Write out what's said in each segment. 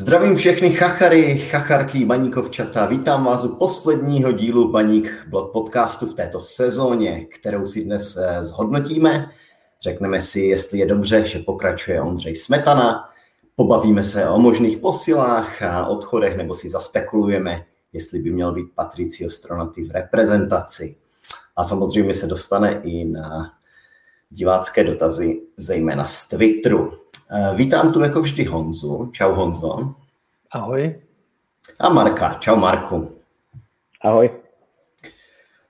Zdravím všechny chachary, chacharky, baníkovčata. Vítám vás u posledního dílu Baník blog podcastu v této sezóně, kterou si dnes eh, zhodnotíme. Řekneme si, jestli je dobře, že pokračuje Ondřej Smetana. Pobavíme se o možných posilách a odchodech, nebo si zaspekulujeme, jestli by měl být Patricio Stronaty v reprezentaci. A samozřejmě se dostane i na divácké dotazy, zejména z Twitteru. Eh, vítám tu jako vždy Honzu. Čau Honzo. Ahoj. A Marka. Čau Marku. Ahoj.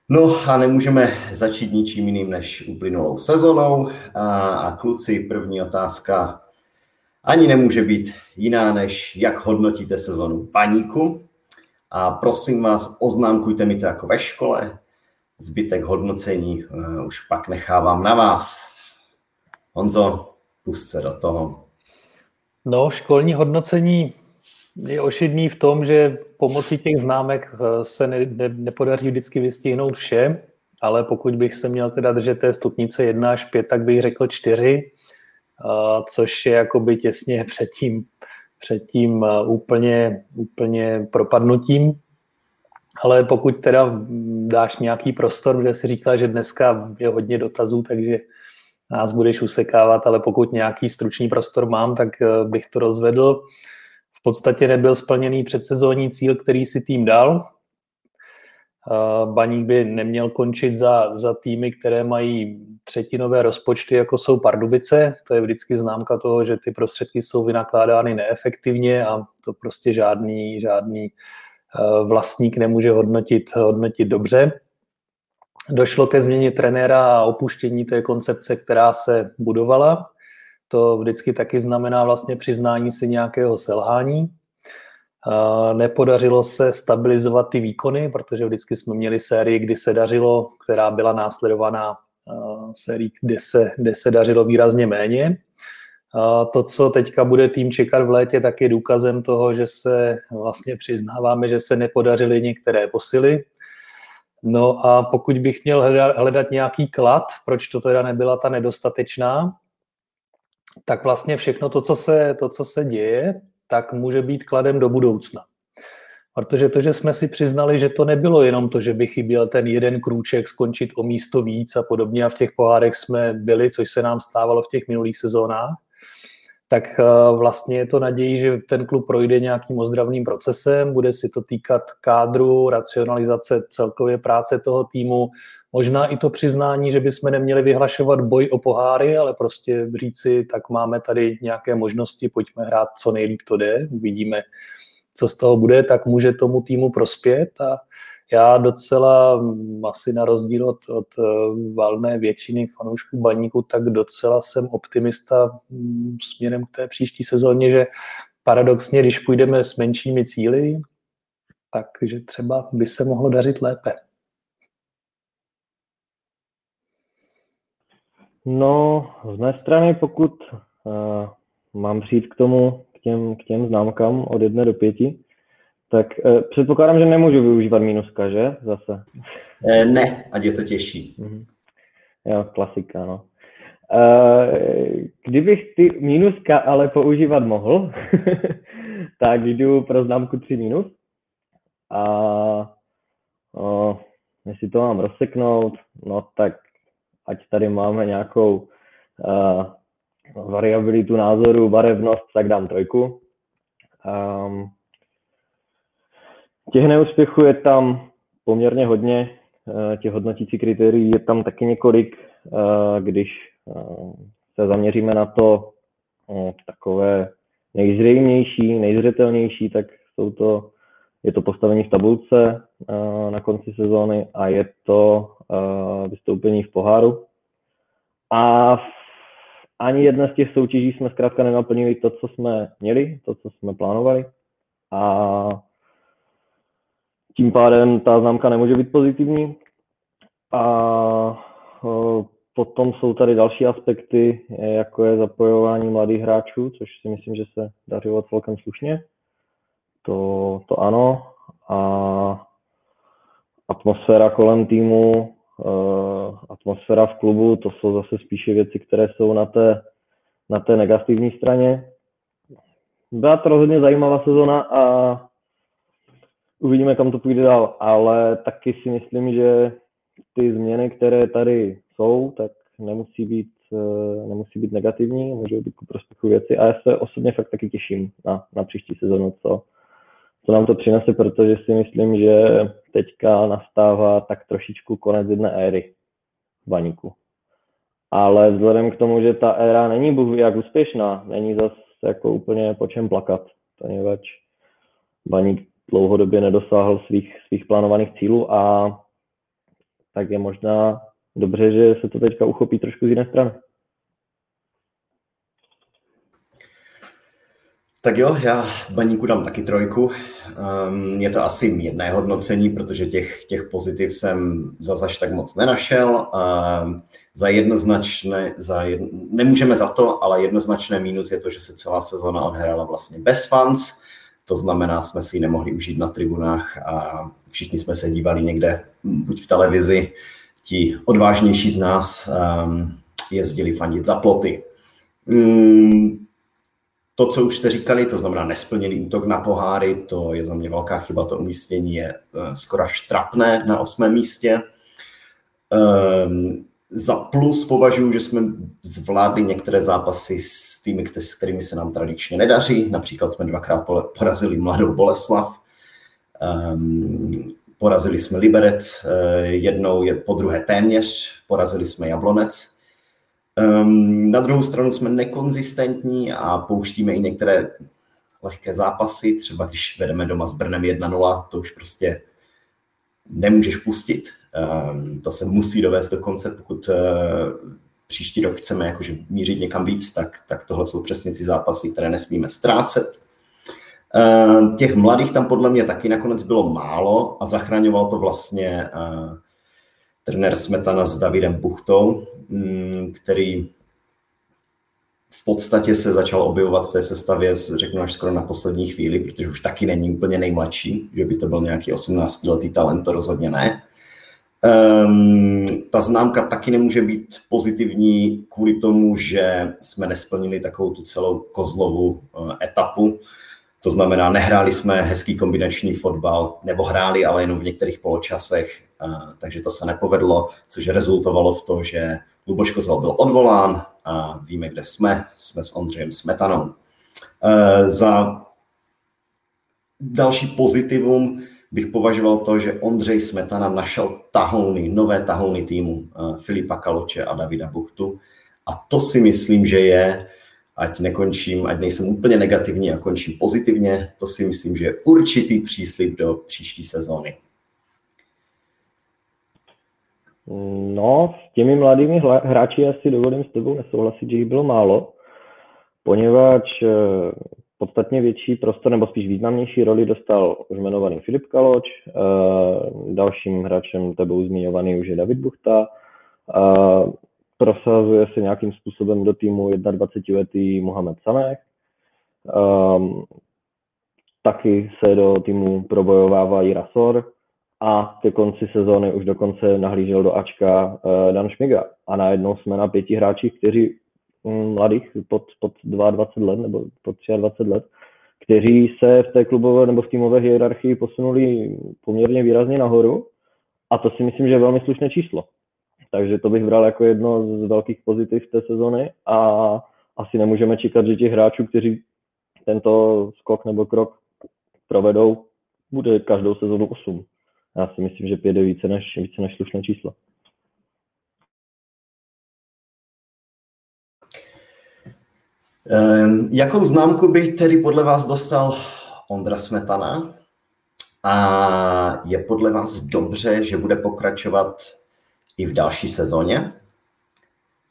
No a nemůžeme začít ničím jiným než uplynulou sezonou. A, a kluci, první otázka ani nemůže být jiná, než jak hodnotíte sezonu paníku. A prosím vás, oznámkujte mi to jako ve škole. Zbytek hodnocení uh, už pak nechávám na vás. Honzo, pust se do toho. No, školní hodnocení je ošidný v tom, že pomocí těch známek eh, se ne, ne, nepodaří vždycky vystihnout vše, ale pokud bych se měl teda držet té stupnice 1 až 5, tak bych řekl 4, uh, což je jakoby těsně před tím, před tím úplně, úplně propadnutím. Ale pokud teda dáš nějaký prostor, kde si říkal, že dneska je hodně dotazů, takže nás budeš usekávat, ale pokud nějaký stručný prostor mám, tak eh, bych to rozvedl. V podstatě nebyl splněný předsezónní cíl, který si tým dal. Eh, Baník by neměl končit za, za týmy, které mají třetinové rozpočty, jako jsou Pardubice. To je vždycky známka toho, že ty prostředky jsou vynakládány neefektivně a to prostě žádný, žádný vlastník nemůže hodnotit, hodnotit dobře. Došlo ke změně trenéra a opuštění té koncepce, která se budovala. To vždycky taky znamená vlastně přiznání si nějakého selhání. Nepodařilo se stabilizovat ty výkony, protože vždycky jsme měli sérii, kdy se dařilo, která byla následovaná sérii, kde se, kde se dařilo výrazně méně. To, co teďka bude tým čekat v létě, tak je důkazem toho, že se vlastně přiznáváme, že se nepodařily některé posily, No a pokud bych měl hledat, hledat nějaký klad, proč to teda nebyla ta nedostatečná, tak vlastně všechno to, co se, to, co se děje, tak může být kladem do budoucna. Protože to, že jsme si přiznali, že to nebylo jenom to, že by chyběl ten jeden krůček skončit o místo víc a podobně a v těch pohárech jsme byli, což se nám stávalo v těch minulých sezónách, tak eh, vlastně je to naději, že ten klub projde nějakým ozdravným procesem, bude si to týkat kádru, racionalizace celkově práce toho týmu, možná i to přiznání, že bychom neměli vyhlašovat boj o poháry, ale prostě říci, tak máme tady nějaké možnosti, pojďme hrát co nejlíp to jde, uvidíme, co z toho bude, tak může tomu týmu prospět. A já docela, mm, asi na rozdíl od, od eh, valné většiny fanoušků baníku, tak docela jsem optimista mm, směrem k té příští sezóně, že paradoxně, když půjdeme s menšími cíly, takže třeba by se mohlo dařit lépe. No, z mé strany, pokud uh, mám přijít k tomu, k těm, k těm známkám od jedné do pěti, tak eh, předpokládám, že nemůžu využívat mínuska, že? Zase. Eh, ne, ať je to těžší. Mhm. Jo, klasika, no. Eh, kdybych ty mínuska ale používat mohl, tak jdu pro známku 3 minus. A o, jestli to mám rozseknout, no tak ať tady máme nějakou uh, variabilitu názoru, barevnost, tak dám trojku. Um, Těch neúspěchů je tam poměrně hodně, eh, těch hodnotící kritérií je tam taky několik, eh, když eh, se zaměříme na to takové nejzřejmější, nejzřetelnější, tak jsou to, je to postavení v tabulce na konci sezóny a je to vystoupení v poháru. A v ani jedna z těch soutěží jsme zkrátka nenaplnili to, co jsme měli, to, co jsme plánovali. A tím pádem ta známka nemůže být pozitivní. A potom jsou tady další aspekty, jako je zapojování mladých hráčů, což si myslím, že se dařilo celkem slušně. To, to ano. A atmosféra kolem týmu, atmosféra v klubu, to jsou zase spíše věci, které jsou na té, na té negativní straně. byla to rozhodně zajímavá sezona a uvidíme, kam to půjde dál, ale taky si myslím, že ty změny, které tady jsou, tak nemusí být, eh, nemusí být negativní, můžou být ku prospěchu věci a já se osobně fakt taky těším na, na příští sezonu, co, co nám to přinese, protože si myslím, že teďka nastává tak trošičku konec jedné éry baníku. Ale vzhledem k tomu, že ta éra není bůh jak úspěšná, není zase jako úplně po čem plakat, poněvadž baník dlouhodobě nedosáhl svých, svých plánovaných cílů a tak je možná dobře, že se to teďka uchopí trošku z jiné strany. Tak jo, já baníku dám taky trojku. Um, je to asi mírné hodnocení, protože těch, těch pozitiv jsem za až tak moc nenašel. Um, za jednoznačné, za jedno, nemůžeme za to, ale jednoznačné mínus je to, že se celá sezóna odhrála vlastně bez fans. To znamená, jsme si ji nemohli užít na tribunách a všichni jsme se dívali někde, buď v televizi, ti odvážnější z nás um, jezdili fandit za ploty. Um, to, co už jste říkali, to znamená nesplněný útok na poháry, to je za mě velká chyba, to umístění je uh, skoro až trapné na osmém místě. Um, za plus považuji, že jsme zvládli některé zápasy s týmy, s kterými se nám tradičně nedaří. Například jsme dvakrát porazili Mladou Boleslav, um, porazili jsme Liberec, uh, jednou je po druhé téměř, porazili jsme Jablonec. Um, na druhou stranu jsme nekonzistentní a pouštíme i některé lehké zápasy, třeba když vedeme doma s Brnem 1-0, to už prostě nemůžeš pustit. Um, to se musí dovést do konce, pokud uh, příští rok chceme jakože mířit někam víc, tak, tak tohle jsou přesně ty zápasy, které nesmíme ztrácet. Uh, těch mladých tam podle mě taky nakonec bylo málo a zachraňoval to vlastně uh, trenér Smetana s Davidem Buchtou, um, který v podstatě se začal objevovat v té sestavě, řeknu až skoro na poslední chvíli, protože už taky není úplně nejmladší, že by to byl nějaký 18-letý talent, to rozhodně ne. Um, ta známka taky nemůže být pozitivní kvůli tomu, že jsme nesplnili takovou tu celou kozlovou uh, etapu. To znamená, nehráli jsme hezký kombinační fotbal, nebo hráli, ale jenom v některých poločasech, uh, takže to se nepovedlo, což rezultovalo v tom, že Luboš Kozel byl odvolán a víme, kde jsme. Jsme s Ondřejem Smetanou. Uh, za další pozitivum bych považoval to, že Ondřej Smetana našel tahouny, nové tahouny týmu eh, Filipa Kaloče a Davida Buchtu. A to si myslím, že je, ať nekončím, ať nejsem úplně negativní a končím pozitivně, to si myslím, že je určitý příslip do příští sezóny. No, s těmi mladými hráči asi dovolím s tebou nesouhlasit, že jich bylo málo, poněvadž eh, podstatně větší prostor, nebo spíš významnější roli dostal už jmenovaný Filip Kaloč, eh, dalším hráčem tebou zmiňovaný už je David Buchta, prosazuje se nějakým způsobem do týmu 21-letý Mohamed Samech, ehm, taky se do týmu probojovává i Rasor a ke konci sezóny už dokonce nahlížel do Ačka eh, Dan Šmiga. A najednou jsme na pěti hráčích, kteří mladých pod, pod 22 let nebo pod 23 let, kteří se v té klubové nebo v týmové hierarchii posunuli poměrně výrazně nahoru a to si myslím, že je velmi slušné číslo. Takže to bych bral jako jedno z velkých pozitiv té sezony a asi nemůžeme čekat, že těch hráčů, kteří tento skok nebo krok provedou, bude každou sezonu 8. Já si myslím, že pět je více než, více než slušné číslo. Ehm, jakou známku by tedy podle vás dostal Ondra Smetana? A je podle vás dobře, že bude pokračovat i v další sezóně?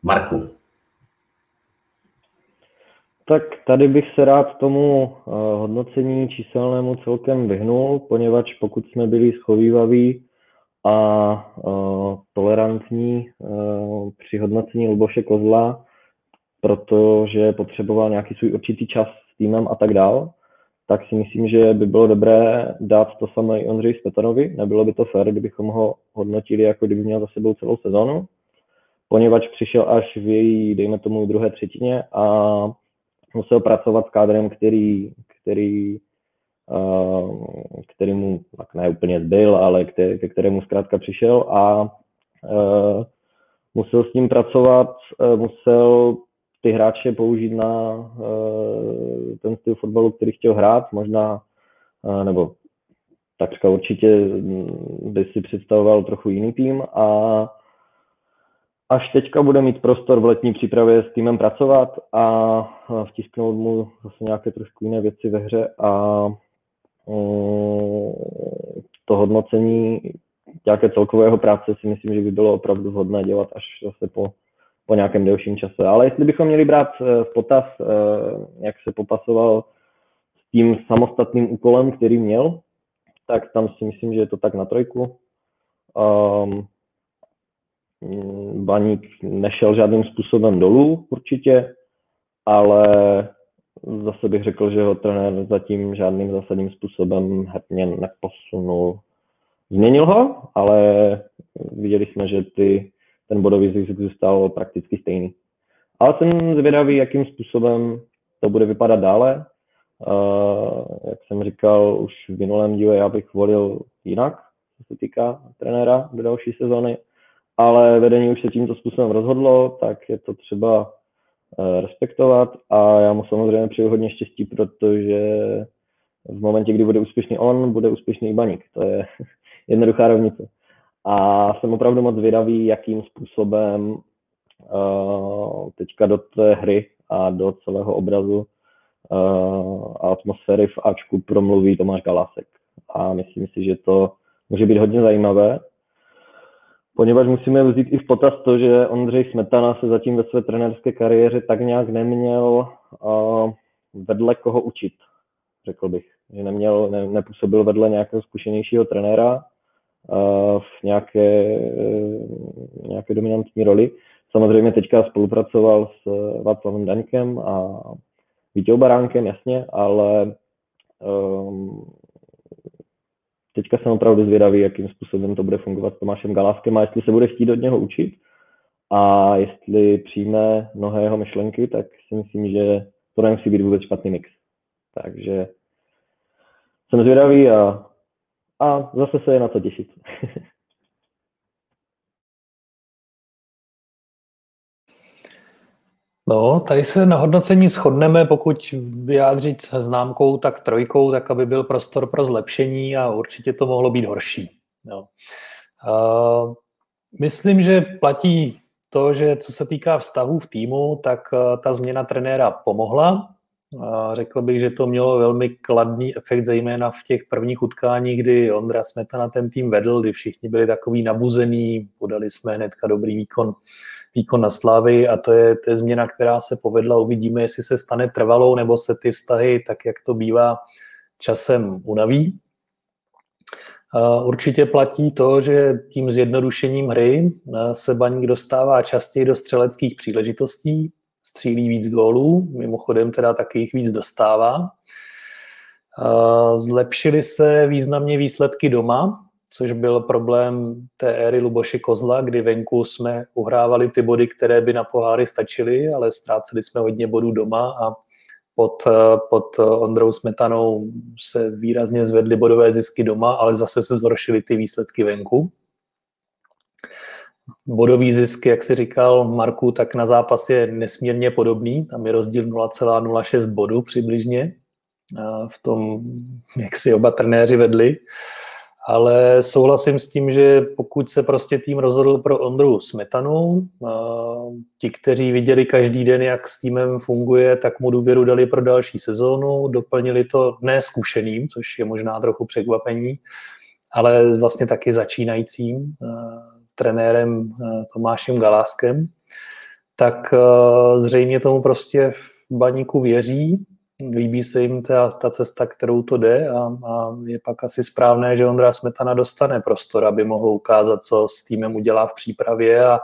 Marku. Tak tady bych se rád tomu eh, hodnocení číselnému celkem vyhnul, poněvadž pokud jsme byli schovývaví a eh, tolerantní eh, při hodnocení Luboše Kozla, protože potřeboval nějaký svůj určitý čas s týmem a tak dál, tak si myslím, že by bylo dobré dát to samé i Ondřej Spetanovi. Nebylo by to fér, kdybychom ho hodnotili, jako kdyby měl za sebou celou sezonu, poněvadž přišel až v její, dejme tomu, druhé třetině a musel pracovat s kádrem, který, který, který mu tak ne úplně zbyl, ale ke, ke kterému zkrátka přišel a musel s ním pracovat, musel ty hráče použít na ten styl fotbalu, který chtěl hrát, možná, nebo takřka určitě mm, by si představoval trochu jiný tým. A až teďka bude mít prostor v letní přípravě s týmem pracovat a vtisknout mu zase nějaké trošku jiné věci ve hře a mm, to hodnocení nějaké celkového práce si myslím, že by bylo opravdu vhodné dělat až zase po, po nějakém delším čase. Ale jestli bychom měli brát eh, v potaz, eh, jak se popasoval s tím samostatným úkolem, který měl, tak tam si myslím, že je to tak na trojku. Um, Baník nešel žádným způsobem dolů určitě, ale zase bych řekl, že ho trenér zatím žádným zásadním způsobem herně neposunul. Změnil ho, ale viděli jsme, že ty, ten bodový zisk zůstal prakticky stejný. Ale jsem zvědavý, jakým způsobem to bude vypadat dále. Uh, jak jsem říkal už v minulém díle, já bych volil jinak, co se týká trenéra do další sezóny, ale vedení už se tímto způsobem rozhodlo, tak je to třeba uh, respektovat a já mu samozřejmě přeju hodně štěstí, protože v momentě, kdy bude úspěšný on, bude úspěšný baník. To je jednoduchá rovnice. A jsem opravdu moc zvědavý, jakým způsobem uh, teďka do té hry a do celého obrazu a atmosféry v Ačku promluví Tomáš Galasek. A myslím si, že to může být hodně zajímavé, poněvadž musíme vzít i v potaz to, že Ondřej Smetana se zatím ve své trenérské kariéře tak nějak neměl uh, vedle koho učit, řekl bych. Že neměl, ne, nepůsobil vedle nějakého zkušenějšího trenéra uh, v nějaké, uh, nějaké dominantní roli. Samozřejmě teďka spolupracoval s Václavem Daňkem a Vítěl Baránkem, jasně, ale um, teďka jsem opravdu zvědavý, jakým způsobem to bude fungovat s Tomášem Galáskem a jestli se bude chtít od něho učit a jestli přijme mnohé jeho myšlenky, tak si myslím, že to nemusí být vůbec špatný mix. Takže jsem zvědavý a, a zase se je na co těšit. No, tady se na hodnocení shodneme, pokud vyjádřit známkou, tak trojkou, tak aby byl prostor pro zlepšení a určitě to mohlo být horší. No. Uh, myslím, že platí to, že co se týká vztahů v týmu, tak uh, ta změna trenéra pomohla. Řekl bych, že to mělo velmi kladný efekt, zejména v těch prvních utkáních, kdy Ondra Smetana ten tým vedl, kdy všichni byli takový nabuzení, podali jsme hnedka dobrý výkon výkon na Slávy a to je, to je změna, která se povedla. Uvidíme, jestli se stane trvalou, nebo se ty vztahy, tak jak to bývá, časem unaví. Určitě platí to, že tím zjednodušením hry se Baník dostává častěji do střeleckých příležitostí, střílí víc gólů, mimochodem teda taky jich víc dostává. Zlepšily se významně výsledky doma, což byl problém té éry Luboše Kozla, kdy venku jsme uhrávali ty body, které by na poháry stačily, ale ztráceli jsme hodně bodů doma a pod, pod Ondrou Smetanou se výrazně zvedly bodové zisky doma, ale zase se zhoršily ty výsledky venku. Bodový zisk, jak si říkal Marku, tak na zápas je nesmírně podobný. Tam je rozdíl 0,06 bodu přibližně. V tom, jak si oba trenéři vedli. Ale souhlasím s tím, že pokud se prostě tým rozhodl pro Ondru Smetanu, ti, kteří viděli každý den, jak s týmem funguje, tak mu důvěru dali pro další sezónu, doplnili to neskušeným, což je možná trochu překvapení, ale vlastně taky začínajícím trenérem Tomášem Galáskem, tak zřejmě tomu prostě v baníku věří líbí se jim ta, ta cesta, kterou to jde a, a je pak asi správné, že Ondra Smetana dostane prostor, aby mohl ukázat, co s týmem udělá v přípravě a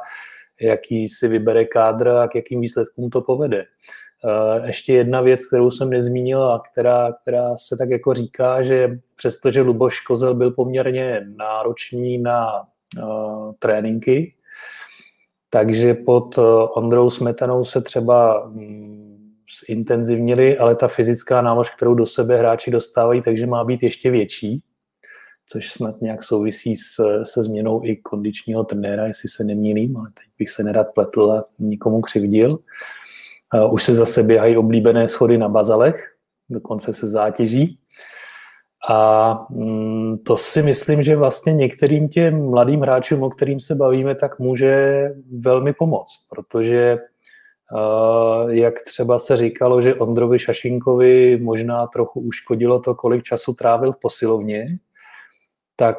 jaký si vybere kádr a k jakým výsledkům to povede. Eh, ještě jedna věc, kterou jsem nezmínil a která, která se tak jako říká, že přestože Luboš Kozel byl poměrně náročný na tréninky, takže pod uh, Ondrou Smetanou se třeba um, zintenzivnili, ale ta fyzická nálož, kterou do sebe hráči dostávají, takže má být ještě větší, což snad nějak souvisí s, se změnou i kondičního trenéra, jestli se nemýlím, ale teď bych se nerad pletl a nikomu křivdil. Už se zase běhají oblíbené schody na bazalech, dokonce se zátěží. A mm, to si myslím, že vlastně některým těm mladým hráčům, o kterým se bavíme, tak může velmi pomoct, protože jak třeba se říkalo, že Ondrovi Šašinkovi možná trochu uškodilo to, kolik času trávil v posilovně, tak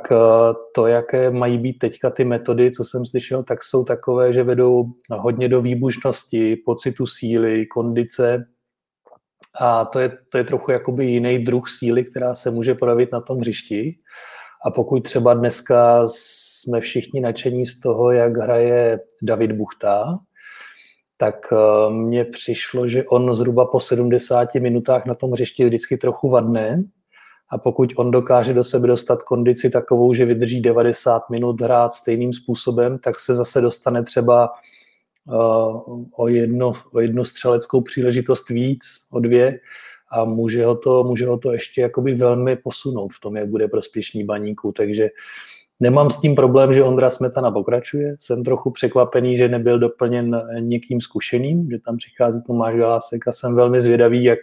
to, jaké mají být teďka ty metody, co jsem slyšel, tak jsou takové, že vedou hodně do výbušnosti, pocitu síly, kondice, a to je, to je trochu jakoby jiný druh síly, která se může projevit na tom hřišti. A pokud třeba dneska jsme všichni nadšení z toho, jak hraje David Buchta, tak eh, mně přišlo, že on zhruba po 70 minutách na tom hřišti vždycky trochu vadne. A pokud on dokáže do sebe dostat kondici takovou, že vydrží 90 minut hrát stejným způsobem, tak se zase dostane třeba o, jedno, o jednu střeleckou příležitost víc, o dvě a může ho to, může ho to ještě jakoby velmi posunout v tom, jak bude prospěšný baníku, takže Nemám s tím problém, že Ondra Smetana pokračuje. Jsem trochu překvapený, že nebyl doplněn někým zkušeným, že tam přichází Tomáš Galásek a jsem velmi zvědavý, jak,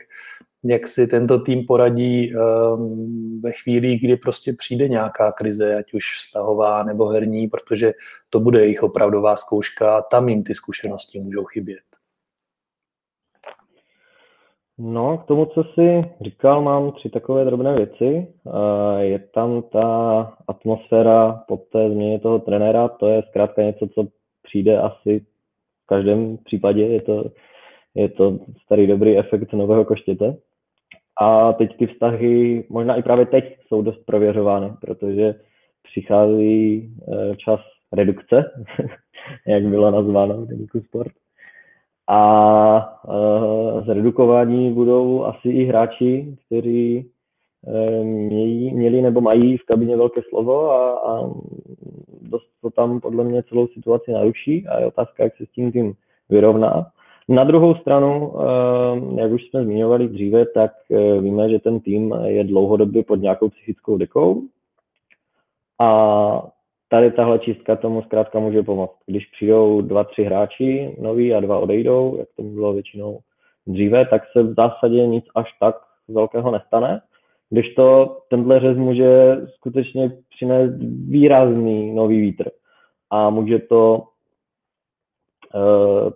jak si tento tým poradí um, ve chvíli, kdy prostě přijde nějaká krize, ať už vztahová nebo herní, protože to bude jejich opravdová zkouška a tam jim ty zkušenosti můžou chybět. No, k tomu, co jsi říkal, mám tři takové drobné věci. Je tam ta atmosféra po té změně toho trenéra, to je zkrátka něco, co přijde asi v každém případě, je to, je to starý dobrý efekt nového koštěte. A teď ty vztahy, možná i právě teď, jsou dost prověřovány, protože přichází eh, čas redukce, jak bylo nazváno v deníku sport. A uh, zredukování budou asi i hráči, kteří mějí, měli nebo mají v kabině velké slovo a, a dost to tam podle mě celou situaci naruší a je otázka, jak se s tím tím vyrovná. Na druhou stranu, uh, jak už jsme zmiňovali dříve, tak uh, víme, že ten tým je dlouhodobě pod nějakou psychickou dekou a tady tahle čistka tomu zkrátka může pomoct. Když přijdou dva, tři hráči noví a dva odejdou, jak to bylo většinou dříve, tak se v zásadě nic až tak velkého nestane. Když to tenhle řez může skutečně přinést výrazný nový vítr a může to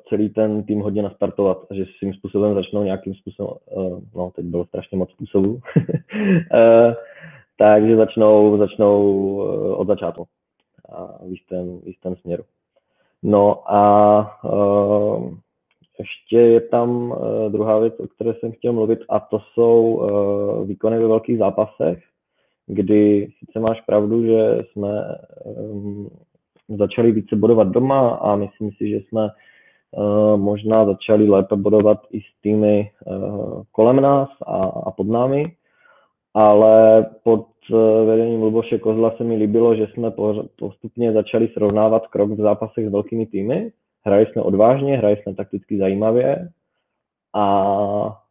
celý ten tým hodně nastartovat, že svým způsobem začnou nějakým způsobem, uh, no teď bylo strašně moc způsobů, uh, takže začnou, začnou od začátku a v jistém, v jistém směru. No a ještě je tam uh, druhá věc, o které jsem chtěl mluvit, a to jsou výkony ve velkých zápasech, kdy sice máš pravdu, že jsme začali více bodovat doma a myslím si, že jsme uh, možná začali lépe bodovat i s týmy uh, kolem nás a, a pod námi, ale pod eh, vedením Luboše Kozla se mi líbilo, že jsme postupně začali srovnávat krok v zápasech s velkými týmy. Hrali jsme odvážně, hrali jsme takticky zajímavě a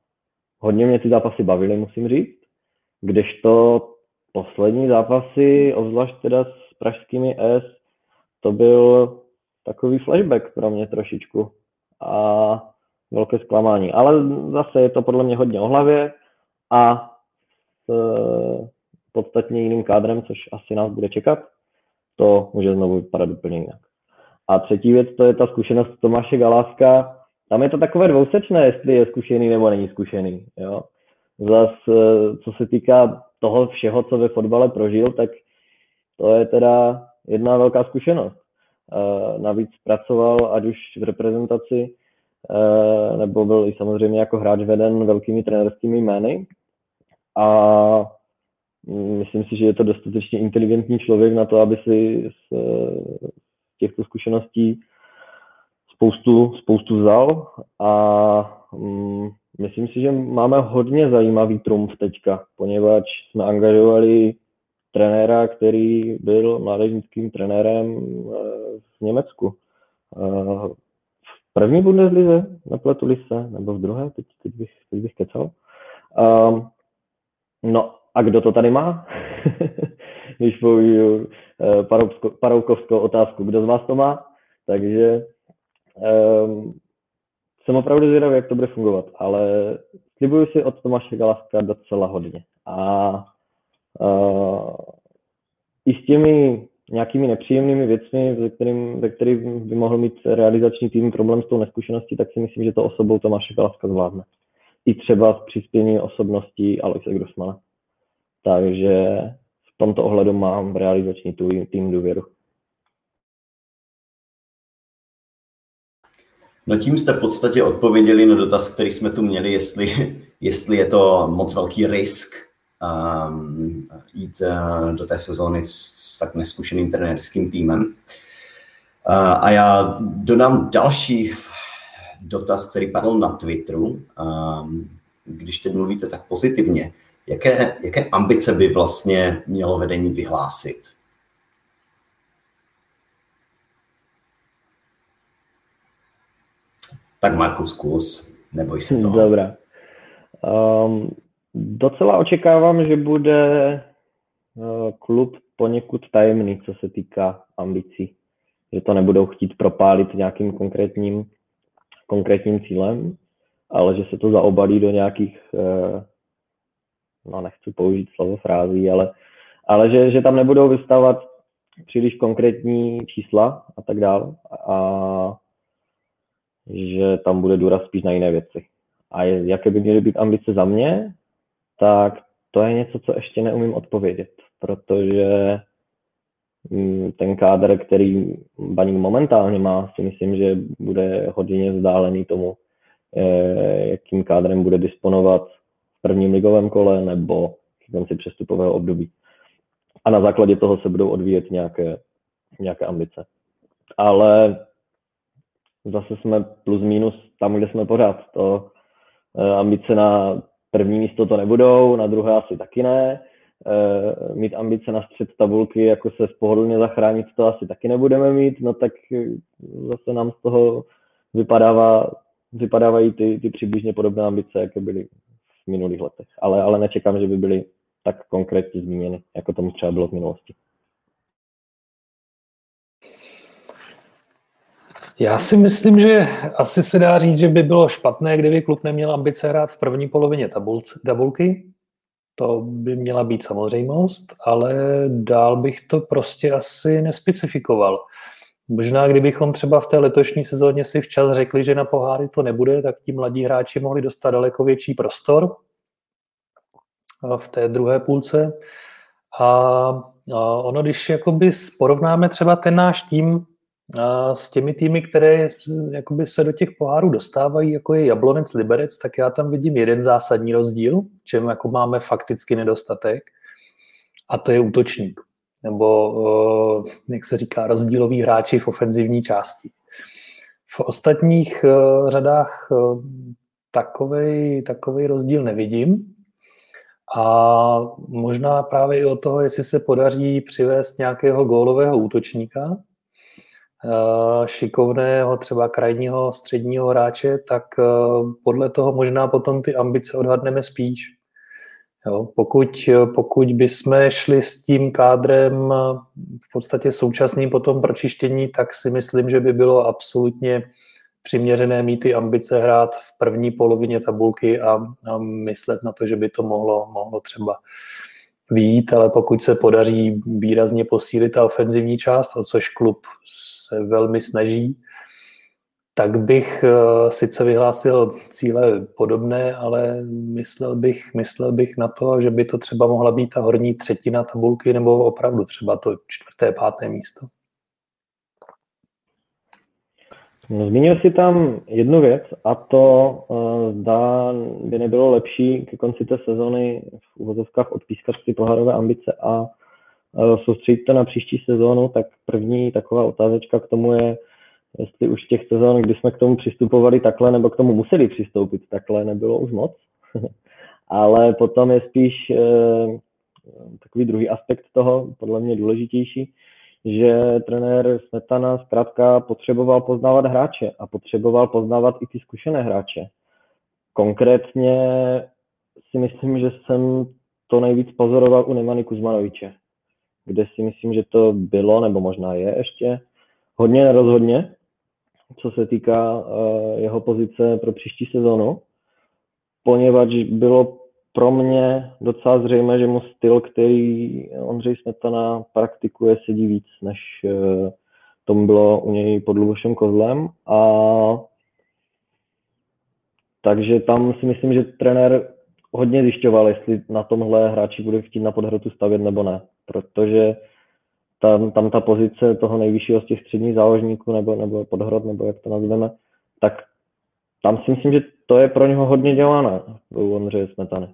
hodně mě ty zápasy bavily, musím říct. Kdežto poslední zápasy, obzvlášť teda s pražskými S, to byl takový flashback pro mě trošičku a velké zklamání. Ale zase je to podle mě hodně o hlavě a s podstatně jiným kádrem, což asi nás bude čekat, to může znovu vypadat úplně jinak. A třetí věc, to je ta zkušenost Tomáše Galáska. Tam je to takové dvousečné, jestli je zkušený nebo není zkušený. Jo? Zas, co se týká toho všeho, co ve fotbale prožil, tak to je teda jedna velká zkušenost. Navíc pracoval ať už v reprezentaci, nebo byl i samozřejmě jako hráč veden velkými trenerskými jmény, a myslím si, že je to dostatečně inteligentní člověk na to, aby si z těchto zkušeností spoustu, spoustu vzal a mm, myslím si, že máme hodně zajímavý trumf teďka, poněvadž jsme angažovali trenéra, který byl mládežnickým trenérem e, v Německu. E, v první Bundeslize, nepletu se, nebo v druhé, teď, teď, bych, teď bych kecal. Um, no a kdo to tady má? Když použiju uh, paroukovskou otázku, kdo z vás to má? Takže um, jsem opravdu zvědavý, jak to bude fungovat, ale slibuju si od Tomáše Galaska docela hodně. A i s těmi nějakými nepříjemnými věcmi, ve kterým, ve kterým by mohl mít realizační tým problém s tou neskušeností, tak si myslím, že to osobou Tomáše Galaska zvládne. I třeba s přispění osobností Alexe Grossmana. Takže v tomto ohledu mám v realizační tým důvěru. No tím jste v podstatě odpověděli na dotaz, který jsme tu měli, jestli, jestli je to moc velký risk um, jít uh, do té sezóny s, s tak neskušeným trenérským týmem. Uh, a já dodám další dotaz, který padl na Twitteru. Um, když teď mluvíte tak pozitivně, jaké, jaké ambice by vlastně mělo vedení vyhlásit? Tak Markus Kus, neboj se toho. Dobrá. Um, docela očekávám, že bude uh, klub poněkud tajemný, co se týká ambicí. Že to nebudou chtít propálit nějakým konkrétním, konkrétním cílem, ale že se to zaobalí do nějakých, uh, no nechci použít slovo frází, ale, ale že, že tam nebudou vystavovat příliš konkrétní čísla a tak dále. A že tam bude důraz spíš na jiné věci. A jaké by měly být ambice za mě, tak to je něco, co ještě neumím odpovědět, protože mm, ten kádr, který Baník momentálně má, si myslím, že bude hodně vzdálený tomu, eh, jakým kádrem bude disponovat v prvním ligovém kole nebo v konci přestupového období. A na základě toho se budou odvíjet nějaké, nějaké ambice. Ale zase jsme plus minus tam, kde jsme pořád. To eh, ambice na první místo to nebudou, na druhé asi taky ne. Eh, mít ambice na střed tabulky, jako se spohodlně zachránit, to asi taky nebudeme mít, no tak eh, zase nám z toho vypadává, vypadávají ty, ty přibližně podobné ambice, jaké byly v minulých letech. Ale, ale nečekám, že by byly tak konkrétně zmíněny, jako tomu třeba bylo v minulosti. Já si myslím, že asi se dá říct, že by bylo špatné, kdyby klub neměl ambice hrát v první polovině tabulky. To by měla být samozřejmost, ale dál bych to prostě asi nespecifikoval. Možná kdybychom třeba v té letošní sezóně si včas řekli, že na poháry to nebude, tak ti mladí hráči mohli dostat daleko větší prostor v té druhé půlce. A ono, když jakoby porovnáme třeba ten náš tým s těmi týmy, které jakoby se do těch pohárů dostávají, jako je Jablonec, Liberec, tak já tam vidím jeden zásadní rozdíl, v čem jako máme fakticky nedostatek, a to je útočník. Nebo, jak se říká, rozdílový hráči v ofenzivní části. V ostatních řadách takový, takový rozdíl nevidím. A možná právě i o toho, jestli se podaří přivést nějakého gólového útočníka, Eh, šikovného, třeba krajního středního hráče, tak eh, podle toho možná potom ty ambice odhadneme spíš. Jo, pokud, pokud bychom šli s tím kádrem eh, v podstatě současným potom pročištění, tak si myslím, že by bylo absolutně přiměřené mít ty ambice hrát v první polovině tabulky a, a myslet na to, že by to mohlo, mohlo třeba výjít, ale pokud se podaří výrazně posílit ta ofenzivní část, o což klub se velmi snaží, tak bych eh, sice vyhlásil cíle podobné, ale myslel bych, myslel bych na to, že by to třeba mohla být ta horní třetina tabulky nebo opravdu třeba to čtvrté, páté místo. No, zmínil si tam jednu věc a to uh, zda by nebylo lepší ke konci té sezony v uvozovkách odpískat si pohárové ambice a uh, soustředit to na příští sezónu, tak první taková otázečka k tomu je, jestli už těch sezon, kdy jsme k tomu přistupovali takhle, nebo k tomu museli přistoupit takhle, nebylo už moc. Ale potom je spíš takový druhý aspekt toho, podle mě důležitější, že trenér Smetana zkrátka potřeboval poznávat hráče a potřeboval poznávat i ty zkušené hráče. Konkrétně si myslím, že jsem to nejvíc pozoroval u Nemany Kuzmanoviče, kde si myslím, že to bylo, nebo možná je ještě, hodně nerozhodně, co se týká uh, jeho pozice pro příští sezónu, poněvadž bylo pro mě docela zřejmé, že mu styl, který Ondřej Smetana praktikuje, sedí víc, než uh, tomu bylo u něj pod Lubošem Kozlem. A takže tam si myslím, že trenér hodně zjišťoval, jestli na tomhle hráči bude chtít na podhrotu stavět nebo ne, protože tam, tam ta pozice toho nejvyššího z těch středních záložníků nebo, nebo podhrot, nebo jak to nazveme, tak tam si myslím, že to je pro něho hodně dělané u Ondřeje Smetany.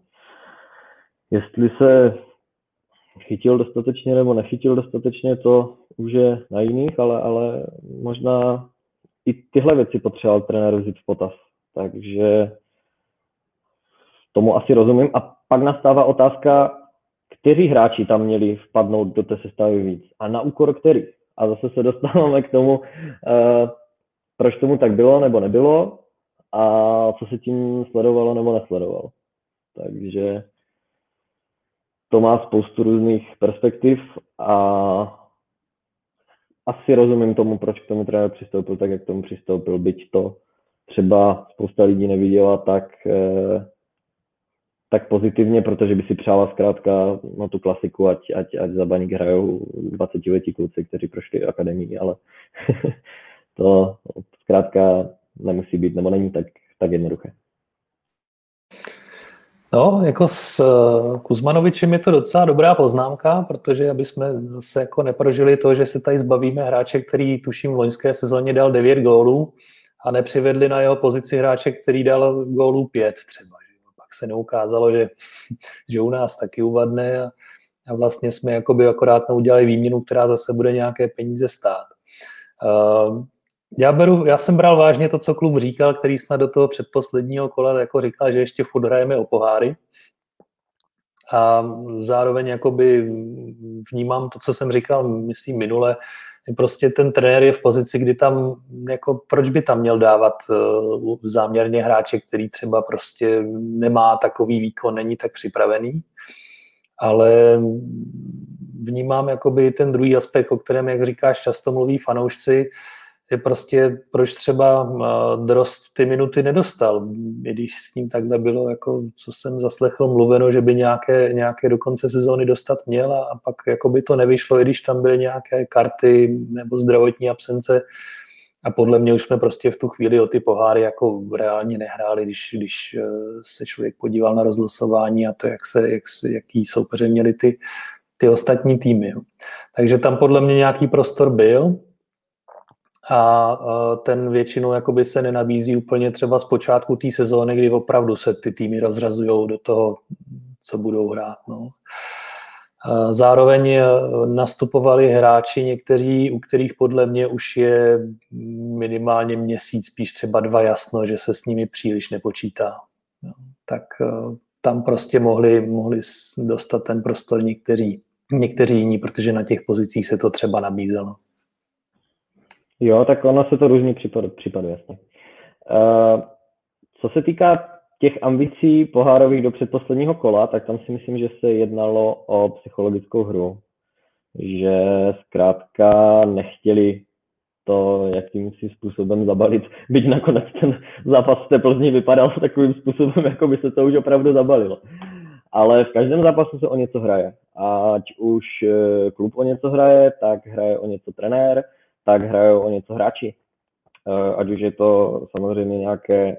Jestli se chytil dostatečně nebo nechytil dostatečně, to už je na jiných, ale, ale možná i tyhle věci potřeboval trenér vzít v potaz. Takže tomu asi rozumím. A pak nastává otázka, kteří hráči tam měli vpadnout do té sestavy víc a na úkor který. A zase se dostáváme k tomu, uh, proč tomu tak bylo nebo nebylo a co se tím sledovalo nebo nesledovalo. Takže to má spoustu různých perspektiv a asi rozumím tomu, proč k tomu trenér přistoupil tak, jak k tomu přistoupil, byť to třeba spousta lidí neviděla, tak eh, tak pozitivně, protože by si přála zkrátka no, tu klasiku, ať, ať, ať za baník hrajou 20 letí kluci, kteří prošli akademii, ale to zkrátka nemusí být, nebo není tak, tak jednoduché. No, jako s eh, Kuzmanovičem je to docela dobrá poznámka, protože aby jsme zase jako neprožili to, že se tady zbavíme hráče, který tuším v loňské sezóně dal 9 gólů a nepřivedli na jeho pozici hráče, který dal gólů 5 třeba se neukázalo, že, že u nás taky uvadne a, a vlastně jsme jakoby akorát neudělali výměnu, která zase bude nějaké peníze stát. Uh, já, beru, já jsem bral vážně to, co klub říkal, který snad do toho předposledního kola jako říkal, že ještě furt hrajeme o poháry. A zároveň jakoby vnímám to, co jsem říkal, myslím minule, prostě ten trenér je v pozici, kdy tam, jako proč by tam měl dávat uh, záměrně hráče, který třeba prostě nemá takový výkon, není tak připravený, ale vnímám jakoby ten druhý aspekt, o kterém, jak říkáš, často mluví fanoušci, že prostě proč třeba uh, Drost ty minuty nedostal, i když s ním takhle bylo, jako co jsem zaslechl mluveno, že by nějaké, nějaké do konce sezóny dostat měl a, a pak jako by to nevyšlo, i když tam byly nějaké karty nebo zdravotní absence. A podle mě už jsme prostě v tu chvíli o ty poháry jako reálně nehráli, když, když uh, se člověk podíval na rozlosování a to, jak se, jak jaký soupeře měli ty, ty ostatní týmy. Takže tam podle mě nějaký prostor byl, a ten většinou jakoby se nenabízí úplně třeba z počátku té sezóny, kdy opravdu se ty týmy rozřazují do toho, co budou hrát. No. Zároveň e, nastupovali hráči někteří, u kterých podle mě už je minimálně měsíc, spíš třeba dva jasno, že se s nimi příliš nepočítá. No, tak e, tam prostě mohli, mohli dostat ten prostor někteří, někteří jiní, protože na těch pozicích se to třeba nabízelo. Jo, tak ono se to různě případů, jasně. Uh, co se týká těch ambicí pohárových do předposledního kola, tak tam si myslím, že se jednalo o psychologickou hru. Že zkrátka nechtěli to jakýmsi způsobem zabalit, byť nakonec ten zápas v té Plzni vypadal takovým způsobem, jako by se to už opravdu zabalilo. Ale v každém zápasu se o něco hraje. Ať už eh, klub o něco hraje, tak hraje o něco trenér, tak hrajou o něco hráči. Eh, ať už je to samozřejmě nějaké,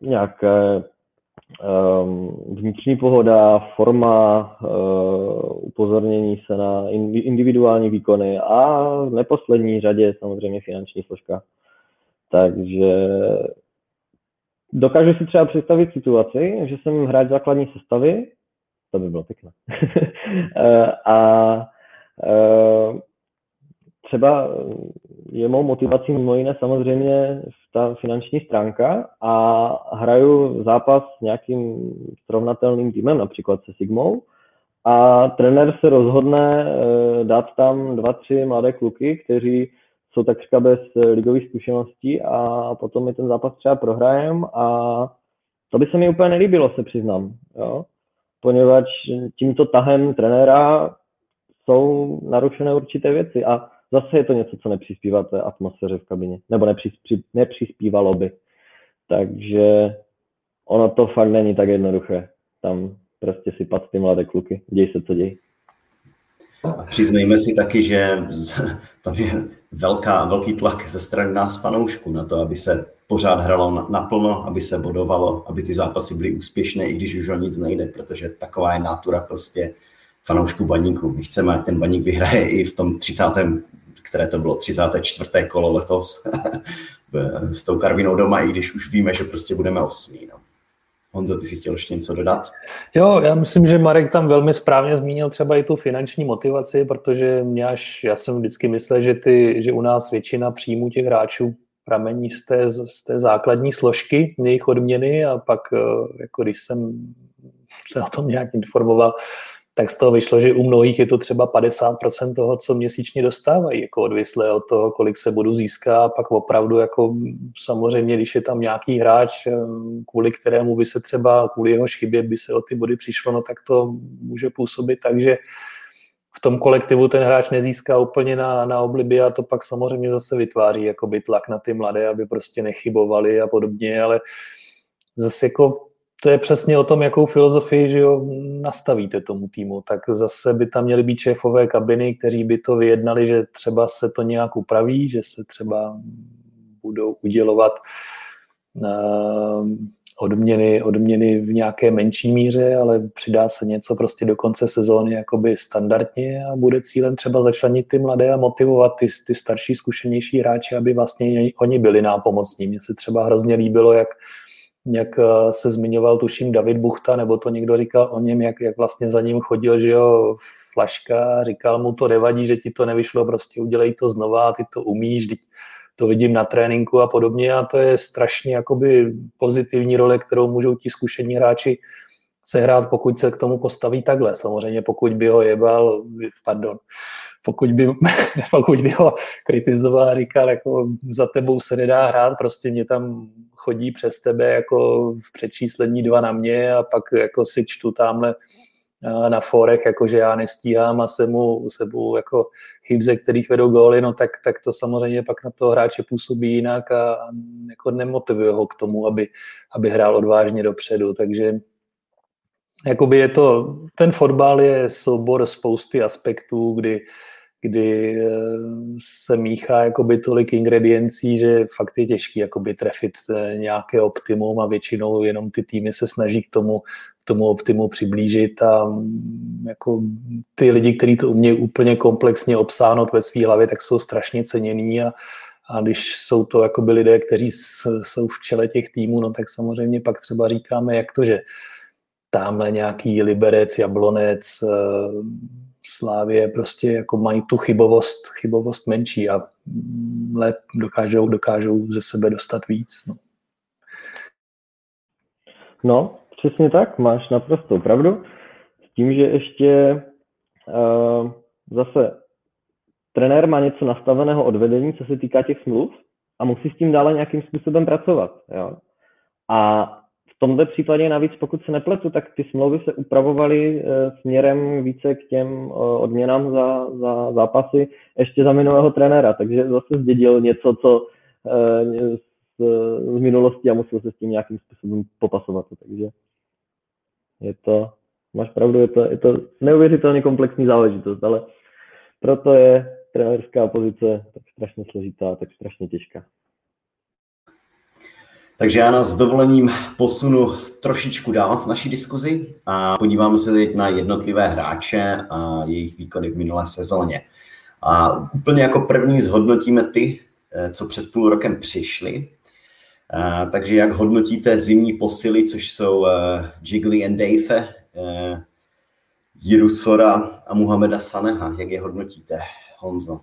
nějaké um, vnitřní pohoda, forma, uh, upozornění se na individuální výkony a v neposlední řadě samozřejmě finanční složka. Takže dokážu si třeba představit situaci, že jsem hráč základní sestavy, to by bylo pěkné. Eh, a uh, třeba je mou motivací mimo jiné samozřejmě ta finanční stránka a hraju zápas s nějakým srovnatelným týmem, například se Sigmou, a trenér se rozhodne uh, dát tam dva, tři mladé kluky, kteří jsou takřka bez ligových zkušeností a potom mi ten zápas třeba prohrajem a to by se mi úplně nelíbilo, se přiznám, jo? poněvadž tímto tahem trenéra jsou narušené určité věci a zase je to něco, co nepřispívá té atmosféře v kabině, nebo nepřispí, nepřispívalo by. Takže ono to fakt není tak jednoduché. Tam prostě sypat ty mladé kluky, děj se, co děj. A přiznejme si taky, že tam je velká, velký tlak ze strany nás fanoušků na to, aby se pořád hralo naplno, aby se bodovalo, aby ty zápasy byly úspěšné, i když už o nic nejde, protože taková je natura prostě fanoušku baníku. My chceme, ať ten baník vyhraje i v tom 30. které to bylo 34. kolo letos s tou Karvinou doma, i když už víme, že prostě budeme osmí. No. Honzo, ty si chtěl ještě něco dodat? Jo, já myslím, že Marek tam velmi správně zmínil třeba i tu finanční motivaci, protože mě až, já jsem vždycky myslel, že, ty, že u nás většina příjmů těch hráčů pramení z té, z té základní složky jejich odměny a pak, eh, jako když jsem se o tom nějak informoval, tak z toho vyšlo, že u mnohých je to třeba 50% toho, co měsíčně dostávají, jako odvislé od toho, kolik se budu získat, pak opravdu jako samozřejmě, když je tam nějaký hráč, kvůli kterému by se třeba, kvůli jeho chybě by se o ty body přišlo, no tak to může působit tak, že v tom kolektivu ten hráč nezíská úplně na, na obliby a to pak samozřejmě zase vytváří jakoby tlak na ty mladé, aby prostě nechybovali a podobně, ale zase jako to je přesně o tom, jakou filozofii že jo, nastavíte tomu týmu. Tak zase by tam měly být šéfové kabiny, kteří by to vyjednali, že třeba se to nějak upraví, že se třeba budou udělovat uh, odměny, odměny v nějaké menší míře, ale přidá se něco prostě do konce sezóny jakoby standardně a bude cílem třeba začlenit ty mladé a motivovat ty, ty starší, zkušenější hráče, aby vlastně oni byli nápomocní. Mně se třeba hrozně líbilo, jak jak eh, se zmiňoval, tuším, David Buchta, nebo to někdo říkal o něm, jak, jak vlastně za ním chodil, že jo, flaška, říkal mu to nevadí, že ti to nevyšlo, prostě udělej to znova, ty to umíš, teď to vidím na tréninku a podobně. A to je strašně jakoby pozitivní role, kterou můžou ti zkušení hráči sehrát, pokud se k tomu postaví takhle. Samozřejmě pokud by ho jebal, pardon, pokud by, pokud by ho kritizoval a říkal, jako za tebou se nedá hrát, prostě mě tam chodí přes tebe jako v předčíslení dva na mě a pak jako si čtu tamhle na forech, jako že já nestíhám a se mu, se jako chyb, ze kterých vedou góly, no tak, tak to samozřejmě pak na toho hráče působí jinak a, a jako nemotivuje ho k tomu, aby, aby hrál odvážně dopředu, takže jakoby je to, ten fotbal je soubor spousty aspektů, kdy kdy eh, se míchá jakoby tolik ingrediencí, že fakt je těžký jakoby trefit eh, nějaké optimum a většinou jenom ty týmy se snaží k tomu, k tomu optimu přiblížit a mm, jako ty lidi, kteří to umějí úplně komplexně obsáhnout ve své hlavě, tak jsou strašně ceněný a, a když jsou to jakoby lidé, kteří jsou v čele těch týmů, no tak samozřejmě pak třeba říkáme, jak to, že tamhle nějaký Liberec, Jablonec, eh, Slávě prostě jako mají tu chybovost, chybovost menší a lep dokážou, dokážou ze sebe dostat víc. No. no, přesně tak, máš naprosto pravdu. S tím, že ještě uh, zase trenér má něco nastaveného od vedení, co se týká těch smluv a musí s tím dále nějakým způsobem pracovat. Jo? A v tomto případě navíc, pokud se nepletu, tak ty smlouvy se upravovaly eh, směrem více k těm eh, odměnám za, za zápasy ještě za minulého trenéra, takže zase zdědil něco, co eh, z, z minulosti a musel se s tím nějakým způsobem popasovat. Takže je to, máš pravdu, je to, je to neuvěřitelně komplexní záležitost, ale proto je trenérská pozice tak strašně složitá, tak strašně těžká. Takže já nás s dovolením posunu trošičku dál v naší diskuzi a podíváme se teď na jednotlivé hráče a jejich výkony v minulé sezóně. A úplně jako první zhodnotíme ty, eh, co před půl rokem přišli. A, takže jak hodnotíte zimní posily, což jsou uh, Jiggly and Dave, Jiru Sora a Muhameda Saneha. Jak je hodnotíte, Honzo?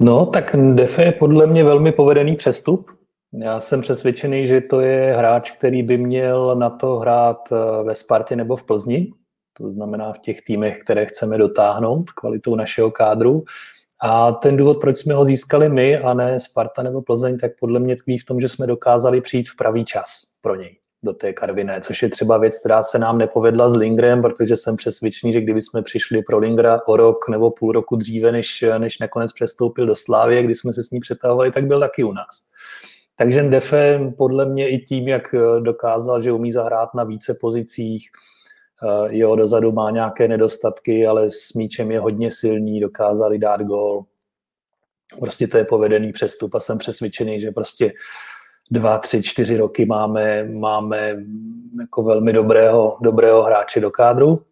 No, tak Defe je podle mě velmi povedený přestup. Já jsem přesvědčený, že to je hráč, který by měl na to hrát eh, ve Spartě nebo v Plzni. to znamená v těch týmech, které chceme dotáhnout kvalitou našeho kádru. A ten důvod, proč jsme ho získali my a ne Sparta nebo Plzeň, tak podle mě tkví v tom, že jsme dokázali přijít v pravý čas pro něj do té Karviné, což je třeba věc, která se nám nepovedla s Lingrem, protože jsem přesvědčený, že kdyby jsme přišli pro Lingra o rok nebo půl roku dříve, než, než nakonec přestoupil do Slávy, kdy jsme se s ní přetahovali, tak byl taky u nás. Takže Defe podle mě i tím, jak dokázal, že umí zahrát na více pozicích, eh, jo, dozadu má nějaké nedostatky, ale s míčem je hodně silný, dokázali dát gól. Prostě to je povedený přestup a jsem přesvědčený, že prostě dva, tři, čtyři roky máme, máme jako velmi dobrého, dobrého hráče do kádru.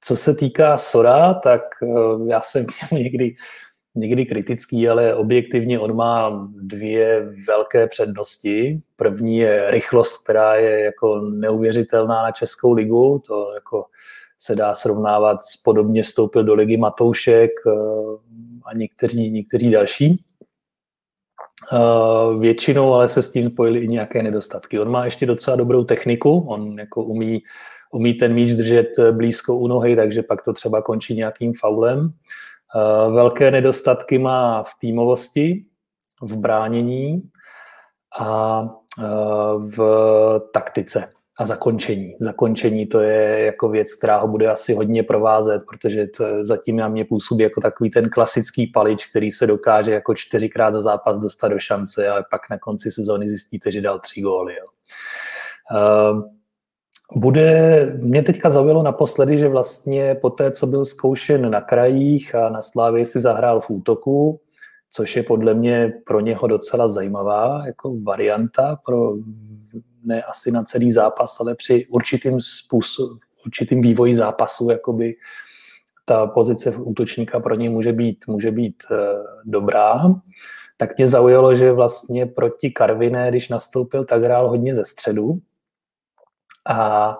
Co se týká Sora, tak eh, já jsem někdy, někdy kritický, ale objektivně on má dvě velké přednosti. První je rychlost, která je jako neuvěřitelná na Českou ligu. To jako se dá srovnávat s podobně vstoupil do ligy Matoušek eh, a někteří, někteří další. Uh, většinou ale se s tím pojili i nějaké nedostatky. On má ještě docela dobrou techniku, on jako umí, umí ten míč držet blízko u nohy, takže pak to třeba končí nějakým faulem. Uh, velké nedostatky má v týmovosti, v bránění a uh, v taktice a zakončení. Zakončení to je jako věc, která ho bude asi hodně provázet, protože to zatím na mě působí jako takový ten klasický palič, který se dokáže jako čtyřikrát za zápas dostat do šance, ale pak na konci sezóny zjistíte, že dal tři góly. Jo. Uh, bude, mě teďka zaujalo naposledy, že vlastně po té, co byl zkoušen na krajích a na Slávě si zahrál v útoku, což je podle mě pro něho docela zajímavá jako varianta pro ne asi na celý zápas, ale při určitým způsob, určitým vývoji zápasu, jakoby ta pozice útočníka pro něj může být, může být e, dobrá. Tak mě zaujalo, že vlastně proti Karviné, když nastoupil, tak hrál hodně ze středu. A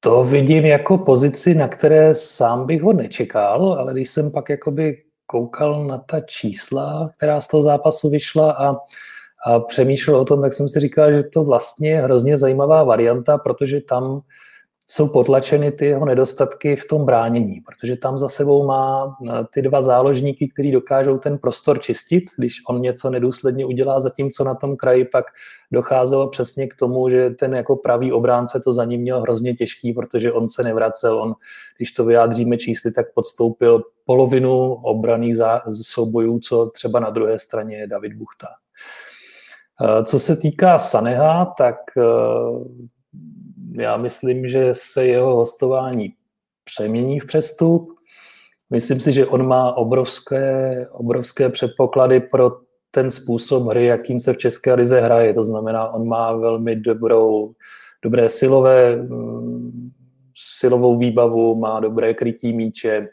to vidím jako pozici, na které sám bych ho nečekal, ale když jsem pak jakoby koukal na ta čísla, která z toho zápasu vyšla a a přemýšlel o tom, tak jsem si říkal, že to vlastně je hrozně zajímavá varianta, protože tam jsou potlačeny ty jeho nedostatky v tom bránění, protože tam za sebou má eh, ty dva záložníky, kteří dokážou ten prostor čistit, když on něco nedůsledně udělá, zatímco na tom kraji pak docházelo přesně k tomu, že ten jako pravý obránce to za ním měl hrozně těžký, protože on se nevracel, on, když to vyjádříme čísly, tak podstoupil polovinu obraných soubojů, co třeba na druhé straně David Buchta. Eh, co se týká Saneha, tak eh, já myslím, že se jeho hostování přemění v přestup. Myslím si, že on má obrovské, obrovské předpoklady pro ten způsob hry, jakým se v České lize hraje. To znamená, on má velmi dobrou, dobré silové, mm, silovou výbavu, má dobré krytí míče.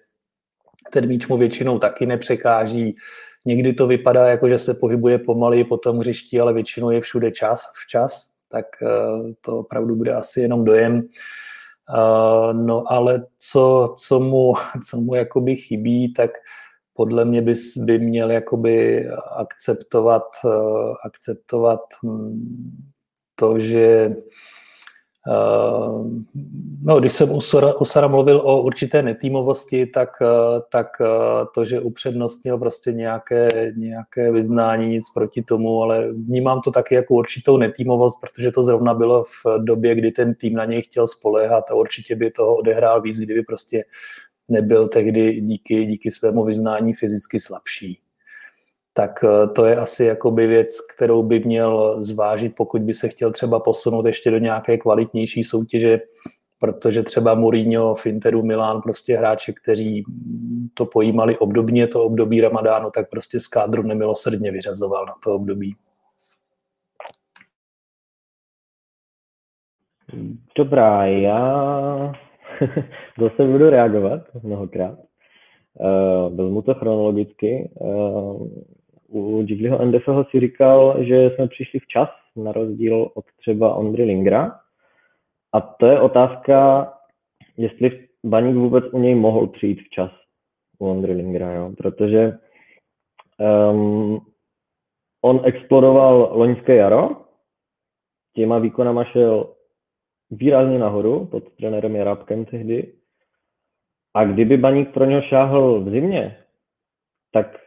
Ten míč mu většinou taky nepřekáží. Někdy to vypadá jako, že se pohybuje pomalej po tom hřišti, ale většinou je všude čas, včas, tak eh, to opravdu bude asi jenom dojem. Eh, no ale co, co mu, co mu jakoby chybí, tak podle mě by, by měl jakoby akceptovat, eh, akceptovat hm, to, že no, když jsem u Sara, u Sara mluvil o určité netýmovosti, tak, eh, tak eh, to, že upřednostnil prostě nějaké, nějaké vyznání, nic proti tomu, ale vnímám to taky jako určitou netýmovost, protože to zrovna bylo v době, kdy ten tým na něj chtěl spoléhat a určitě by toho odehrál víc, kdyby prostě nebyl tehdy díky, díky svému vyznání fyzicky slabší tak eh, to je asi jakoby věc, kterou by měl zvážit, pokud by se chtěl třeba posunout ještě do nějaké kvalitnější soutěže, protože třeba Mourinho, Finteru, Milán, prostě hráči, kteří to pojímali obdobně, to období Ramadánu, tak prostě z kádru nemilosrdně vyřazoval na to období. Dobrá, já zase budu reagovat mnohokrát. Uh, vezmu to chronologicky. Uh, u Jigliho Endefeho si říkal, že jsme přišli včas, na rozdíl od třeba Ondry Lingra. A to je otázka, jestli Baník vůbec u něj mohl přijít včas u Ondry Lingra, jo? protože um, on explodoval loňské jaro, těma výkonama šel výrazně nahoru pod trenérem Jarábkem tehdy A kdyby baník pro něho šáhl v zimě, tak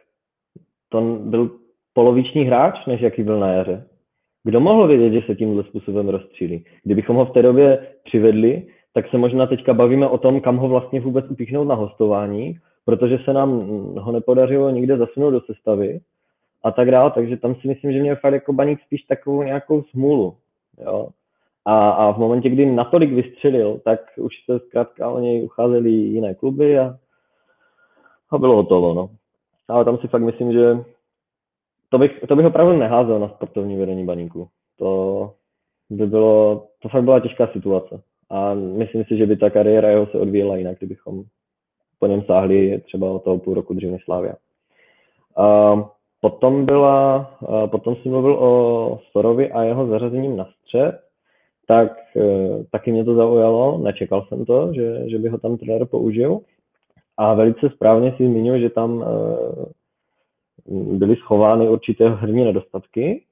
to byl poloviční hráč, než jaký byl na jaře. Kdo mohl vědět, že se tímhle způsobem rozstřílí? Kdybychom ho v té době přivedli, tak se možná teďka bavíme o tom, kam ho vlastně vůbec upíchnout na hostování, protože se nám ho nepodařilo nikde zasunout do sestavy a tak dále, takže tam si myslím, že měl fakt jako baník spíš takovou nějakou smůlu. Jo? A, a v momentě, kdy natolik vystřelil, tak už se zkrátka o něj ucházeli jiné kluby a, a bylo hotovo. No. Ale tam si fakt myslím, že to bych, to bych opravdu neházel na sportovní vedení baníku. To by bylo, to fakt byla těžká situace. A myslím si, že by ta kariéra jeho se odvíjela jinak, kdybychom po něm sáhli třeba o toho půl roku dřív než Slávia. A potom byla, a potom si mluvil o Sorovi a jeho zařazením na střed, tak e, taky mě to zaujalo, nečekal jsem to, že, že by ho tam trenér použil. A velice správně si zmínil, že tam e, byly schovány určité herní nedostatky.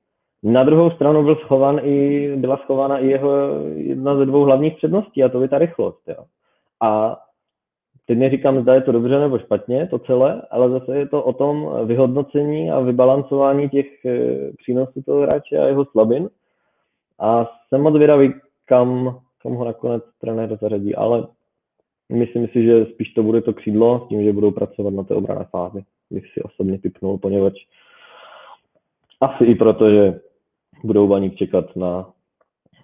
Na druhou stranu byl schovan i, byla schována i jeho jedna ze dvou hlavních předností, a to je ta rychlost. Jo. A teď neříkám, zda je to dobře nebo špatně, to celé, ale zase je to o tom vyhodnocení a vybalancování těch eh, přínosů toho hráče a jeho slabin. A jsem moc vědavý, kam, kam ho nakonec trenér zařadí, ale myslím si, že spíš to bude to křídlo s tím, že budou pracovat na té obrané fázi bych si osobně typnul, poněvadž asi i proto, že budou baník čekat na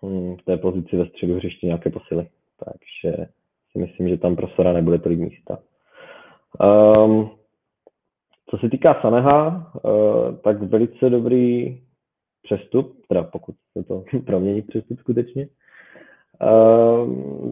hm, té pozici ve středu hřiště nějaké posily. Takže si myslím, že tam pro Sora nebude tolik místa. Um, co se týká Saneha, uh, tak velice dobrý přestup, teda pokud se to promění přestup skutečně. Uh,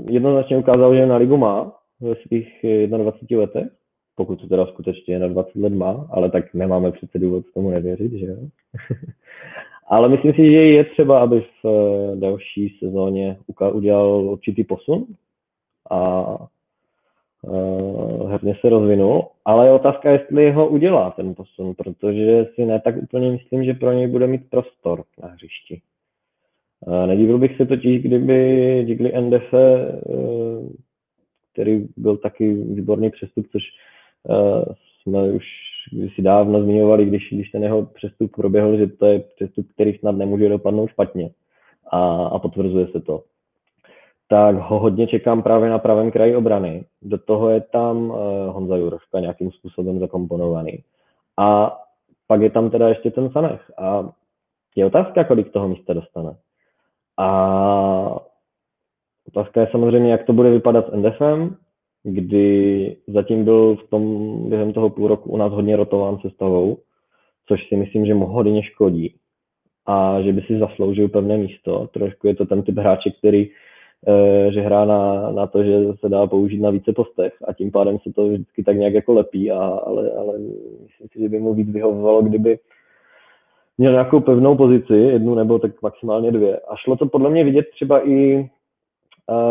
jednoznačně ukázal, že na ligu má ve svých 21 letech pokud to teda skutečně na 20 let má, ale tak nemáme přece důvod tomu nevěřit, že jo. ale myslím si, že je třeba, aby v eh, další sezóně udělal určitý posun a herně se rozvinul, ale je otázka, jestli ho udělá ten posun, protože si ne tak úplně myslím, že pro něj bude mít prostor na hřišti. Nedivil bych se totiž, kdyby Digli NDF, uh, který byl taky výborný přestup, což Eh, jsme už si dávno zmiňovali, když, když ten jeho přestup proběhl, že to je přestup, který snad nemůže dopadnout špatně a, a potvrzuje se to. Tak ho hodně čekám právě na pravém kraji obrany. Do toho je tam uh, Honza Juroška nějakým způsobem zakomponovaný. A pak je tam teda ještě ten Sanech. A je otázka, kolik toho místa dostane. A otázka je samozřejmě, jak to bude vypadat s NDFem, kdy zatím byl v tom během toho půl roku u nás hodně rotován sestavou, což si myslím, že mu hodně škodí a že by si zasloužil pevné místo. Trošku je to ten typ hráče, který e, že hrá na, na to, že se dá použít na více postech a tím pádem se to vždycky tak nějak jako lepí, a, ale, ale myslím si, že by mu víc vyhovovalo, kdyby měl nějakou pevnou pozici, jednu nebo tak maximálně dvě. A šlo to podle mě vidět třeba i e,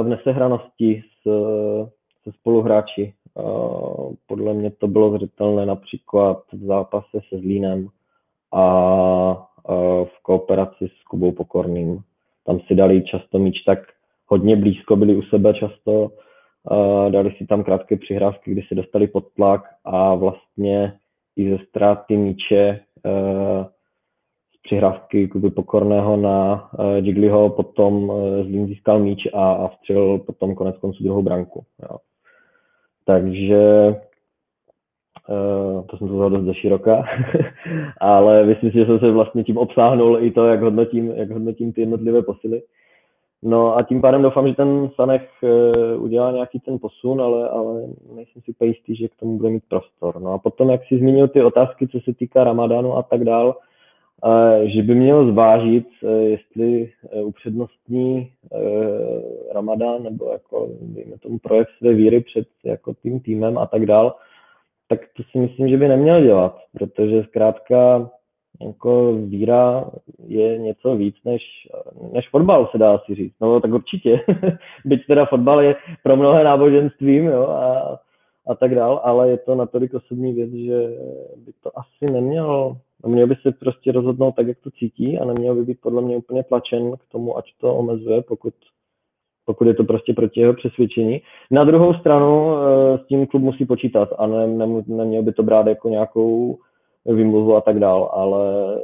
v nesehranosti se spoluhráči. Podle mě to bylo zřetelné například v zápase se Zlínem a v kooperaci s Kubou Pokorným. Tam si dali často míč tak hodně blízko, byli u sebe často, dali si tam krátké přihrávky, kdy se dostali pod tlak a vlastně i ze ztráty míče přihrávky Kuby Pokorného na Jigliho potom Zlín získal míč a, a vstřelil potom konec konců druhou branku. Jo. Takže uh, to jsem to dost ze široka, ale myslím si, že jsem se vlastně tím obsáhnul i to, jak hodnotím, jak hodnotím ty jednotlivé posily. No a tím pádem doufám, že ten Sanech udělá nějaký ten posun, ale, ale nejsem si jistý, že k tomu bude mít prostor. No a potom, jak si zmínil ty otázky, co se týká Ramadánu a tak dál, že by měl zvážit, e, jestli e, upřednostní Ramadán nebo jako, dejme tomu, projekt své víry před jako tím týmem a tak dál, tak to si myslím, že by neměl dělat, protože zkrátka jako víra je něco víc než, než fotbal, se dá asi říct. No tak určitě, byť teda fotbal je pro mnohé náboženstvím jo, a, a tak dál, ale je to natolik osobní věc, že by to asi nemělo měl by se prostě rozhodnout tak, jak to cítí a neměl by být podle mě úplně tlačen k tomu, ať to omezuje, pokud pokud je to prostě proti jeho přesvědčení. Na druhou stranu s tím klub musí počítat a ne, ne, neměl by to brát jako nějakou vymluvu a tak dál, ale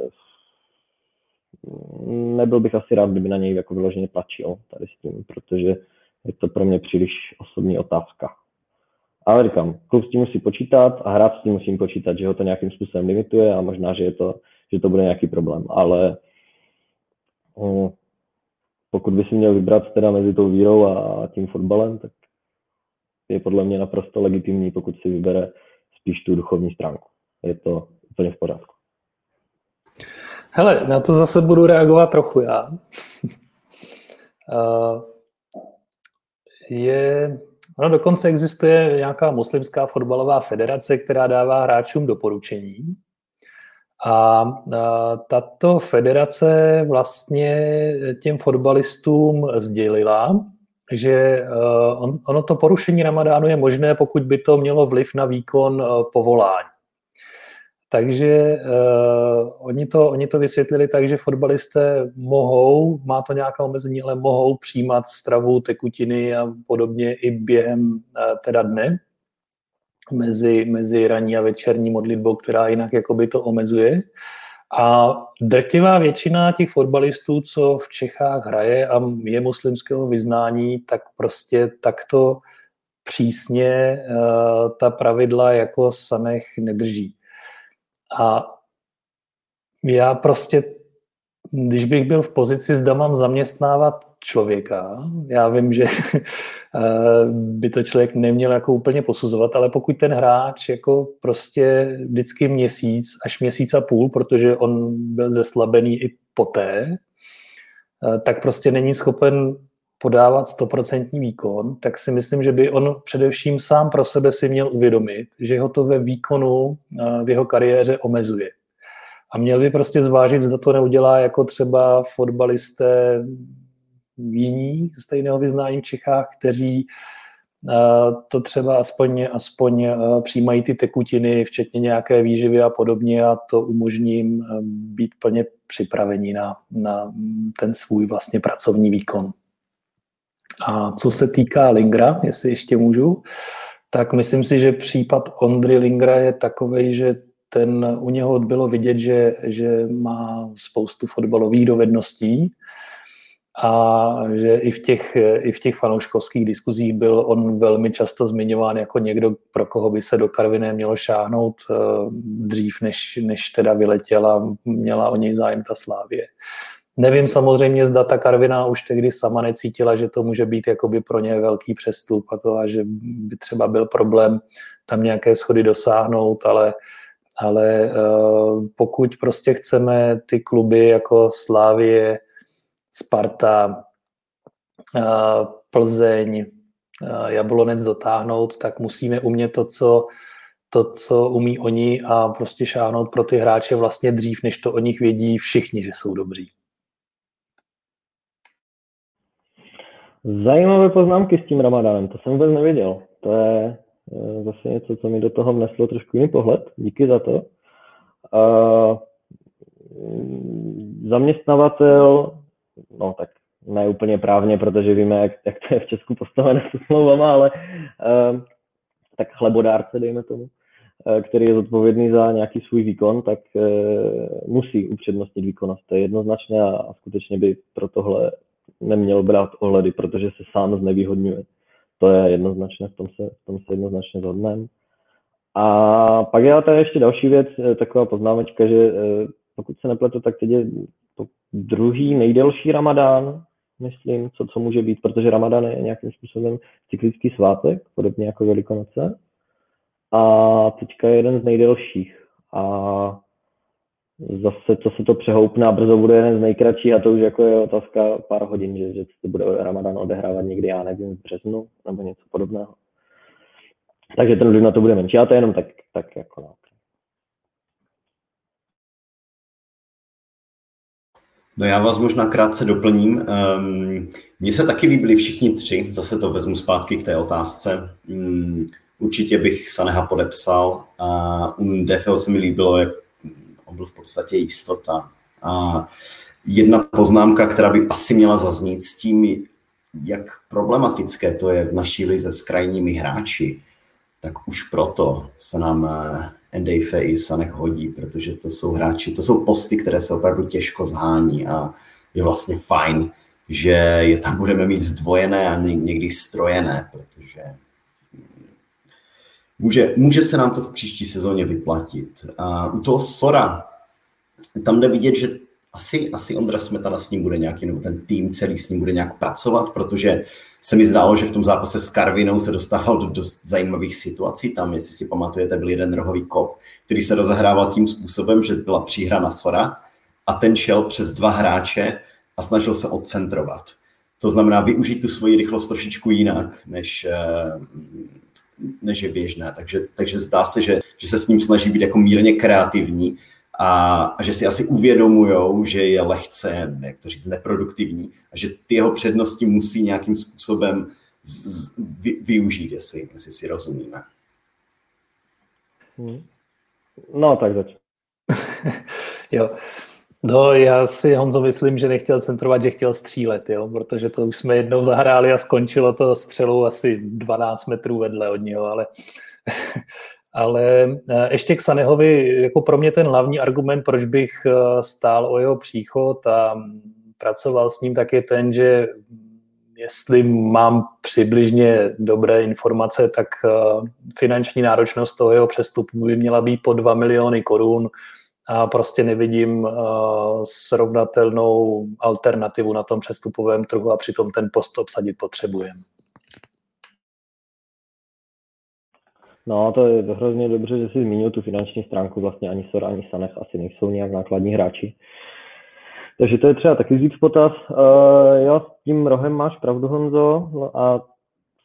nebyl bych asi rád, kdyby na něj jako vyloženě tlačil tady s tím, protože je to pro mě příliš osobní otázka. Ale říkám, klub s tím musí počítat a hráč s tím musím počítat, že ho to nějakým způsobem limituje a možná, že, je to, že to bude nějaký problém. Ale hm, pokud by si měl vybrat teda mezi tou vírou a tím fotbalem, tak je podle mě naprosto legitimní, pokud si vybere spíš tu duchovní stránku. Je to úplně v pořádku. Hele, na to zase budu reagovat trochu já. Eh, je, ono dokonce existuje nějaká muslimská fotbalová federace, která dává hráčům doporučení. A tato federace vlastně těm fotbalistům sdělila, že on, ono to porušení ramadánu je možné, pokud by to mělo vliv na výkon povolání. Takže uh, oni, to, oni to vysvětlili tak, že fotbalisté mohou, má to nějaká omezení, ale mohou přijímat stravu, tekutiny a podobně i během uh, teda dne mezi, mezi ranní a večerní modlitbou, která jinak jakoby to omezuje. A drtivá většina těch fotbalistů, co v Čechách hraje a je muslimského vyznání, tak prostě takto přísně uh, ta pravidla jako sanech nedrží. A já prostě, když bych byl v pozici, zda mám zaměstnávat člověka, já vím, že eh, by to člověk neměl jako úplně posuzovat, ale pokud ten hráč jako prostě vždycky měsíc až měsíc a půl, protože on byl zeslabený i poté, eh, tak prostě není schopen podávat stoprocentní výkon, tak si myslím, že by on především sám pro sebe si měl uvědomit, že ho to ve výkonu v jeho kariéře omezuje. A měl by prostě zvážit, zda to neudělá jako třeba fotbalisté jiní stejného vyznání v Čechách, kteří to třeba aspoň, aspoň přijímají ty tekutiny, včetně nějaké výživy a podobně a to umožní být plně připravení na, na ten svůj vlastně pracovní výkon. A co se týká Lingra, jestli ještě můžu, tak myslím si, že případ Ondry Lingra je takový, že ten, u něho bylo vidět, že, že má spoustu fotbalových dovedností a že i v těch, i v těch fanouškovských diskuzích byl on velmi často zmiňován jako někdo, pro koho by se do Karviné mělo šáhnout eh, dřív, než, než teda vyletěla, měla o něj zájem ta Slávě. Nevím samozřejmě, zda ta Karviná už tehdy sama necítila, že to může být jakoby pro ně velký přestup a to, a že by třeba byl problém tam nějaké schody dosáhnout, ale, ale uh, pokud prostě chceme ty kluby jako Slávie, Sparta, uh, Plzeň, uh, Jablonec dotáhnout, tak musíme umět to, co to, co umí oni a prostě šáhnout pro ty hráče vlastně dřív, než to o nich vědí všichni, že jsou dobří. Zajímavé poznámky s tím Ramadánem, to jsem vůbec nevěděl. To je eh, zase něco, co mi do toho vneslo trošku jiný pohled. Díky za to. Uh, zaměstnavatel, no tak ne úplně právně, protože víme, jak, jak to je v Česku postavené s smlouvama, ale uh, tak chlebodárce, dejme tomu, uh, který je zodpovědný za nějaký svůj výkon, tak uh, musí upřednostnit výkonnost. To je jednoznačné a, a skutečně by pro tohle neměl brát ohledy, protože se sám znevýhodňuje. To je jednoznačné, v tom se, v tom se jednoznačně zhodneme. A pak je tady ještě další věc, eh, taková poznámečka, že eh, pokud se nepletu, tak teď je to druhý nejdelší ramadán, myslím, co, co může být, protože ramadán je nějakým způsobem cyklický svátek, podobně jako Velikonoce. A teďka je jeden z nejdelších. A zase to se to přehoupne a brzo bude jeden z nejkratších a to už jako je otázka pár hodin, že, že se bude Ramadan odehrávat někdy, já nevím, v březnu nebo něco podobného. Takže ten vliv na to bude menší, a to je jenom tak, tak jako no. No já vás možná krátce doplním. Um, Mně se taky líbili všichni tři, zase to vezmu zpátky k té otázce. Um, určitě bych Saneha podepsal a um, Defel se mi líbilo, jak on byl v podstatě jistota. A jedna poznámka, která by asi měla zaznít s tím, jak problematické to je v naší lize s krajními hráči, tak už proto se nám Endefe i Sanech hodí, protože to jsou hráči, to jsou posty, které se opravdu těžko zhání a je vlastně fajn, že je tam budeme mít zdvojené a někdy strojené, protože může, může se nám to v příští sezóně vyplatit. A u toho Sora, tam jde vidět, že asi, asi Ondra Smetana s ním bude nějaký, nebo ten tým celý s ním bude nějak pracovat, protože se mi zdálo, že v tom zápase s Karvinou se dostával do dost zajímavých situací. Tam, jestli si pamatujete, byl jeden rohový kop, který se rozehrával tím způsobem, že byla příhra na Sora a ten šel přes dva hráče a snažil se odcentrovat. To znamená využít tu svoji rychlost trošičku jinak, než, eh, než je běžné. Takže, takže zdá se, že, že se s ním snaží být jako mírně kreativní a, a že si asi uvědomujou, že je lehce, jak to říct, neproduktivní a že ty jeho přednosti musí nějakým způsobem z, z, vy, využít, jestli, jestli si rozumíme. Hmm. No, tak zač. jo. No, já si Honzo myslím, že nechtěl centrovat, že chtěl střílet, jo, protože to už jsme jednou zahráli a skončilo to střelou asi 12 metrů vedle od něho, ale ale eh, ještě k Sanehovi, jako pro mě ten hlavní argument, proč bych eh, stál o jeho příchod a pracoval s ním, tak je ten, že jestli mám přibližně dobré informace, tak eh, finanční náročnost toho jeho přestupu by měla být po 2 miliony korun a prostě nevidím srovnatelnou alternativu na tom přestupovém trhu a přitom ten post obsadit potřebujeme. No, to je hrozně dobře, že jsi zmínil tu finanční stránku. Vlastně ani Sora, ani Sanech asi nejsou nějak nákladní hráči. Takže to je třeba taky vzít v potaz. Uh, jo, s tím rohem máš pravdu, Honzo, no a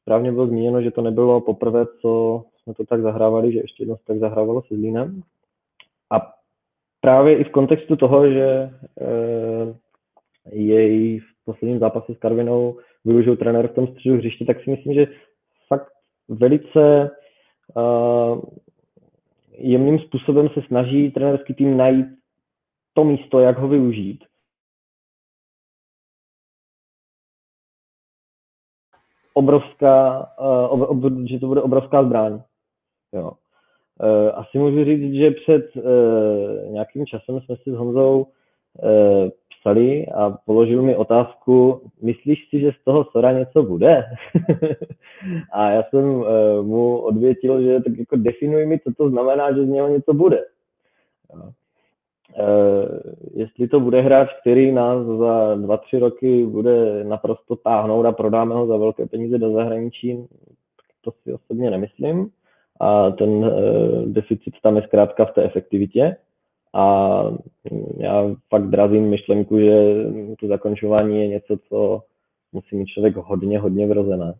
správně bylo zmíněno, že to nebylo poprvé, co jsme to tak zahrávali, že ještě jednou tak zahrávalo se Zlínem. A právě i v kontextu toho, že uh, jej v posledním zápase s Karvinou využil trenér v tom středu hřiště, tak si myslím, že fakt velice jemným způsobem se snaží trenerský tým najít to místo, jak ho využít. Obrovská, ob, ob, že to bude obrovská zbraň. Asi můžu říct, že před nějakým časem jsme si s Honzou psali a položil mi otázku, myslíš si, že z toho Sora něco bude? a já jsem mu odvětil, že tak jako definuj mi, co to znamená, že z něho něco bude. Jestli to bude hráč, který nás za dva, tři roky bude naprosto táhnout a prodáme ho za velké peníze do zahraničí, to si osobně nemyslím. A ten uh, deficit tam je zkrátka v té efektivitě. A já fakt drazím myšlenku, že to zakončování je něco, co musí mít člověk hodně, hodně vrozené.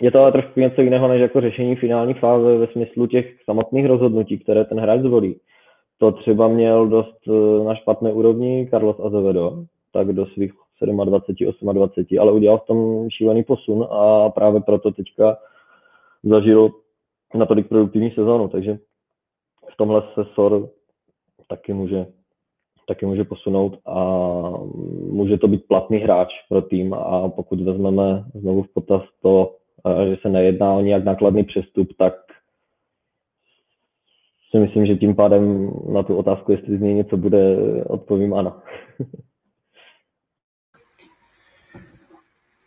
Je to ale trošku něco jiného než jako řešení finální fáze ve smyslu těch samotných rozhodnutí, které ten hráč zvolí. To třeba měl dost eh, na špatné úrovni Carlos Azevedo, tak do svých 27, 28, ale udělal v tom šílený posun a právě proto teďka zažil natolik produktivní sezónu, takže v tomhle se SOR taky může, taky může posunout a může to být platný hráč pro tým a pokud vezmeme znovu v potaz to, eh, že se nejedná o nějak nákladný přestup, tak si myslím, že tím pádem na tu otázku, jestli z něj něco bude, odpovím ano.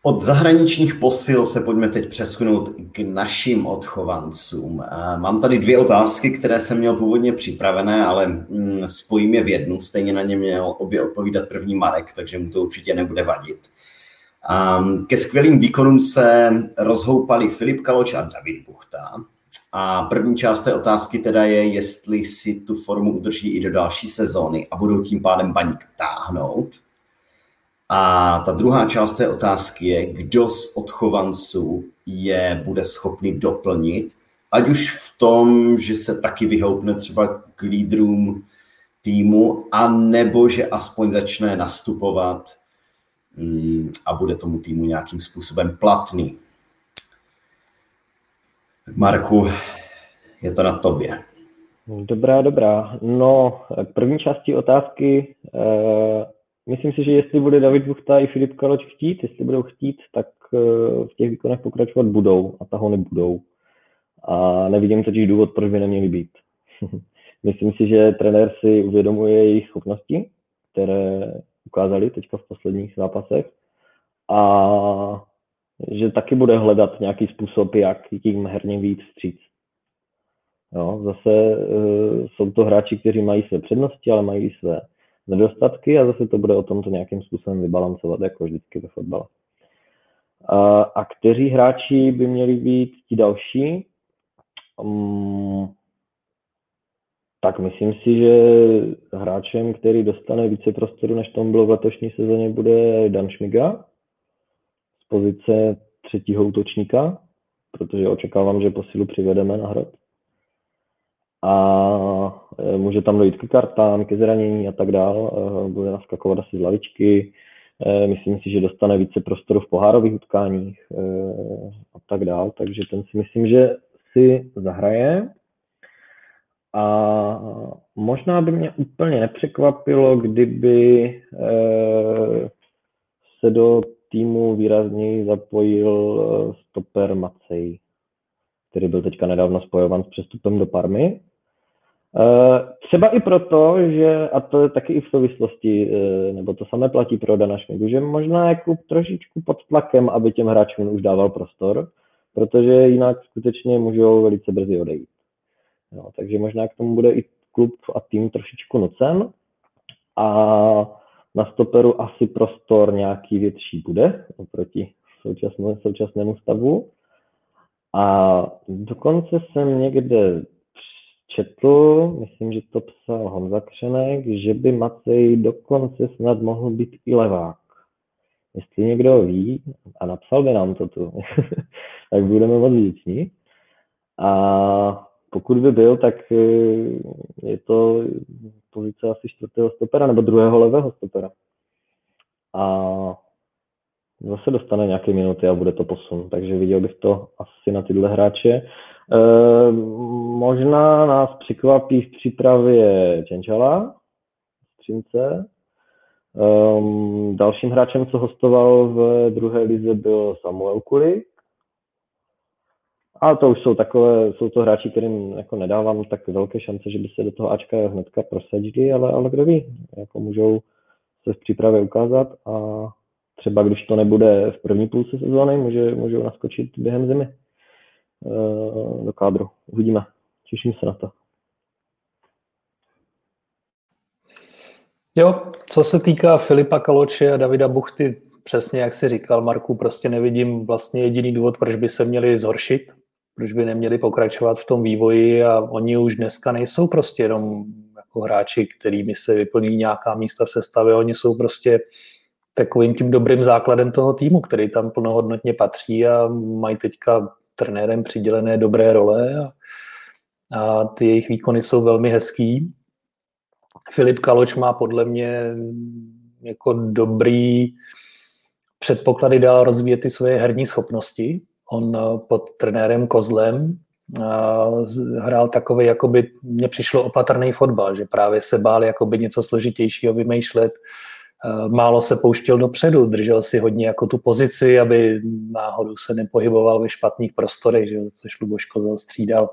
Od zahraničních posil se pojďme teď přesunout k našim odchovancům. Mám tady dvě otázky, které jsem měl původně připravené, ale mm, spojím je v jednu. Stejně na ně měl obě odpovídat první Marek, takže mu to určitě nebude vadit. Ke skvělým výkonům se rozhoupali Filip Kaloč a David Buchta. A první část té otázky teda je, jestli si tu formu udrží i do další sezóny a budou tím pádem baník táhnout. A ta druhá část té otázky je, kdo z odchovanců je bude schopný doplnit, ať už v tom, že se taky vyhoupne třeba k lídrům týmu, a nebo že aspoň začne nastupovat mm, a bude tomu týmu nějakým způsobem platný. Marku, je to na tobě. Dobrá, dobrá. No, první části otázky eh, myslím si, že jestli bude David Buchta i Filip Kaloč chtít, jestli budou chtít, tak eh, v těch výkonech pokračovat budou a tahony budou. A nevidím totiž důvod, proč by neměli být. myslím si, že trenér si uvědomuje jejich schopnosti, které ukázali teďka v posledních zápasech a že taky bude hledat nějaký způsob, jak tím herně víc vstříc. Jo, zase uh, jsou to hráči, kteří mají své přednosti, ale mají své nedostatky a zase to bude o tom to nějakým způsobem vybalancovat, jako vždycky ve fotbale. A, a kteří hráči by měli být ti další? Um, tak myslím si, že hráčem, který dostane více prostoru, než tomu bylo v letošní sezóně, bude Dan Šmiga z pozice třetího útočníka, protože očekávám, že posilu přivedeme na hrad a může tam dojít ke kartám, ke zranění a tak dál. E, bude naskakovat asi z lavičky. E, myslím si, že dostane více prostoru v pohárových utkáních a tak dál. Takže ten si myslím, že si zahraje. A možná by mě úplně nepřekvapilo, kdyby se do týmu výrazněji zapojil stoper Macej, který byl teďka nedávno spojovan s přestupem do Parmy. Eh, třeba i proto, že, a to je taky i v souvislosti, eh, nebo to samé platí pro Dana Šmigu, že možná je klub trošičku pod tlakem, aby těm hráčům už dával prostor, protože jinak skutečně můžou velice brzy odejít. No, takže možná k tomu bude i klub a tým trošičku nucen a na stoperu asi prostor nějaký větší bude oproti současnému, současnému stavu. A dokonce jsem někde četl, myslím, že to psal Honza Křenek, že by Macej dokonce snad mohl být i levák. Jestli někdo ví a napsal by nám to tu, tak budeme moc vděční. A pokud by byl, tak eh, je to pozice asi čtvrtého stopera nebo druhého levého stopera. A zase dostane nějaké minuty a bude to posun. Takže viděl bych to asi na tyhle hráče. Eh, možná nás překvapí v přípravě Čenčala, Střince. Um, dalším hráčem, co hostoval v druhé lize, byl Samuel Kulik. Ale to už jsou takové, jsou to hráči, kterým jako nedávám tak velké šance, že by se do toho Ačka hnedka prosadili, ale, ale kdo ví, jako můžou se v přípravě ukázat a třeba když to nebude v první půlce sezóny, může, můžou naskočit během zimy. Eh, do kádru. Uvidíme. Těším se na to. Jo, co se týká Filipa Kaloče a Davida Buchty, přesně jak si říkal, Marku, prostě nevidím vlastně jediný důvod, proč by se měli zhoršit, proč by neměli pokračovat v tom vývoji a oni už dneska nejsou prostě jenom jako hráči, kterými se vyplní nějaká místa sestavy, oni jsou prostě takovým tím dobrým základem toho týmu, který tam plnohodnotně patří a mají teďka trenérem přidělené dobré role a, a ty jejich výkony jsou velmi hezký. Filip Kaloč má podle mě jako dobrý předpoklady dál rozvíjet ty svoje herní schopnosti. On pod trenérem Kozlem hrál takový, jako by mně přišlo opatrný fotbal, že právě se bál jakoby něco složitějšího vymýšlet, Eh, málo se pouštěl dopředu, držel si hodně jako tu pozici, aby náhodou se nepohyboval ve špatných prostorech, že, což Luboško zastřídal.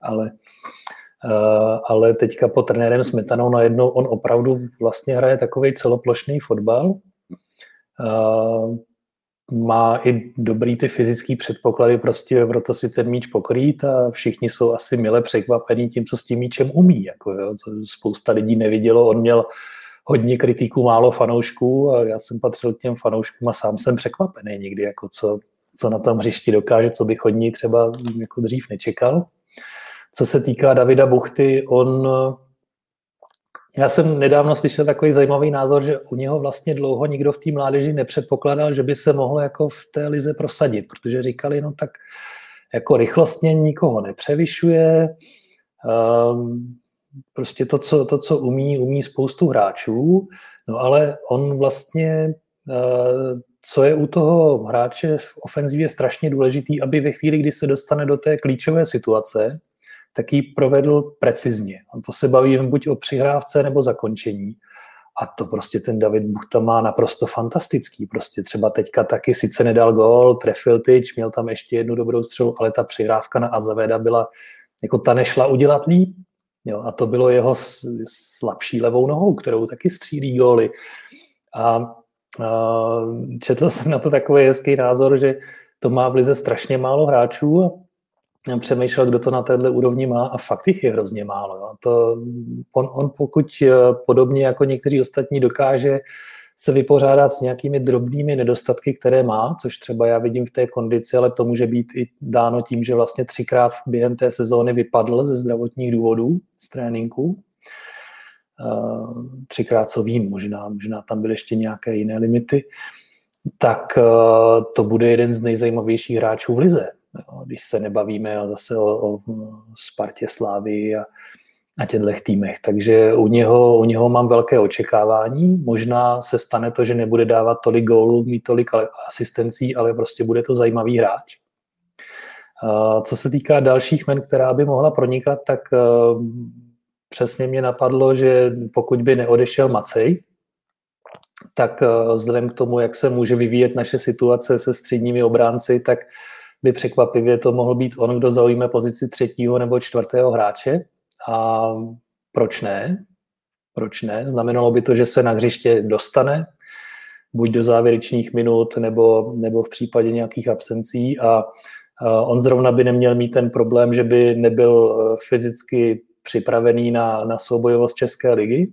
Ale, eh, ale teďka po trenérem Smetanou najednou on opravdu vlastně hraje takový celoplošný fotbal. Eh, má i dobrý ty fyzické předpoklady prostě proto si ten míč pokrýt a všichni jsou asi mile překvapení tím, co s tím míčem umí. Jako, jo. Spousta lidí nevidělo, on měl hodně kritiků, málo fanoušků a já jsem patřil k těm fanouškům a sám jsem překvapený někdy, jako co, co na tom hřišti dokáže, co bych od ní třeba jako dřív nečekal. Co se týká Davida Buchty, on já jsem nedávno slyšel takový zajímavý názor, že u něho vlastně dlouho nikdo v té mládeži nepředpokládal, že by se mohlo jako v té lize prosadit, protože říkali, no tak jako rychlostně nikoho nepřevyšuje, um, prostě to, co, to, co umí, umí spoustu hráčů, no ale on vlastně, eh, co je u toho hráče v ofenzivě strašně důležitý, aby ve chvíli, kdy se dostane do té klíčové situace, tak ji provedl precizně. On to se baví buď o přihrávce nebo zakončení. A to prostě ten David Buchta má naprosto fantastický. Prostě třeba teďka taky sice nedal gól, trefil tyč, měl tam ještě jednu dobrou střelu, ale ta přihrávka na Azaveda byla, jako ta nešla udělat líp. Jo, a to bylo jeho slabší levou nohou, kterou taky střílí góly. A, a četl jsem na to takový hezký názor, že to má v lize strašně málo hráčů a přemýšlel, kdo to na téhle úrovni má a fakt jich je hrozně málo. Jo. To, on, on pokud eh, podobně jako někteří ostatní dokáže se vypořádat s nějakými drobnými nedostatky, které má, což třeba já vidím v té kondici, ale to může být i dáno tím, že vlastně třikrát během té sezóny vypadl ze zdravotních důvodů z tréninku. Uh, třikrát co vím, možná, možná tam byly ještě nějaké jiné limity, tak uh, to bude jeden z nejzajímavějších hráčů v lize když se nebavíme zase o, o Spartě Slávy a, a těchto týmech. Takže u něho, u něho mám velké očekávání. Možná se stane to, že nebude dávat tolik gólů, mít tolik asistencí, ale prostě bude to zajímavý hráč. Co se týká dalších men, která by mohla pronikat, tak eh, přesně mě napadlo, že pokud by neodešel Macej, tak eh, vzhledem k tomu, jak se může vyvíjet naše situace se středními obránci, tak by překvapivě to mohl být on, kdo zaujme pozici třetího nebo čtvrtého hráče. A proč ne? Proč ne? Znamenalo by to, že se na hřiště dostane, buď do závěrečných minut, nebo, nebo v případě nějakých absencí. A on zrovna by neměl mít ten problém, že by nebyl e, fyzicky připravený na, na soubojovost České ligy. E,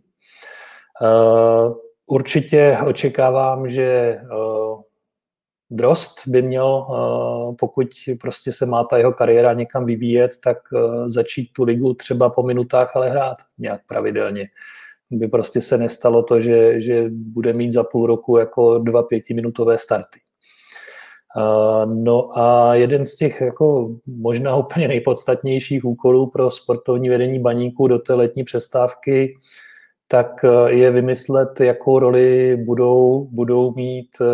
určitě očekávám, že e, Drost by měl, eh, pokud prostě se má ta jeho kariéra někam vyvíjet, tak eh, začít tu ligu třeba po minutách, ale hrát nějak pravidelně. By prostě se nestalo to, že, že bude mít za půl roku jako dva pětiminutové starty. Eh, no a jeden z těch jako možná úplně nejpodstatnějších úkolů pro sportovní vedení baníku do té letní přestávky tak eh, je vymyslet, jakou roli budou, budou mít eh,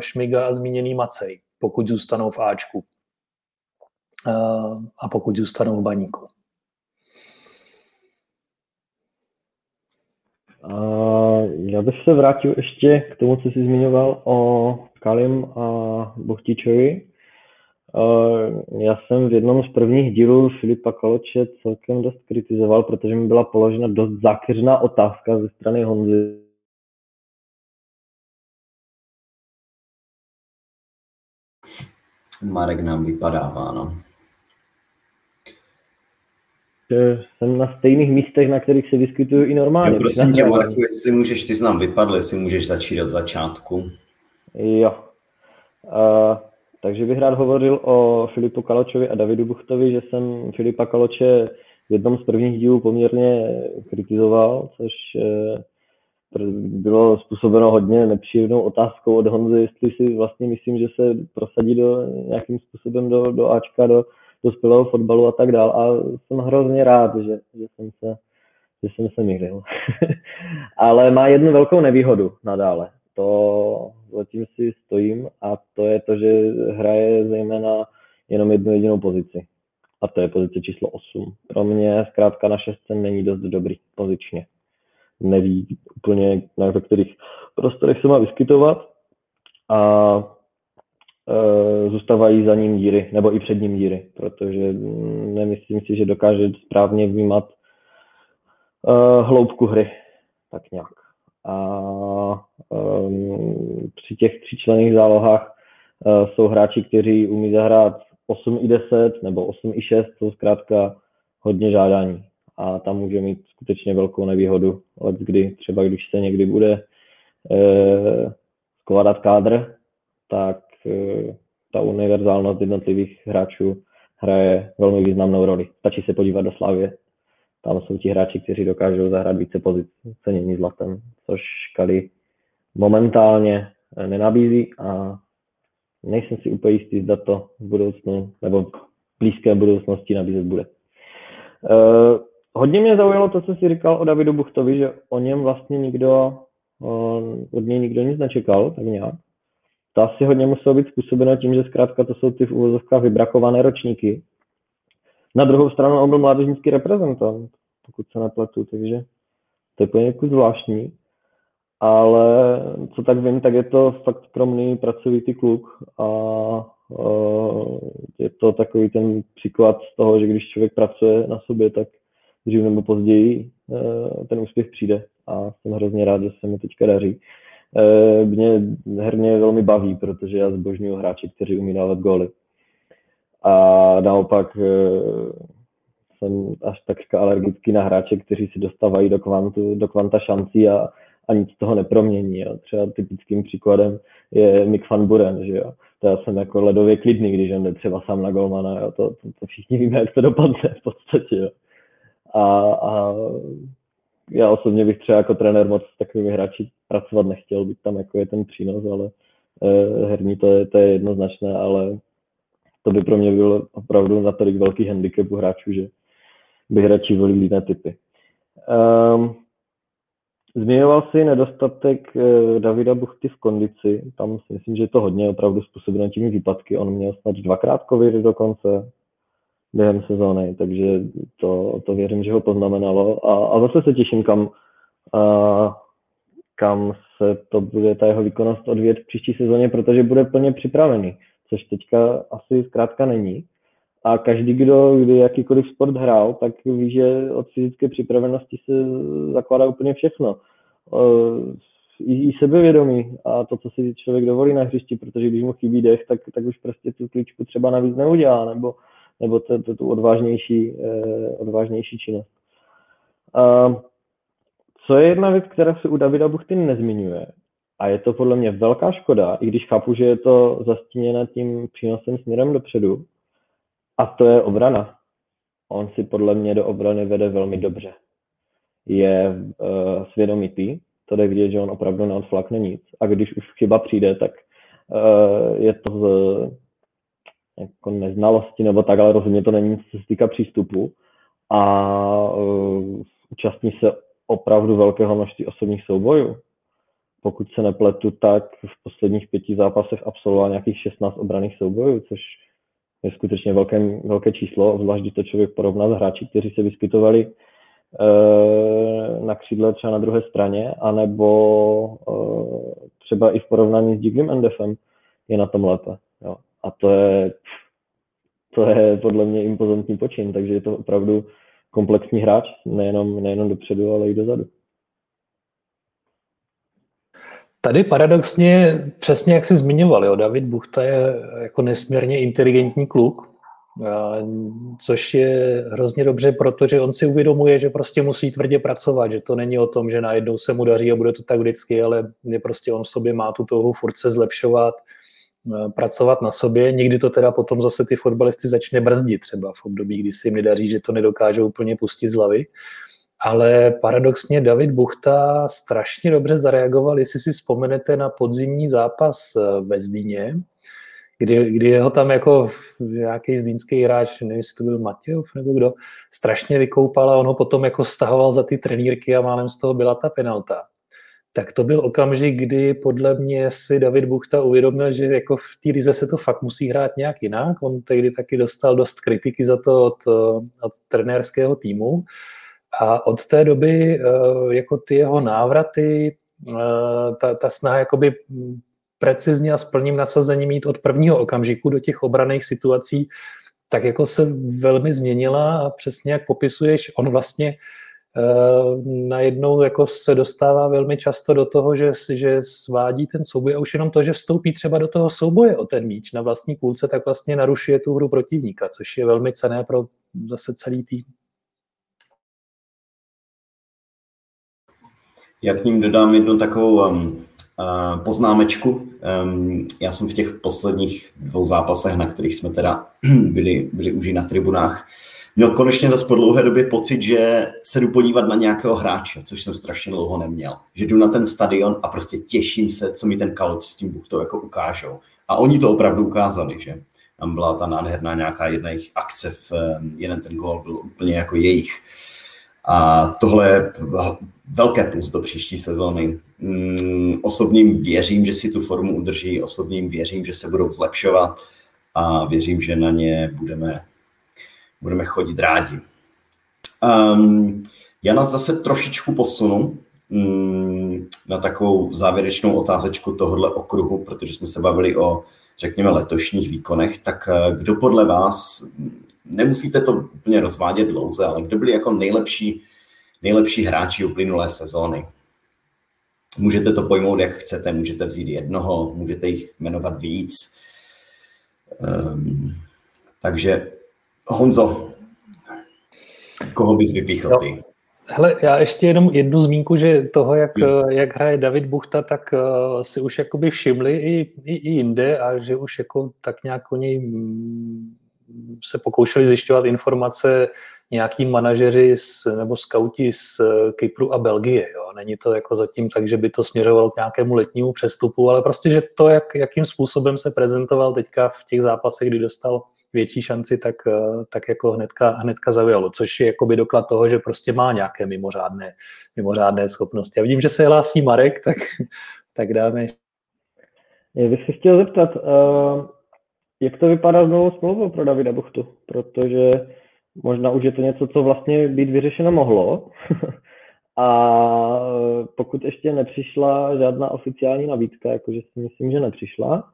Šmiga a zmíněný Macej, pokud zůstanou v Ačku eh, a pokud zůstanou v baníku. Já bych se vrátil ještě k tomu, co jsi zmiňoval o Kalim a Bochtičovi. Uh, já jsem v jednom z prvních dílů Filipa Kaloče celkem dost kritizoval, protože mi byla položena dost zákeřná otázka ze strany Honzy. Marek nám vypadává, no. Jsem na stejných místech, na kterých se vyskytuju i normálně. Jo, prosím tě, Marku, jestli můžeš, ty znám vypadl, jestli můžeš začít od začátku. Jo. Uh, takže bych rád hovořil o Filipu Kaločovi a Davidu Buchtovi, že jsem Filipa Kaloče v jednom z prvních dílů poměrně kritizoval, což eh, bylo způsobeno hodně nepříjemnou otázkou od Honzy, jestli si vlastně myslím, že se prosadí do nějakým způsobem do, do Ačka, do dospělého fotbalu a tak dál. A jsem hrozně rád, že, že jsem se že jsem se mýlil. Ale má jednu velkou nevýhodu nadále. To zatím si stojím a to je to, že hraje zejména jenom jednu jedinou pozici. A to je pozice číslo 8. Pro mě zkrátka na šestce není dost dobrý pozičně. Neví úplně, na kterých prostorech se má vyskytovat a e, zůstávají za ním díry, nebo i před ním díry, protože nemyslím si, že dokáže správně vnímat e, hloubku hry. Tak nějak a při těch tříčlenných zálohách uh, jsou hráči, kteří umí zahrát 8 i 10 nebo 8 i 6, jsou zkrátka hodně žádání a tam může mít skutečně velkou nevýhodu, let kdy třeba když se někdy bude uh, skládat kádr, tak uh, ta univerzálnost jednotlivých hráčů hraje velmi významnou roli. Stačí se podívat do Slavě, tam jsou ti hráči, kteří dokážou zahrát více pozic cenění zlatem, což Kali momentálně nenabízí a nejsem si úplně jistý, zda to v budoucnu nebo v blízké budoucnosti nabízet bude. Uh, hodně mě zaujalo to, co jsi říkal o Davidu Buchtovi, že o něm vlastně nikdo, uh, od něj nikdo nic nečekal, tak nějak. To asi hodně muselo být způsobeno tím, že zkrátka to jsou ty v úvozovkách vybrakované ročníky, na druhou stranu on byl mládežnický reprezentant, pokud se nepletu, takže to je poněkud zvláštní. Ale co tak vím, tak je to fakt skromný, pracovitý kluk a je to takový ten příklad z toho, že když člověk pracuje na sobě, tak dřív nebo později e, ten úspěch přijde a jsem hrozně rád, že se mi teďka daří. E, mě herně velmi baví, protože já zbožňuji hráče, kteří umí dávat góly. A naopak e, jsem až takřka alergický na hráče, kteří si dostávají do, kvantu, do kvanta šancí a, a nic z toho nepromění. Jo. Třeba typickým příkladem je Mick van Buren, že jo. To já jsem jako ledově klidný, když on jde třeba sám na golmana, jo. To, to, to všichni víme, jak to dopadne v podstatě, jo. A, a já osobně bych třeba jako trenér moc s takovými hráči pracovat nechtěl, být tam jako je ten přínos, ale eh, herní to je, to je jednoznačné, ale to by pro mě byl opravdu natolik velký handicap u hráčů, že bych radši volil jiné typy. Um, Zmiňoval si nedostatek uh, Davida Buchty v kondici. Tam si myslím, že je to hodně opravdu způsobeno těmi výpadky. On měl snad dvakrát covid dokonce během sezóny, takže to, to věřím, že ho poznamenalo. A, a zase se těším, kam, uh, kam se to bude ta jeho výkonnost odvět v příští sezóně, protože bude plně připravený, což teďka asi zkrátka není. A každý, kdo kdy jakýkoliv sport hrál, tak ví, že od fyzické připravenosti se zakládá úplně všechno. I, i sebevědomí a to, co si člověk dovolí na hřišti, protože když mu chybí dech, tak, tak už prostě tu kličku třeba navíc neudělá, nebo, nebo to, to, tu odvážnější, eh, odvážnější činnost. A co je jedna věc, která se u Davida Buchty nezmiňuje, a je to podle mě velká škoda, i když chápu, že je to zastíněno tím přínosem směrem dopředu, a to je obrana. On si podle mě do obrany vede velmi dobře. Je uh, svědomitý, to jde vidět, že on opravdu neodflakne nic. A když už chyba přijde, tak uh, je to z jako neznalosti nebo tak, ale rozhodně to není, co se týká přístupu. A uh, účastní se opravdu velkého množství osobních soubojů. Pokud se nepletu, tak v posledních pěti zápasech absolvoval nějakých 16 obraných soubojů, což je skutečně velké, velké číslo, zvlášť když to člověk porovná s hráči, kteří se vyskytovali na křídle třeba na druhé straně, anebo e, třeba i v porovnání s Diglem Endefem je na tom lépe. Jo. A to je, to je podle mě impozantní počin, takže je to opravdu komplexní hráč, nejenom, nejenom dopředu, ale i dozadu. Tady paradoxně, přesně jak jsi zmiňoval, jo, David Buchta je jako nesmírně inteligentní kluk, což je hrozně dobře, protože on si uvědomuje, že prostě musí tvrdě pracovat, že to není o tom, že najednou se mu daří a bude to tak vždycky, ale je prostě on v sobě má tu touhu furt se zlepšovat, pracovat na sobě. Někdy to teda potom zase ty fotbalisty začne brzdit třeba v období, kdy si jim nedaří, že to nedokážou úplně pustit z hlavy ale paradoxně David Buchta strašně dobře zareagoval, jestli si vzpomenete na podzimní zápas eh, ve Zdíně, kdy, kdy jeho tam jako nějaký zdínský hráč, nevím, jestli to byl Matějov nebo kdo, strašně vykoupal a on ho potom jako stahoval za ty trenírky a málem z toho byla ta penalta. Tak to byl okamžik, kdy podle mě si David Buchta uvědomil, že jako v té lize se to fakt musí hrát nějak jinak. On tehdy taky dostal dost kritiky za to od, od trenérského týmu. A od té doby eh, jako ty jeho návraty, eh, ta, ta snaha jakoby precizně a s plným nasazením mít od prvního okamžiku do těch obraných situací, tak jako se velmi změnila a přesně jak popisuješ, on vlastně uh, najednou jako se dostává velmi často do toho, že, že svádí ten souboj a už jenom to, že vstoupí třeba do toho souboje o ten míč na vlastní půlce, tak vlastně narušuje tu hru protivníka, což je velmi cené pro zase celý tým. Já k ním dodám jednu takovou um, poznámečku. Um, já jsem v těch posledních dvou zápasech, na kterých jsme teda byli, byli už i na tribunách, měl konečně zase po dlouhé době pocit, že se jdu podívat na nějakého hráče, což jsem strašně dlouho neměl. Že jdu na ten stadion a prostě těším se, co mi ten kaloč s tím to jako ukážou. A oni to opravdu ukázali, že tam byla ta nádherná nějaká jedna jejich akce, v, jeden ten gol byl úplně jako jejich. A tohle je velké plus do příští sezóny. Mm, osobním věřím, že si tu formu udrží, osobním věřím, že se budou zlepšovat a věřím, že na ně budeme, budeme chodit rádi. Um, já nás zase trošičku posunu mm, na takovou závěrečnou otázečku tohohle okruhu, protože jsme se bavili o, řekněme, letošních výkonech, tak eh, kdo podle vás, nemusíte to úplně rozvádět dlouze, ale kdo byli jako nejlepší, nejlepší hráči uplynulé sezóny? Můžete to pojmout, jak chcete, můžete vzít jednoho, můžete jich jmenovat víc. Um, takže Honzo, koho bys vypíchl ty? Hele, já ještě jenom jednu zmínku, že toho, jak, jak hraje David Buchta, tak uh, si už jakoby všimli i, i, i jinde a že už jako tak nějak oni mm, se pokoušeli zjišťovat informace nějaký manažeři z, nebo skauti z Kypru a Belgie. Jo. Není to jako zatím tak, že by to směřovalo k nějakému letnímu přestupu, ale prostě, že to, jak, jakým způsobem se prezentoval teďka v těch zápasech, kdy dostal větší šanci, tak, eh, tak jako hnedka, hnedka zaujalo, což je jakoby doklad toho, že prostě má nějaké mimořádné, mimořádné schopnosti. A vidím, že se hlásí Marek, tak, tak dáme. Já bych se chtěl zeptat, uh, jak to vypadá s novou smlouvou pro Davida Buchtu, protože možná už je to něco, co vlastně být vyřešeno mohlo. A pokud ještě nepřišla žádná oficiální nabídka, jakože si myslím, že nepřišla,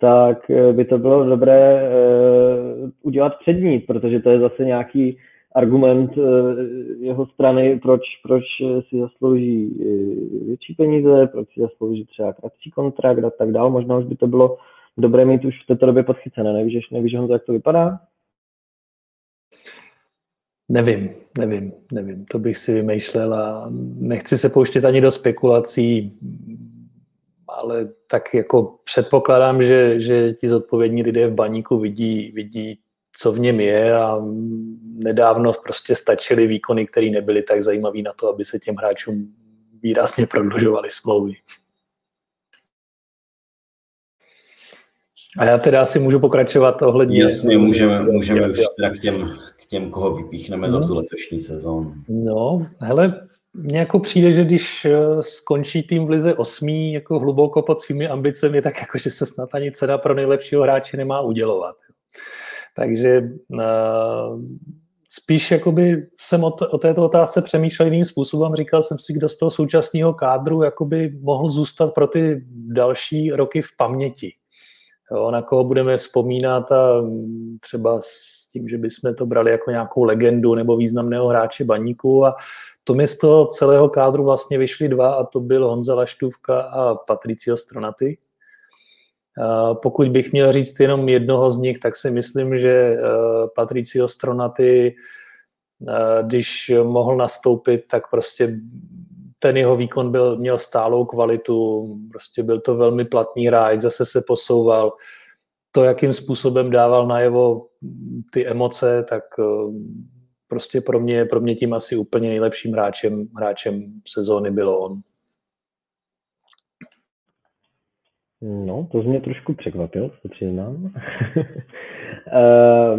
tak by to bylo dobré uh, udělat před ní, protože to je zase nějaký argument uh, jeho strany, proč, proč si zaslouží větší peníze, proč si zaslouží třeba kratší kontrakt a tak dále. Možná už by to bylo dobré mít už v této době podchycené. Nevíš, nevíš Honzo, jak to vypadá? Nevím, nevím, nevím. To bych si vymýšlel a nechci se pouštět ani do spekulací, ale tak jako předpokládám, že, že ti zodpovědní lidé v baníku vidí, vidí, co v něm je a nedávno prostě stačily výkony, které nebyly tak zajímavé na to, aby se těm hráčům výrazně prodlužovaly smlouvy. A já teda asi můžu pokračovat ohledně... Jasně, můžeme, můžeme už teda k těm, k těm, koho vypíchneme no. za tu letošní sezónu. No, hele, mně jako přijde, že když eh, skončí tým v lize osmý jako hluboko pod svými ambicemi, tak jako, že se snad ani cena pro nejlepšího hráče nemá udělovat. Takže uh, spíš jakoby jsem o, to, o této otázce přemýšlel jiným způsobem. Říkal jsem si, kdo z toho současného kádru jakoby mohl zůstat pro ty další roky v paměti jo, na koho budeme vzpomínat a třeba s tím, že bychom to brali jako nějakou legendu nebo významného hráče baníku a to mi z toho celého kádru vlastně vyšly dva a to byl Honza Laštůvka a Patricio Stronaty. Pokud bych měl říct jenom jednoho z nich, tak si myslím, že eh, Patricio Stronaty, eh, když mohl nastoupit, tak prostě ten jeho výkon byl, měl stálou kvalitu, prostě byl to velmi platný hráč, zase se posouval. To, jakým způsobem dával najevo ty emoce, tak eh, prostě pro mě, pro mě tím asi úplně nejlepším hráčem, hráčem sezóny bylo on. No, to mě trošku překvapil, to přiznám. uh,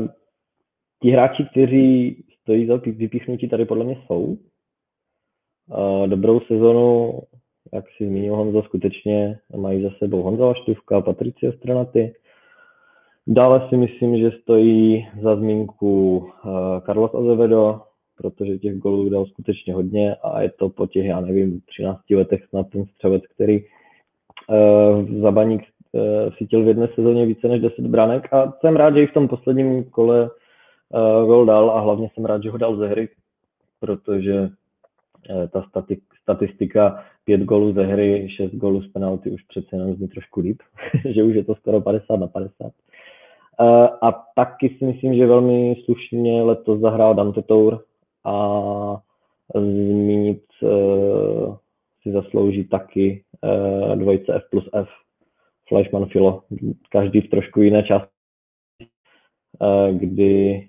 ti hráči, kteří stojí za vypíchnutí, tady podle mě jsou dobrou sezonu, jak si zmínil Honza, skutečně mají za sebou Honza Laštůvka, Patricio Stranaty. Dále si myslím, že stojí za zmínku Carlos Azevedo, protože těch golů dal skutečně hodně a je to po těch, já nevím, 13 letech snad ten střelec, který za baník chytil v jedné sezóně více než 10 branek a jsem rád, že i v tom posledním kole gol dal a hlavně jsem rád, že ho dal ze hry, protože Eh, ta statistika pět gólů ze hry, šest gólů z penalty už přece jenom zní trošku líp, že už je to skoro 50 na 50. Eh, a taky si myslím, že velmi slušně letos zahrál Dante Tour a zmínit eh, si zaslouží taky dvojice F plus F, Fleischmann Filo, každý v trošku jiné části, kdy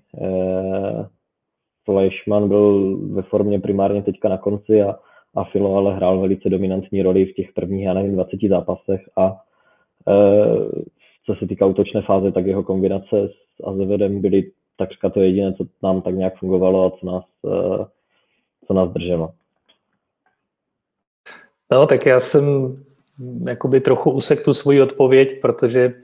Fleischmann byl ve formě primárně teďka na konci a, a Filo ale hrál velice dominantní roli v těch prvních, já nevím, 20 zápasech a e, co se týká útočné fáze, tak jeho kombinace s Azevedem byly takřka to jediné, co nám tak nějak fungovalo a co nás, e, co nás drželo. No, tak já jsem jakoby trochu usek tu svoji odpověď, protože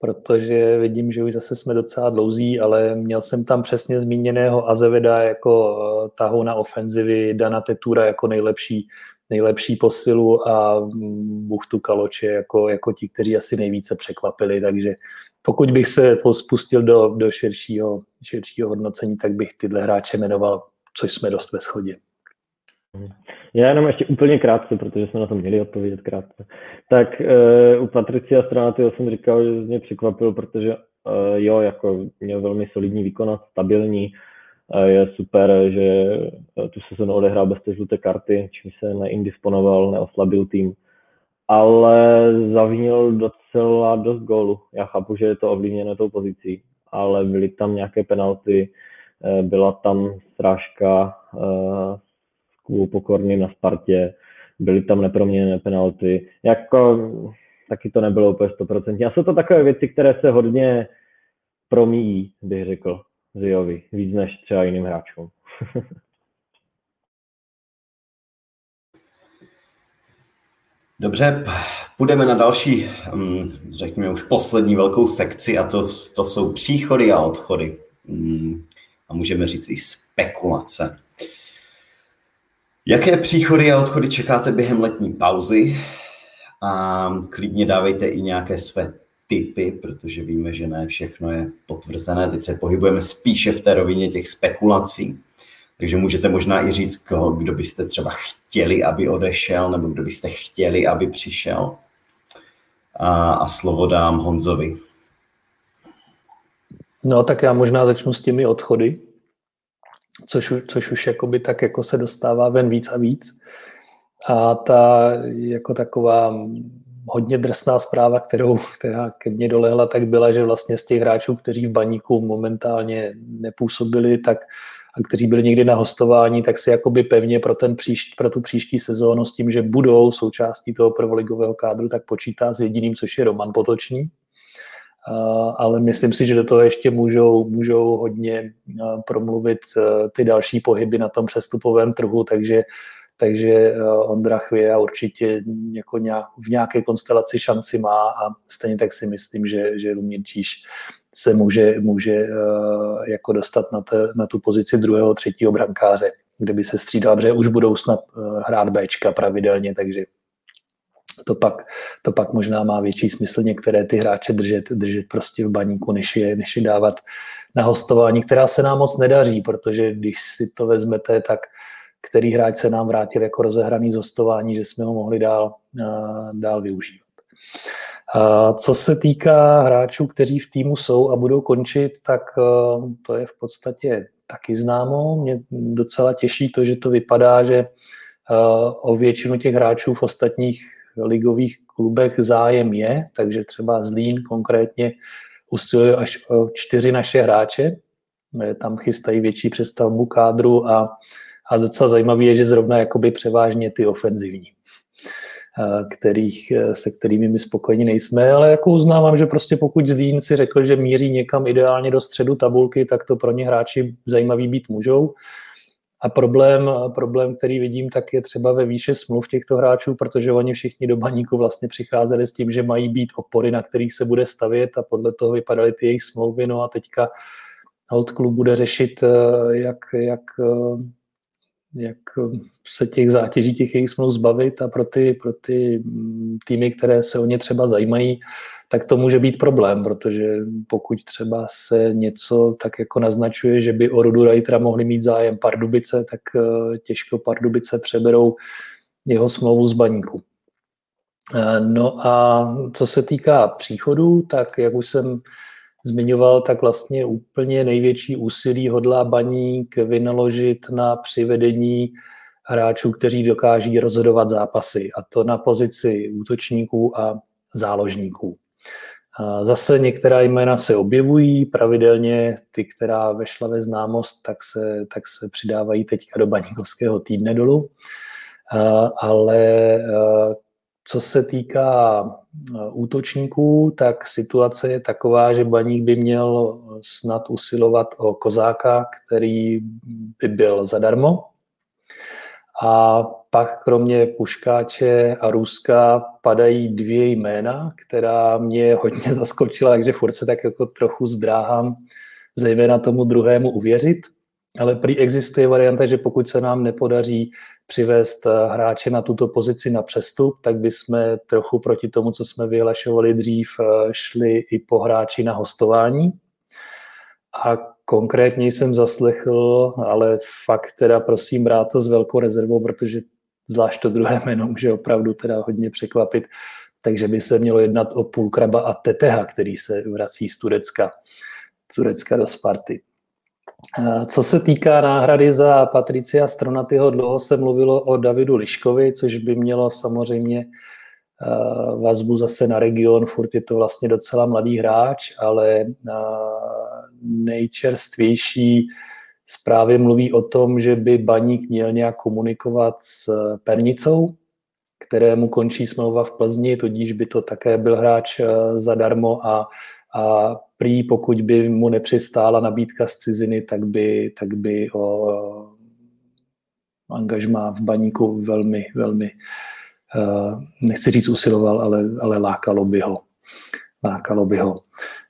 protože vidím, že už zase jsme docela dlouzí, ale měl jsem tam přesně zmíněného Azeveda jako eh, tahu na ofenzivy, Dana Tetura jako nejlepší, nejlepší posilu a Buchtu Kaloče jako, jako ti, kteří asi nejvíce překvapili, takže pokud bych se spustil do, do širšího, širšího hodnocení, tak bych tyhle hráče jmenoval, což jsme dost ve shodě. Já jenom ještě úplně krátce, protože jsme na to měli odpovědět krátce. Tak uh, u Patricia Stranaty jsem říkal, že mě překvapil, protože uh, jo, jako měl velmi solidní výkon, stabilní, uh, je super, že tu sezonu odehrál bez té žluté karty, čím se neindisponoval, neoslabil tým, ale zavínil docela dost gólu. Já chápu, že je to ovlivněné tou pozicí, ale byly tam nějaké penalty, byla tam srážka Kubu Pokorný na Spartě, byly tam neproměněné penalty, jako taky to nebylo úplně 100%. A jsou to takové věci, které se hodně promíjí, bych řekl, Ziovi, víc než třeba jiným hráčům. Dobře, půjdeme na další, mm, řekněme už poslední velkou sekci a to, to jsou příchody a odchody. Mm, a můžeme říct i spekulace. Jaké příchody a odchody čekáte během letní pauzy? A klidně dávejte i nějaké své typy, protože víme, že ne všechno je potvrzené. Teď se pohybujeme spíše v té rovině těch spekulací. Takže můžete možná i říct, koho, kdo byste třeba chtěli, aby odešel, nebo kdo byste chtěli, aby přišel. A, a slovo dám Honzovi. No tak já možná začnu s těmi odchody což, což už jakoby tak jako se dostává ven víc a víc. A ta jako taková hodně drsná zpráva, kterou, která ke mně dolehla, tak byla, že vlastně z těch hráčů, kteří v baníku momentálně nepůsobili, tak a kteří byli někdy na hostování, tak si jakoby pevně pro, ten příš, pro tu příští sezónu s tím, že budou součástí toho prvoligového kádru, tak počítá s jediným, což je Roman Potočný ale myslím si, že do toho ještě můžou, můžou hodně promluvit ty další pohyby na tom přestupovém trhu, takže takže Ondra Chvěja určitě jako nějak, v nějaké konstelaci šanci má a stejně tak si myslím, že, že Lumír Číš se může, může jako dostat na, te, na tu pozici druhého, třetího brankáře, kde by se střídal, protože už budou snad hrát Bčka pravidelně, takže to pak, to pak možná má větší smysl některé ty hráče držet, držet prostě v baníku, než je, než je dávat na hostování, která se nám moc nedaří, protože když si to vezmete, tak který hráč se nám vrátil jako rozehraný z hostování, že jsme ho mohli dál, dál využívat. A co se týká hráčů, kteří v týmu jsou a budou končit, tak to je v podstatě taky známo. Mě docela těší to, že to vypadá, že o většinu těch hráčů v ostatních ligových klubech zájem je, takže třeba Zlín konkrétně usiluje až o čtyři naše hráče, tam chystají větší přestavbu kádru a, a docela zajímavé je, že zrovna jakoby převážně ty ofenzivní, kterých, se kterými my spokojeni nejsme, ale jako uznávám, že prostě pokud Zlín si řekl, že míří někam ideálně do středu tabulky, tak to pro ně hráči zajímavý být můžou. A problém, problém, který vidím, tak je třeba ve výše smluv těchto hráčů, protože oni všichni do baníku vlastně přicházeli s tím, že mají být opory, na kterých se bude stavět a podle toho vypadaly ty jejich smlouvy. No a teďka Hold klub bude řešit, eh, jak, jak, eh, jak se těch zátěží těch jejich smluv zbavit a pro ty, pro ty mm, týmy, které se o ně třeba zajímají, tak to může být problém, protože pokud třeba se něco tak jako naznačuje, že by o Rudu Reitera mohli mít zájem Pardubice, tak eh, těžko Pardubice přeberou jeho smlouvu z baníku. Eh, no a co se týká příchodu, tak jak už jsem zmiňoval, tak vlastně úplně největší úsilí hodlá baník vynaložit na přivedení hráčů, kteří dokáží rozhodovat zápasy, a to na pozici útočníků a záložníků. Zase některá jména se objevují, pravidelně ty, která vešla ve známost, tak se, tak se přidávají teďka do baníkovského týdne dolů. Ale co se týká útočníků, tak situace je taková, že baník by měl snad usilovat o kozáka, který by byl zadarmo, a pak kromě Puškáče a Ruska padají dvě jména, která mě hodně zaskočila, takže furt se tak jako trochu zdráhám zejména tomu druhému uvěřit. ale prý existuje varianta, že pokud se nám nepodaří přivést eh, hráče na tuto pozici na přestup, tak bychom trochu proti tomu, co jsme vyhlašovali dřív, eh, šli i po hráči na hostování. A konkrétně jsem zaslechl, ale fakt teda prosím brát to s velkou rezervou, protože zvlášť to druhé jméno může opravdu teda hodně překvapit, takže by se mělo jednat o Půlkraba a Teteha, který se vrací z Turecka, Turecka do Sparty. Co se týká náhrady za Patricia Stronatyho, dlouho se mluvilo o Davidu Liškovi, což by mělo samozřejmě vazbu zase na region, furt je to vlastně docela mladý hráč, ale nejčerstvější zprávy mluví o tom, že by Baník měl nějak komunikovat s Pernicou, kterému končí smlouva v Plzni, tudíž by to také byl hráč zadarmo a, a prý, pokud by mu nepřistála nabídka z ciziny, tak by, tak by o angažmá v baníku velmi, velmi, uh, nechci říct usiloval, ale, ale lákalo by ho. Lákalo by ho.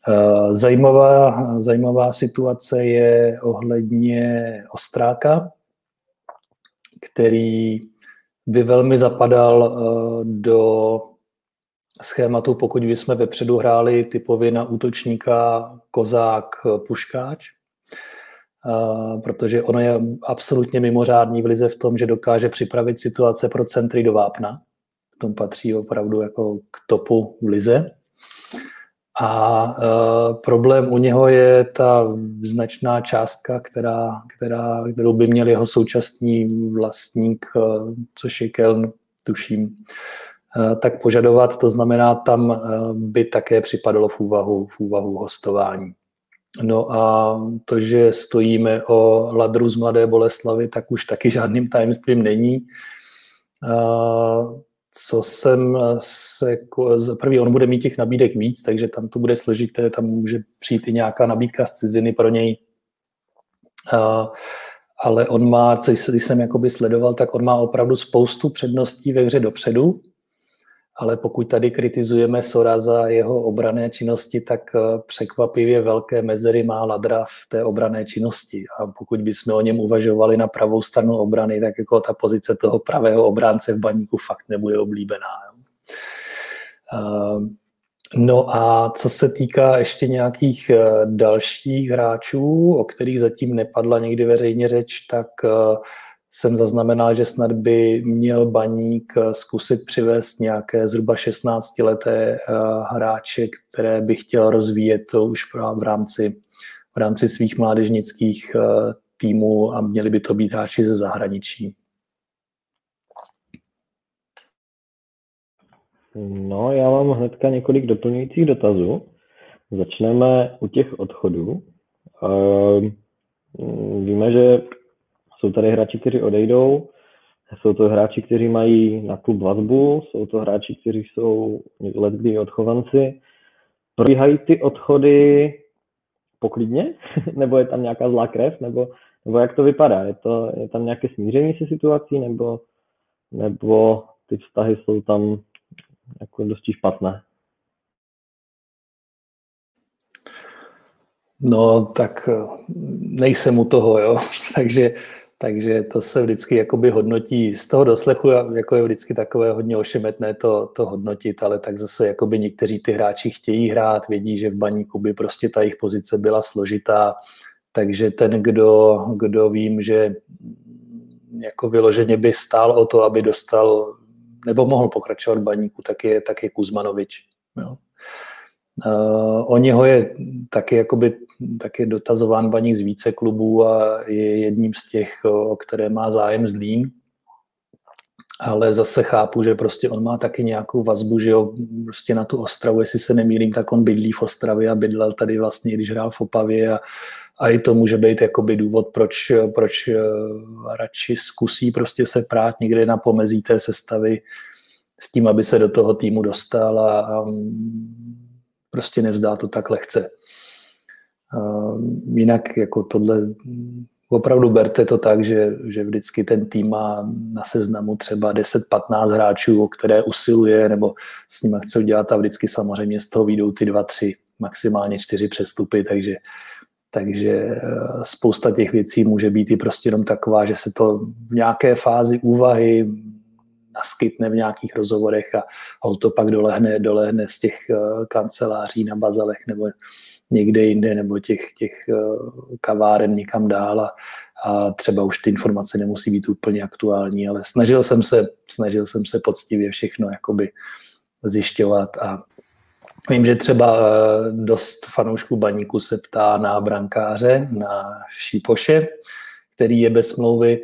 Uh, zajímavá, zajímavá situace je ohledně Ostráka, který by velmi zapadal uh, do schématu, pokud bychom vepředu hráli typově na útočníka Kozák Puškáč, protože ono je absolutně mimořádný v lize v tom, že dokáže připravit situace pro centry do vápna. V tom patří opravdu jako k topu v lize. A uh, problém u něho je ta značná částka, která, která, kterou by měl jeho současný vlastník, uh, což je Keln, tuším, Eh, tak požadovat, to znamená, tam eh, by také připadalo v úvahu, v úvahu hostování. No a to, že stojíme o ladru z Mladé Boleslavy, tak už taky žádným tajemstvím není. Eh, co jsem se, za prvý, on bude mít těch nabídek víc, takže tam to bude složité, tam může přijít i nějaká nabídka z ciziny pro něj. Ale on má, co jsem jakoby sledoval, tak on má opravdu spoustu předností ve hře dopředu, ale pokud tady kritizujeme Sora za jeho obrané činnosti, tak eh, překvapivě velké mezery má Ladra v té obrané činnosti. A pokud bychom o něm uvažovali na pravou stranu obrany, tak jako ta pozice toho pravého obránce v baníku fakt nebude oblíbená. Eh, no a co se týká ještě nějakých eh, dalších hráčů, o kterých zatím nepadla někdy veřejně řeč, tak jsem zaznamenal, že snad by měl baník zkusit přivést nějaké zhruba 16-leté eh, hráče, které by chtěl rozvíjet už v rámci, v rámci svých mládežnických eh, týmů a měli by to být hráči ze zahraničí. No, já mám hnedka několik doplňujících dotazů. Začneme u těch odchodů. Víme, že jsou tady hráči, kteří odejdou, jsou to hráči, kteří mají na klub vazbu, jsou to hráči, kteří jsou let odchovanci. Probíhají ty odchody poklidně? nebo je tam nějaká zlá krev? Nebo, nebo jak to vypadá? Je, to, je tam nějaké smíření se situací? Nebo, nebo ty vztahy jsou tam jako dosti špatné? No, tak nejsem u toho, jo. Takže takže to se vždycky jakoby hodnotí, z toho doslechu jako je vždycky takové hodně ošemetné to, to hodnotit, ale tak zase jakoby někteří ty hráči chtějí hrát, vědí, že v baníku by prostě ta jejich pozice byla složitá, takže ten, kdo, kdo vím, že jako vyloženě by stál o to, aby dostal nebo mohl pokračovat baníku, tak je, tak je Kuzmanovič. Jo. Uh, o něho je taky, jakoby, taky dotazován baník z více klubů a je jedním z těch, o které má zájem Zlín. Ale zase chápu, že prostě on má taky nějakou vazbu, že jo, prostě na tu Ostravu, jestli se nemýlím, tak on bydlí v Ostravě a bydlel tady vlastně, když hrál v Opavě a, a i to může být jakoby důvod, proč, proč uh, radši zkusí prostě se prát někde na pomezí té sestavy s tím, aby se do toho týmu dostal a, a prostě nevzdá to tak lehce. Jinak jako tohle opravdu berte to tak, že, že vždycky ten tým má na seznamu třeba 10-15 hráčů, o které usiluje, nebo s nimi chce udělat a vždycky samozřejmě z toho výjdou ty dva, tři, maximálně čtyři přestupy, takže takže eh, spousta těch věcí může být i prostě jenom taková, že se to v nějaké fázi úvahy naskytne v nějakých rozhovorech a on to pak dolehne, dolehne z těch eh, kanceláří na bazalech nebo někde jinde nebo těch, těch eh, kaváren někam dál a, a třeba už ty informace nemusí být úplně aktuální, ale snažil jsem se, snažil jsem se poctivě všechno jakoby zjišťovat a Vím, že třeba eh, dost fanoušků baníku se ptá na brankáře, na Šípoše, který je bez smlouvy,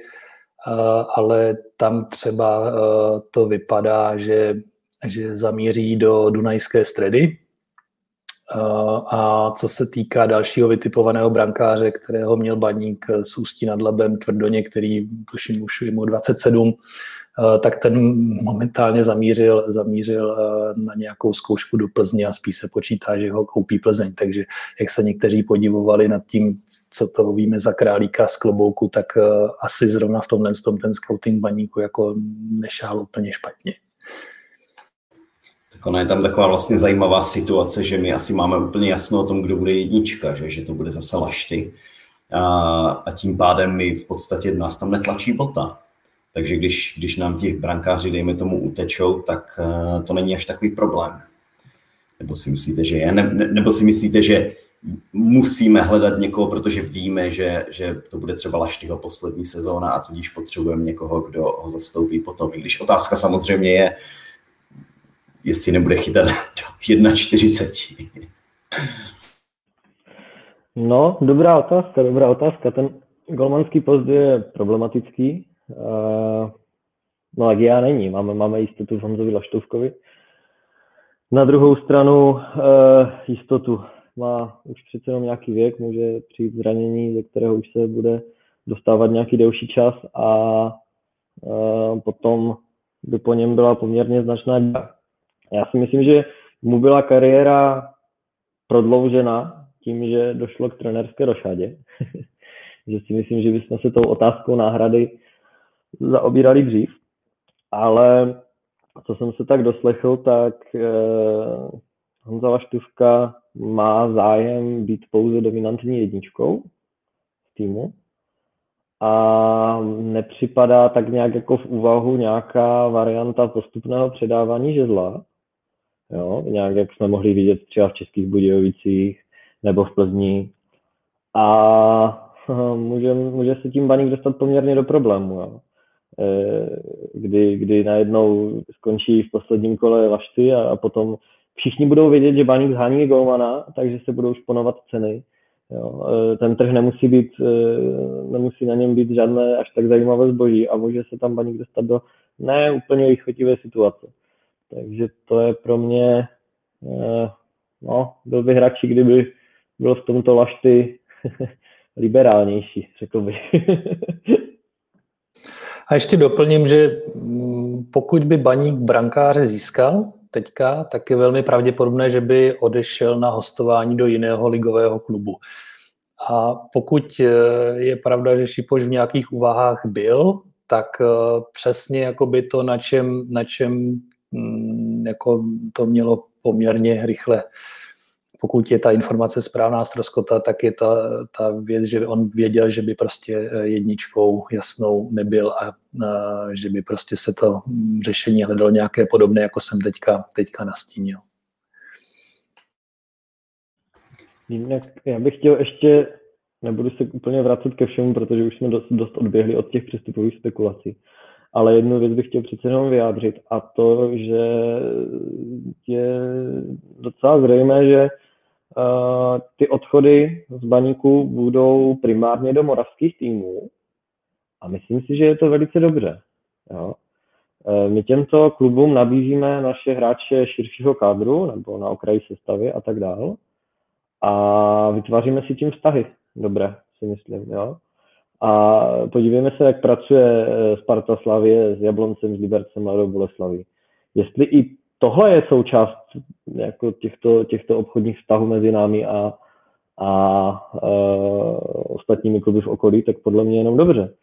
ale tam třeba to vypadá, že, že zamíří do Dunajské stredy, a co se týká dalšího vytipovaného brankáře, kterého měl baník s Ústí nad Labem Tvrdoně, který tuším už mu 27, tak ten momentálně zamířil, zamířil na nějakou zkoušku do Plzně a spíš se počítá, že ho koupí Plzeň. Takže jak se někteří podivovali nad tím, co to víme za králíka z klobouku, tak asi zrovna v tomhle tom ten scouting baníku jako nešál úplně špatně. Tak ona je tam taková vlastně zajímavá situace, že my asi máme úplně jasno o tom, kdo bude jednička, že, že to bude zase Lašty. A, a tím pádem my v podstatě nás tam netlačí bota. Takže když, když nám ti brankáři, dejme tomu, utečou, tak uh, to není až takový problém. Nebo si myslíte, že je? Ne, ne, nebo si myslíte, že musíme hledat někoho, protože víme, že, že to bude třeba Laštyho poslední sezóna a tudíž potřebujeme někoho, kdo ho zastoupí potom. I když otázka samozřejmě je, jestli nebude chytat do 1,40. No, dobrá otázka, dobrá otázka. Ten golmanský post je problematický. Uh, no a já není, máme, máme jistotu v Honzovi Laštovkovi. Na druhou stranu uh, jistotu má už přece jenom nějaký věk, může přijít zranění, ze kterého už se bude dostávat nějaký delší čas a uh, potom by po něm byla poměrně značná já si myslím, že mu byla kariéra prodloužena tím, že došlo k trenerské rošadě. že si myslím, že bychom se tou otázkou náhrady zaobírali dřív. Ale co jsem se tak doslechl, tak eh, Honza Laštůvka má zájem být pouze dominantní jedničkou v týmu a nepřipadá tak nějak jako v úvahu nějaká varianta postupného předávání žezla, jo, nějak jak jsme mohli vidět třeba v Českých Budějovicích nebo v Plzni. A může, může se tím baník dostat poměrně do problému, jo. E, kdy, kdy najednou skončí v posledním kole Lašty a, a potom všichni budou vědět, že baník zhání golmana, takže se budou šponovat ceny. Jo. E, ten trh nemusí, být, e, nemusí na něm být žádné až tak zajímavé zboží a může se tam baník dostat do ne úplně situace. Takže to je pro mě, eh, no, byl bych radši, kdyby byl v tomto lašty liberálnější, řekl bych. A ještě doplním, že mm, pokud by baník brankáře získal teďka, tak je velmi pravděpodobné, že by odešel na hostování do jiného ligového klubu. A pokud eh, je pravda, že Šipoš v nějakých úvahách byl, tak eh, přesně jako by to, na čem, na čem Mm, jako to mělo poměrně rychle pokud je ta informace správná z Troskota, tak je ta, ta věc, že on věděl, že by prostě eh, jedničkou jasnou nebyl a, a že by prostě se to mm, řešení hledalo nějaké podobné, jako jsem teďka, teďka nastínil. Jinak já bych chtěl ještě, nebudu se úplně vracet ke všemu, protože už jsme dost, dost odběhli od těch přestupových spekulací, ale jednu věc bych chtěl přece jenom vyjádřit a to, že je docela zřejmé, že ty odchody z baníku budou primárně do moravských týmů a myslím si, že je to velice dobře. Jo. Uh, my těmto klubům nabízíme naše hráče širšího kádru nebo na okraji sestavy a tak dál a vytváříme si tím vztahy dobré, si myslím. Jo. A podívejme se, jak pracuje eh, Sparta Slavie s Jabloncem, s Libercem, Mladou Boleslaví. Jestli i tohle je součást jako těchto, těchto obchodních vztahů mezi námi a, a e, ostatními kluby v okolí, tak podle mě jenom dobře.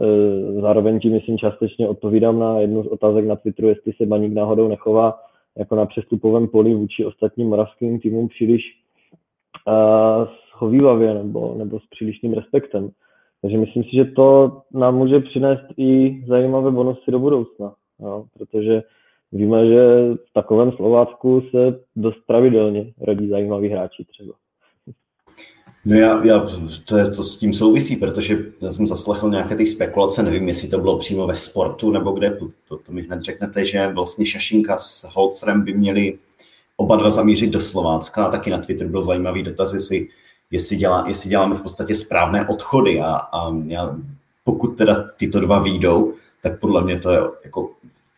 E, zároveň tím, myslím, částečně odpovídám na jednu z otázek na Twitteru, jestli se Baník náhodou nechová jako na přestupovém poli vůči ostatním moravským týmům příliš e, schovývavě nebo, nebo s přílišným respektem. Takže myslím si, že to nám může přinést i zajímavé bonusy do budoucna, jo? protože víme, že v takovém Slovácku se dost pravidelně rodí zajímaví hráči třeba. No já, já to, je, to s tím souvisí, protože já jsem zaslechl nějaké ty spekulace, nevím, jestli to bylo přímo ve sportu nebo kde, to, to mi hned řeknete, že vlastně Šašinka s Holcrem by měli oba dva zamířit do Slovácka a taky na Twitter byl zajímavý dotaz, jestli, jestli, dělá, jestli děláme v podstatě správné odchody a, a já, pokud teda tyto dva výjdou, tak podle mě to je jako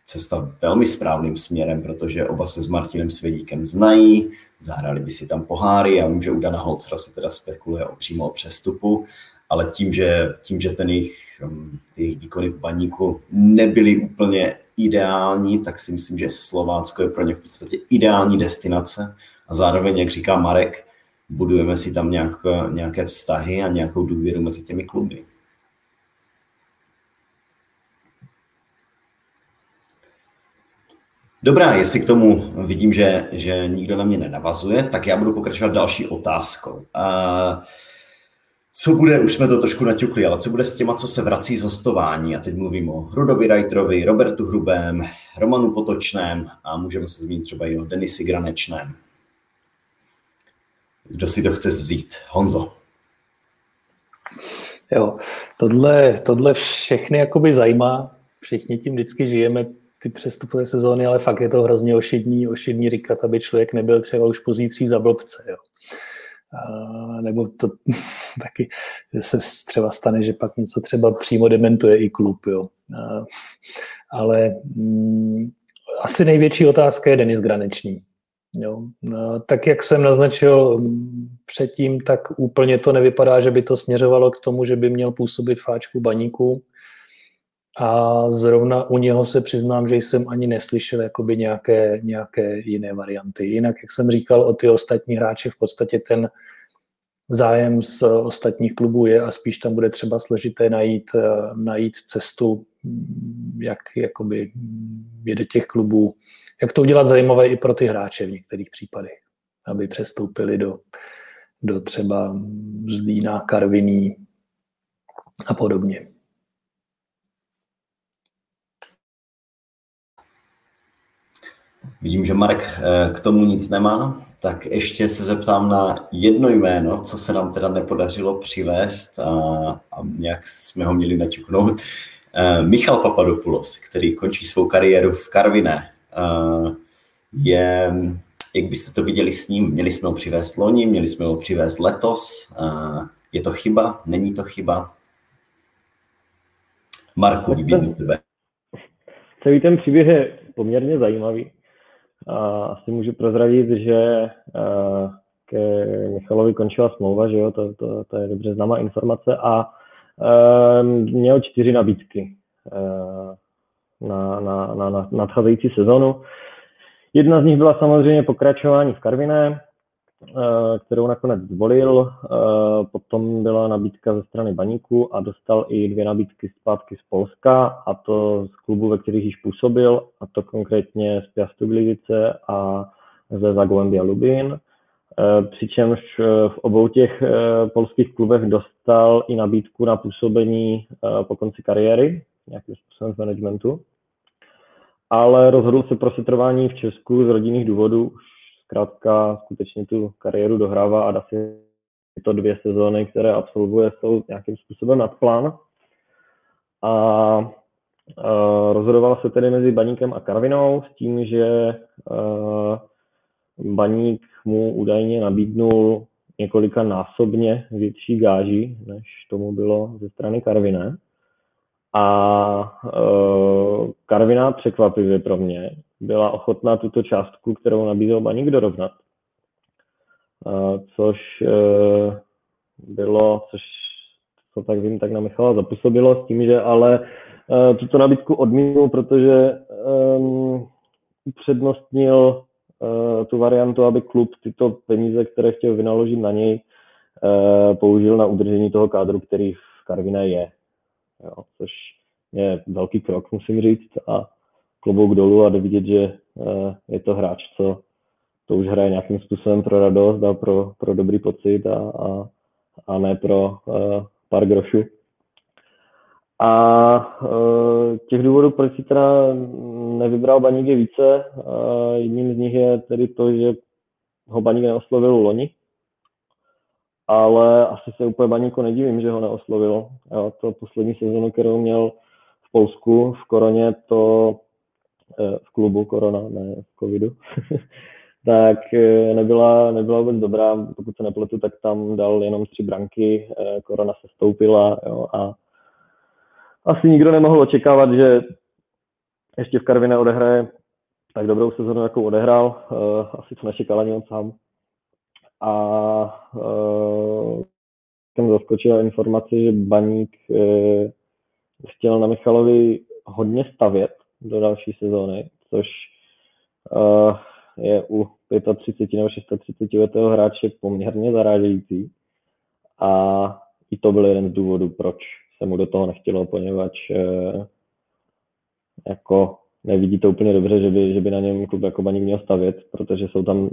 cesta velmi správným směrem, protože oba se s Martinem Svědíkem znají, zahrali by si tam poháry, já vím, že u Dana Holcera se teda spekuluje o přímo o přestupu, ale tím, že, tím, že ten jejich, um, jejich výkony v baníku nebyly úplně ideální, tak si myslím, že Slovácko je pro ně v podstatě ideální destinace a zároveň, jak říká Marek, budujeme si tam nějak, nějaké vztahy a nějakou důvěru mezi těmi kluby. Dobrá, jestli k tomu vidím, že, že nikdo na mě nenavazuje, tak já budu pokračovat další otázkou. Co bude, už jsme to trošku naťukli, ale co bude s těma, co se vrací z hostování? A teď mluvím o Rudovi Reiterovi, Robertu Hrubém, Romanu Potočném a můžeme se zmínit třeba i o Denisi Granečném. Kdo si to chce vzít? Honzo. Jo, tohle, tohle všechny jakoby zajímá. Všichni tím vždycky žijeme ty přestupové sezóny, ale fakt je to hrozně ošidní, ošidní říkat, aby člověk nebyl třeba už pozítří za blbce. Jo. A, nebo to taky se třeba stane, že pak něco třeba přímo dementuje i klub. Jo. A, ale mm, asi největší otázka je Denis Granečný. Jo. A, tak jak jsem naznačil předtím, tak úplně to nevypadá, že by to směřovalo k tomu, že by měl působit fáčku baníku. A zrovna u něho se přiznám, že jsem ani neslyšel jakoby nějaké, nějaké jiné varianty. Jinak, jak jsem říkal o ty ostatní hráči, v podstatě ten zájem z ostatních klubů je a spíš tam bude třeba složité najít, najít cestu, jak jakoby je do těch klubů, jak to udělat zajímavé i pro ty hráče v některých případech, aby přestoupili do, do třeba Zlína, Karviní a podobně. Vidím, že Marek eh, k tomu nic nemá, tak ještě se zeptám na jedno jméno, co se nám teda nepodařilo přivést a, a nějak jsme ho měli naťuknout. Eh, Michal Papadopoulos, který končí svou kariéru v Karviné. Eh, je, jak byste to viděli s ním? Měli jsme ho přivést loni, měli jsme ho přivést letos. Je to chyba? Není to chyba? Marku, vybídnu tebe. Celý ten příběh je poměrně zajímavý. A asi můžu prozradit, že ke Michalovi končila smlouva, že jo, to, to, to je dobře známá informace a měl čtyři nabídky na, na, na, na nadcházející sezonu. Jedna z nich byla samozřejmě pokračování v Karviné, kterou nakonec zvolil. Eh, potom byla nabídka ze strany Baníku a dostal i dvě nabídky zpátky z Polska, a to z klubu, ve kterých již působil, a to konkrétně z Piastu Gliwice a ze Zagłębia Lubin. Eh, přičemž v obou těch polských klubech dostal i nabídku na působení po konci kariéry, nějakým způsobem v managementu. Ale rozhodl se pro setrvání v Česku z rodinných důvodů. Už zkrátka skutečně tu kariéru dohrává a dá si to dvě sezóny, které absolvuje, jsou nějakým způsobem nad plán. A, rozhodoval se tedy mezi Baníkem a Karvinou s tím, že Baník mu údajně nabídnul několika násobně větší gáži, než tomu bylo ze strany Karviné. A uh, Karviná překvapivě pro mě byla ochotná tuto částku, kterou nabízel Baník, dorovnat. Což uh, bylo, což to tak vím, tak na Michala zapůsobilo s tím, že ale uh, tuto nabídku odmítnul, protože upřednostnil uh, tu variantu, aby klub tyto peníze, které chtěl vynaložit na něj, použil na udržení toho kádru, který v Karviné je jo, což je velký krok, musím říct, a klobouk dolů a jde vidět, že eh, je to hráč, co to už hraje nějakým způsobem pro radost a pro, pro dobrý pocit a, a, a ne pro uh, pár grošů. A uh, těch důvodů, proč si teda nevybral Baník je více. Jedním z nich je tedy to, že ho Baník neoslovil loni, ale asi se úplně Baníku nedivím, že ho neoslovilo. Jo, to poslední sezónu, kterou měl v Polsku, v Koroně, to v klubu Korona, ne v covidu, tak nebyla, nebyla vůbec dobrá. Pokud se nepletu, tak tam dal jenom tři branky, Korona se stoupila jo, a asi nikdo nemohl očekávat, že ještě v Karviné odehraje tak dobrou sezonu, jakou odehrál. Asi to nečekal ani on sám. A jsem zaskočil informaci, že Baník chtěl na Michalovi hodně stavět do další sezóny, což uh, je u 35 nebo 36 letého hráče poměrně zarážející. A i to byl jeden z důvodů, proč se mu do toho nechtělo, poněvadž uh, jako nevidí to úplně dobře, že by, že by na něm klub jako Baník měl stavět, protože jsou tam,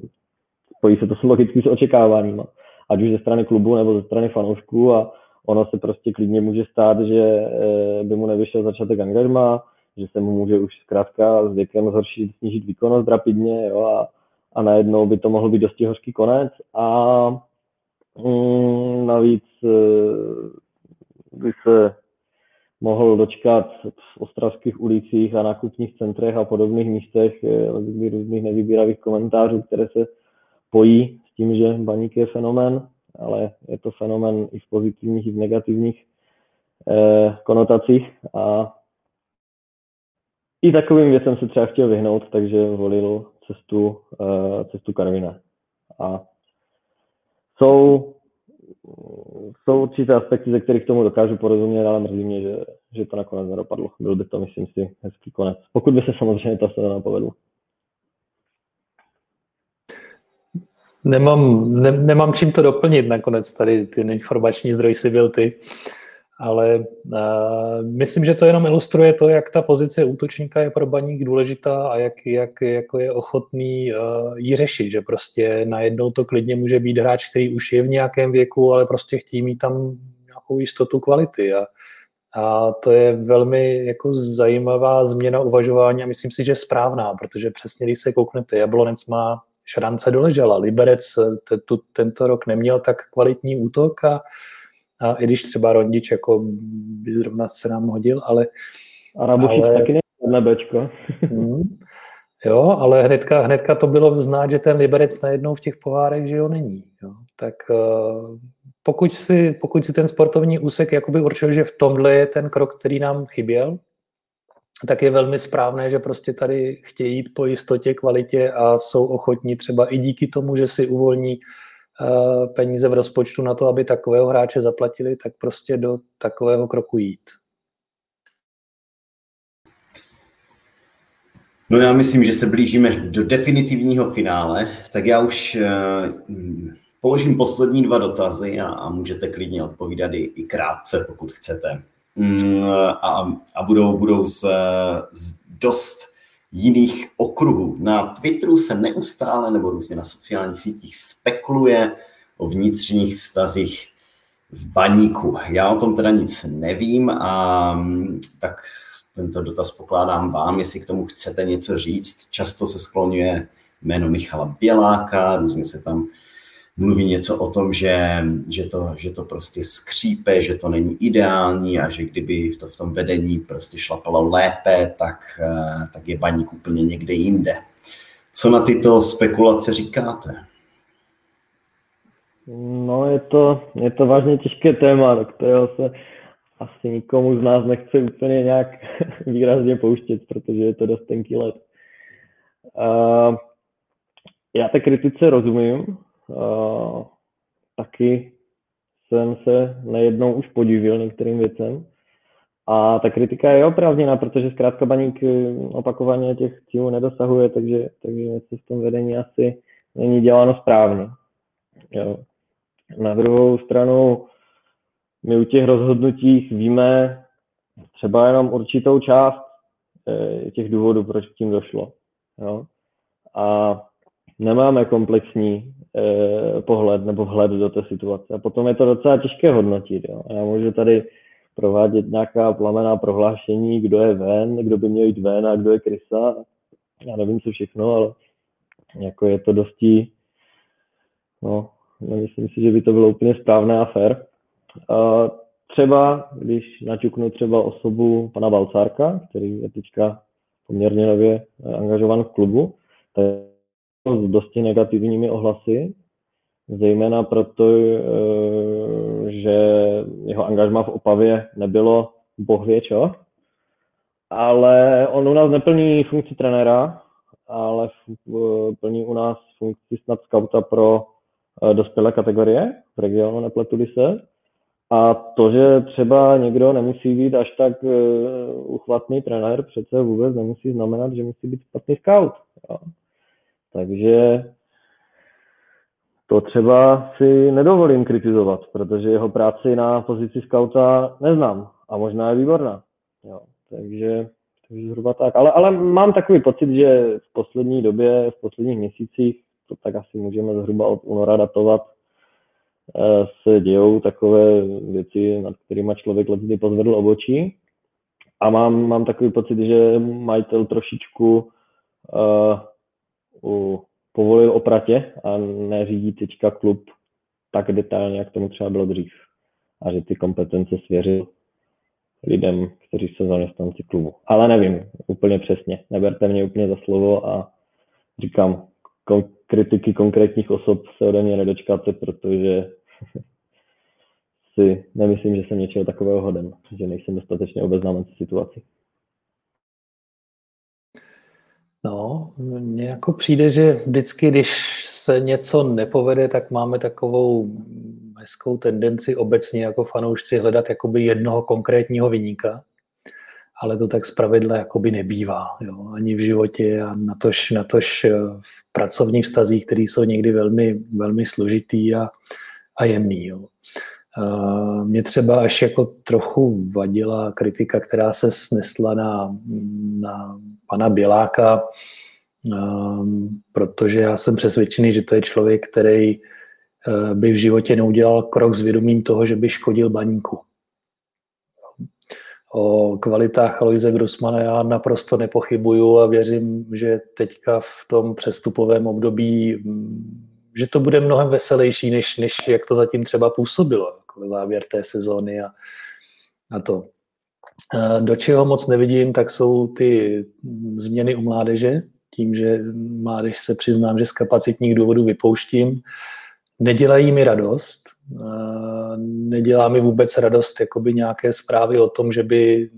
spojí se to s logicky očekáváním, ať už ze strany klubu nebo ze strany fanoušků a ono se prostě klidně může stát, že eh, by mu nevyšel začátek angažma, že se mu může už zkrátka s věkem zhoršit, snížit výkonnost rapidně jo, a, a najednou by to mohl být dosti hořký konec. A mm, navíc eh, by se mohl dočkat v ostravských ulicích a nákupních centrech a podobných místech eh, různých nevybíravých komentářů, které se pojí s tím, že baník je fenomén, ale je to fenomén i v pozitivních, i v negativních eh, konotacích. A i takovým věcem se třeba chtěl vyhnout, takže volil cestu, eh, cestu Karvina. A jsou jsou určité aspekty, ze kterých tomu dokážu porozumět, ale mrzí mě, že, že to nakonec nedopadlo. Byl by to, myslím si, hezký konec. Pokud by se samozřejmě ta sezóna povedla. Nemám, ne, nemám čím to doplnit nakonec, tady ten informační zdroj si byl ty ale uh, myslím, že to jenom ilustruje to, jak ta pozice útočníka je pro baník důležitá a jak, jak jako je ochotný uh, ji řešit, že prostě najednou to klidně může být hráč, který už je v nějakém věku, ale prostě chtějí mít tam nějakou jistotu kvality. A, a to je velmi jako zajímavá změna uvažování a myslím si, že správná, protože přesně když se kouknete, Jablonec má šrance doležela, Liberec tento rok neměl tak kvalitní útok a a i když třeba Rondič jako by zrovna se nám hodil, ale... A Rabušič ale... taky na Bčko. hmm, jo, ale hnedka, hnedka to bylo znát, že ten Liberec najednou v těch pohárech, že jo, není. Jo. Tak uh, pokud si, pokud si ten sportovní úsek jakoby určil, že v tomhle je ten krok, který nám chyběl, tak je velmi správné, že prostě tady chtějí jít po jistotě, kvalitě a jsou ochotní třeba i díky tomu, že si uvolní Eh, peníze v rozpočtu na to, aby takového hráče zaplatili, tak prostě do takového kroku jít. No já myslím, že se blížíme do definitivního finále, tak já už uh, položím poslední dva dotazy a, a můžete klidně odpovídat i, i krátce, pokud chcete. Um, a, a budou, budou z dost jiných okruhů. Na Twitteru se neustále nebo různě na sociálních sítích spekuluje o vnitřních vztazích v baníku. Já o tom teda nic nevím a mm, tak tento dotaz pokládám vám, jestli k tomu chcete něco říct. Často se skloňuje jméno Michala Běláka, různě se tam mluví něco o tom, že, že, to, že to prostě skřípe, že to není ideální a že kdyby to v tom vedení prostě šlapalo lépe, tak, eh, tak je baník úplně někde jinde. Co na tyto spekulace říkáte? No, je to, je to vážně těžké téma, do kterého se asi nikomu z nás nechce úplně nějak výrazně pouštět, protože je to dost tenký let. Uh, já té kritice rozumím, Uh, taky jsem se nejednou už podivil některým věcem. A ta kritika je oprávněná, protože zkrátka baník eh, opakovaně těch cílů nedosahuje, takže, takže něco v tom vedení asi není děláno správně. Jo. Na druhou stranu, my u těch rozhodnutích víme třeba jenom určitou část eh, těch důvodů, proč k tím došlo. Jo. A nemáme komplexní pohled nebo vhled do té situace. A potom je to docela těžké hodnotit. Jo. Já můžu tady provádět nějaká plamená prohlášení, kdo je ven, kdo by měl jít ven a kdo je krysa. Já nevím, co všechno, ale jako je to dosti, no, nemyslím si, že by to bylo úplně správné a fair. Třeba, když naťuknu třeba osobu pana Balcárka, který je teďka poměrně nově angažovan v klubu, tak s dosti negativními ohlasy, zejména proto, eh, že jeho angažma v Opavě nebylo boh ví čo, ale on u nás neplní funkci trenéra, ale plní u nás funkci snad skauta pro eh, dospělé kategorie v regionu, nepletu se. A to, že třeba někdo nemusí být až tak uchvatný trenér, přece vůbec nemusí znamenat, že musí být špatný scout. Jo. Takže to třeba si nedovolím kritizovat, protože jeho práci na pozici skauta neznám a možná je výborná. Jo. Takže, takže zhruba tak. Ale, ale mám takový pocit, že v poslední době, v posledních měsících, to tak asi můžeme zhruba od února datovat, eh, se dějou takové věci, nad kterými člověk leckdy pozvedl obočí. A mám, mám takový pocit, že majitel trošičku uh, u, povolil opratě a neřídí teďka klub tak detailně, jak tomu třeba bylo dřív. A že ty kompetence svěřil lidem, kteří jsou zaměstnanci klubu. Ale nevím úplně přesně. Neberte mě úplně za slovo a říkám, kon- kritiky konkrétních osob se ode mě nedočkáte, protože si nemyslím, že jsem něčeho takového hoden, že nejsem dostatečně obeznámen s situací. No, mně jako přijde, že vždycky, když se něco nepovede, tak máme takovou hezkou tendenci obecně jako fanoušci hledat jakoby jednoho konkrétního vyníka, ale to tak zpravidla jakoby nebývá, jo, ani v životě a natož, natož eh, v pracovních vztazích, které jsou někdy velmi, velmi složitý a, a jemný. Jo. Mě třeba až jako trochu vadila kritika, která se snesla na, na pana Běláka, protože já jsem přesvědčený, že to je člověk, který e, by v životě neudělal krok s vědomím toho, že by škodil baníku. O kvalitách Aloise Grossmana já naprosto nepochybuju a věřím, že teďka v tom přestupovém období že to bude mnohem veselější, než, než jak to zatím třeba působilo, závěr té sezóny a, a to. Do čeho moc nevidím, tak jsou ty změny u mládeže, tím, že mládež se přiznám, že z kapacitních důvodů vypouštím. Nedělají mi radost, nedělá mi vůbec radost jakoby nějaké zprávy o tom, že by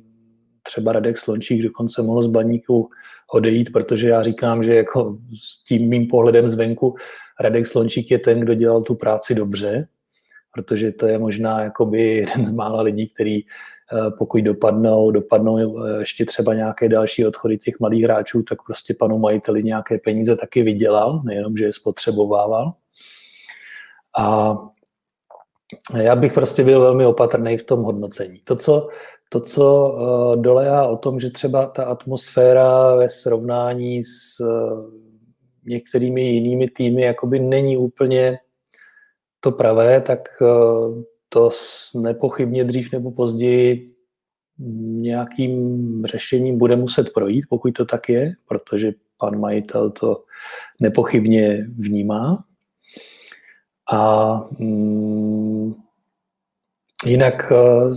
třeba Radek Slončík dokonce mohl z baníku odejít, protože já říkám, že jako s tím mým pohledem zvenku Radek Slončík je ten, kdo dělal tu práci dobře, protože to je možná jakoby jeden z mála lidí, který eh, pokud dopadnou, dopadnou eh, ještě třeba nějaké další odchody těch malých hráčů, tak prostě panu majiteli nějaké peníze taky vydělal, nejenom, že je spotřebovával. A já bych prostě byl velmi opatrný v tom hodnocení. To, co, to, co uh, dolejá o tom, že třeba ta atmosféra ve srovnání s některými jinými týmy jakoby není úplně to pravé, tak uh, to nepochybně dřív nebo později nějakým řešením bude muset projít, pokud to tak je, protože pan majitel to nepochybně vnímá. A mm, Jinak, eh,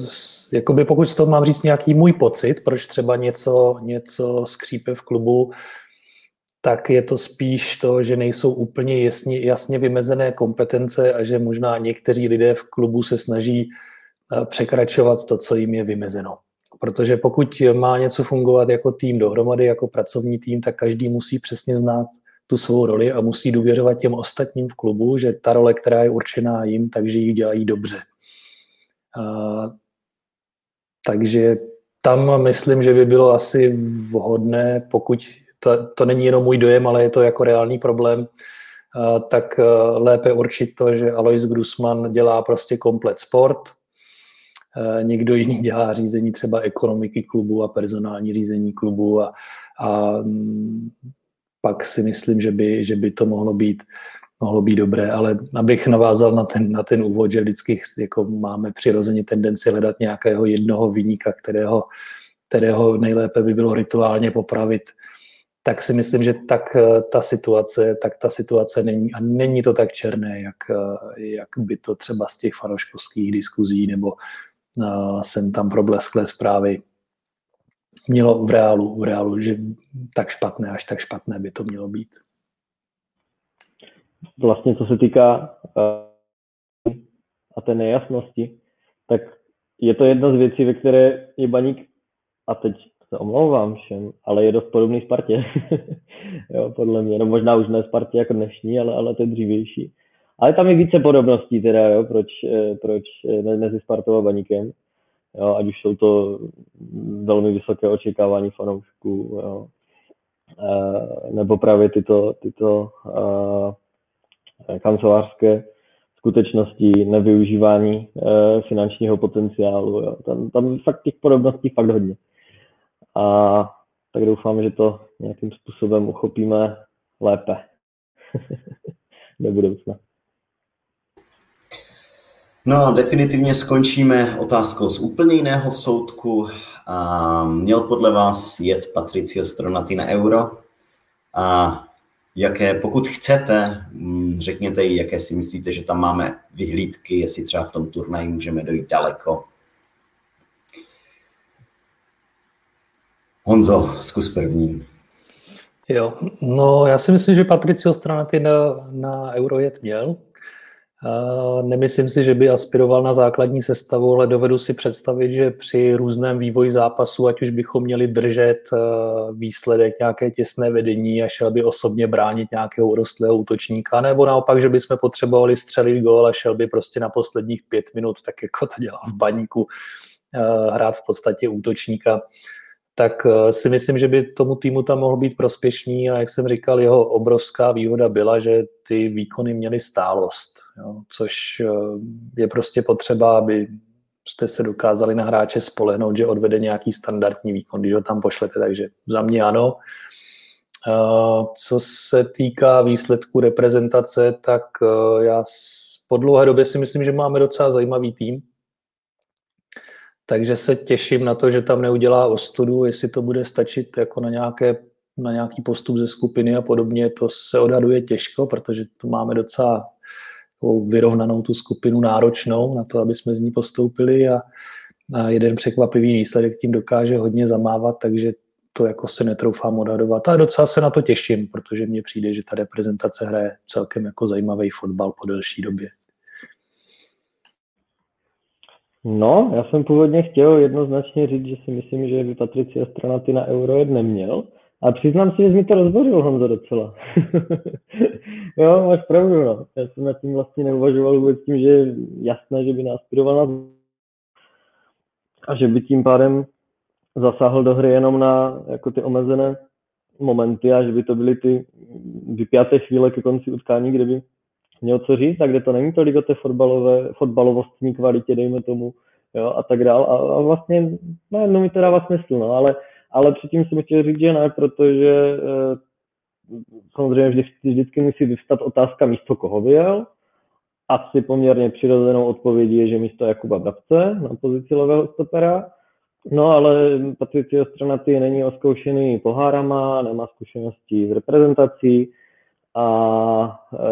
jakoby pokud z toho mám říct nějaký můj pocit, proč třeba něco, něco skřípe v klubu, tak je to spíš to, že nejsou úplně jasně, jasně vymezené kompetence a že možná někteří lidé v klubu se snaží eh, překračovat to, co jim je vymezeno. Protože pokud má něco fungovat jako tým dohromady, jako pracovní tým, tak každý musí přesně znát tu svou roli a musí důvěřovat těm ostatním v klubu, že ta role, která je určená jim, takže ji dělají dobře takže tam myslím, že by bylo asi vhodné, pokud to, to není jenom můj dojem, ale je to jako reálný problém, tak lépe určit to, že Alois Grusman dělá prostě komplet sport, někdo jiný dělá řízení třeba ekonomiky klubu a personální řízení klubu a, a pak si myslím, že by, že by to mohlo být, mohlo být dobré, ale abych navázal na ten, na ten úvod, že vždycky jako máme přirozeně tendenci hledat nějakého jednoho vyníka, kterého, kterého nejlépe by bylo rituálně popravit, tak si myslím, že tak eh, ta situace, tak ta situace není a není to tak černé, jak, eh, jak by to třeba z těch fanoškovských diskuzí nebo uh, sem tam problesklé zprávy mělo v reálu, v reálu, že tak špatné, až tak špatné by to mělo být. Vlastně co se týká uh, a té nejasnosti, tak je to jedna z věcí, ve které je baník, a teď se omlouvám všem, ale je dost podobný Spartě. jo, podle mě. No možná už ne Spartě jako dnešní, ale, ale je dřívější. Ale tam je více podobností teda, jo, proč, eh, proč eh, mezi Spartou a Baníkem. Jo, ať už jsou to velmi vysoké očekávání fanoušků, jo. E, nebo právě tyto, tyto e, kancelářské skutečnosti, nevyužívání e, finančního potenciálu. Jo. Tam, tam fakt těch podobností fakt hodně a tak doufám, že to nějakým způsobem uchopíme lépe do budoucna. No, definitivně skončíme otázkou z úplně jiného soudku. A měl podle vás jet Patricio Stronaty na euro? A jaké, pokud chcete, mm, řekněte jí, jaké si myslíte, že tam máme vyhlídky, jestli třeba v tom turnaji můžeme dojít daleko. Honzo, zkus první. Jo, no já si myslím, že Patricio Stranaty na, na Eurojet měl. Uh, nemyslím si, že by aspiroval na základní sestavu, ale dovedu si představit, že při různém vývoji zápasu, ať už bychom měli držet uh, výsledek nějaké těsné vedení a šel by osobně bránit nějakého urostlého útočníka, nebo naopak, že bychom potřebovali střelit gól a šel by prostě na posledních pět minut, tak jako to dělal v baníku, uh, hrát v podstatě útočníka tak eh, si myslím, že by tomu týmu tam mohl být prospěšný a jak jsem říkal, jeho obrovská výhoda byla, že ty výkony měly stálost, jo, což eh, je prostě potřeba, aby jste se dokázali na hráče spolehnout, že odvede nějaký standardní výkon, když ho tam pošlete, takže za mě ano. Eh, co se týká výsledku reprezentace, tak já po dlouhé době si myslím, že máme docela zajímavý tým, takže se těším na to, že tam neudělá ostudu, jestli to bude stačit jako na, nějaké, na nějaký postup ze skupiny a podobně, to se odhaduje těžko, protože to máme docela vyrovnanou tu skupinu náročnou na to, aby jsme z ní postoupili a, a jeden překvapivý výsledek tím dokáže hodně zamávat, takže to jako se netroufám odhadovat, ale docela se na to těším, protože mně přijde, že ta reprezentace hraje celkem jako zajímavý fotbal po delší době. No, já jsem původně chtěl jednoznačně říct, že si myslím, že by Patricia Stranaty na Euro jet neměl. A přiznám si, že mi to rozbořil Honzo docela. jo, máš pravdu, no. Já jsem nad tím vlastně neuvažoval vůbec tím, že je jasné, že by náspiroval na a že by tím pádem zasáhl do hry jenom na jako ty omezené momenty a že by to byly ty vypjaté chvíle ke konci utkání, kde by měl co říct a kde to není tolik o té fotbalové, fotbalovostní kvalitě, dejme tomu, jo, a tak dál. A, a vlastně, no, no mi to dává smysl, no, ale, ale předtím jsem chtěl říct, že ne, protože eh, samozřejmě vždy, vždycky musí vyvstat otázka místo koho vyjel. Asi poměrně přirozenou odpovědí je, že místo Jakuba Brabce na pozici levého stopera. No ale Patricio Stranaty není oskoušený pohárama, nemá zkušenosti s reprezentací, a e,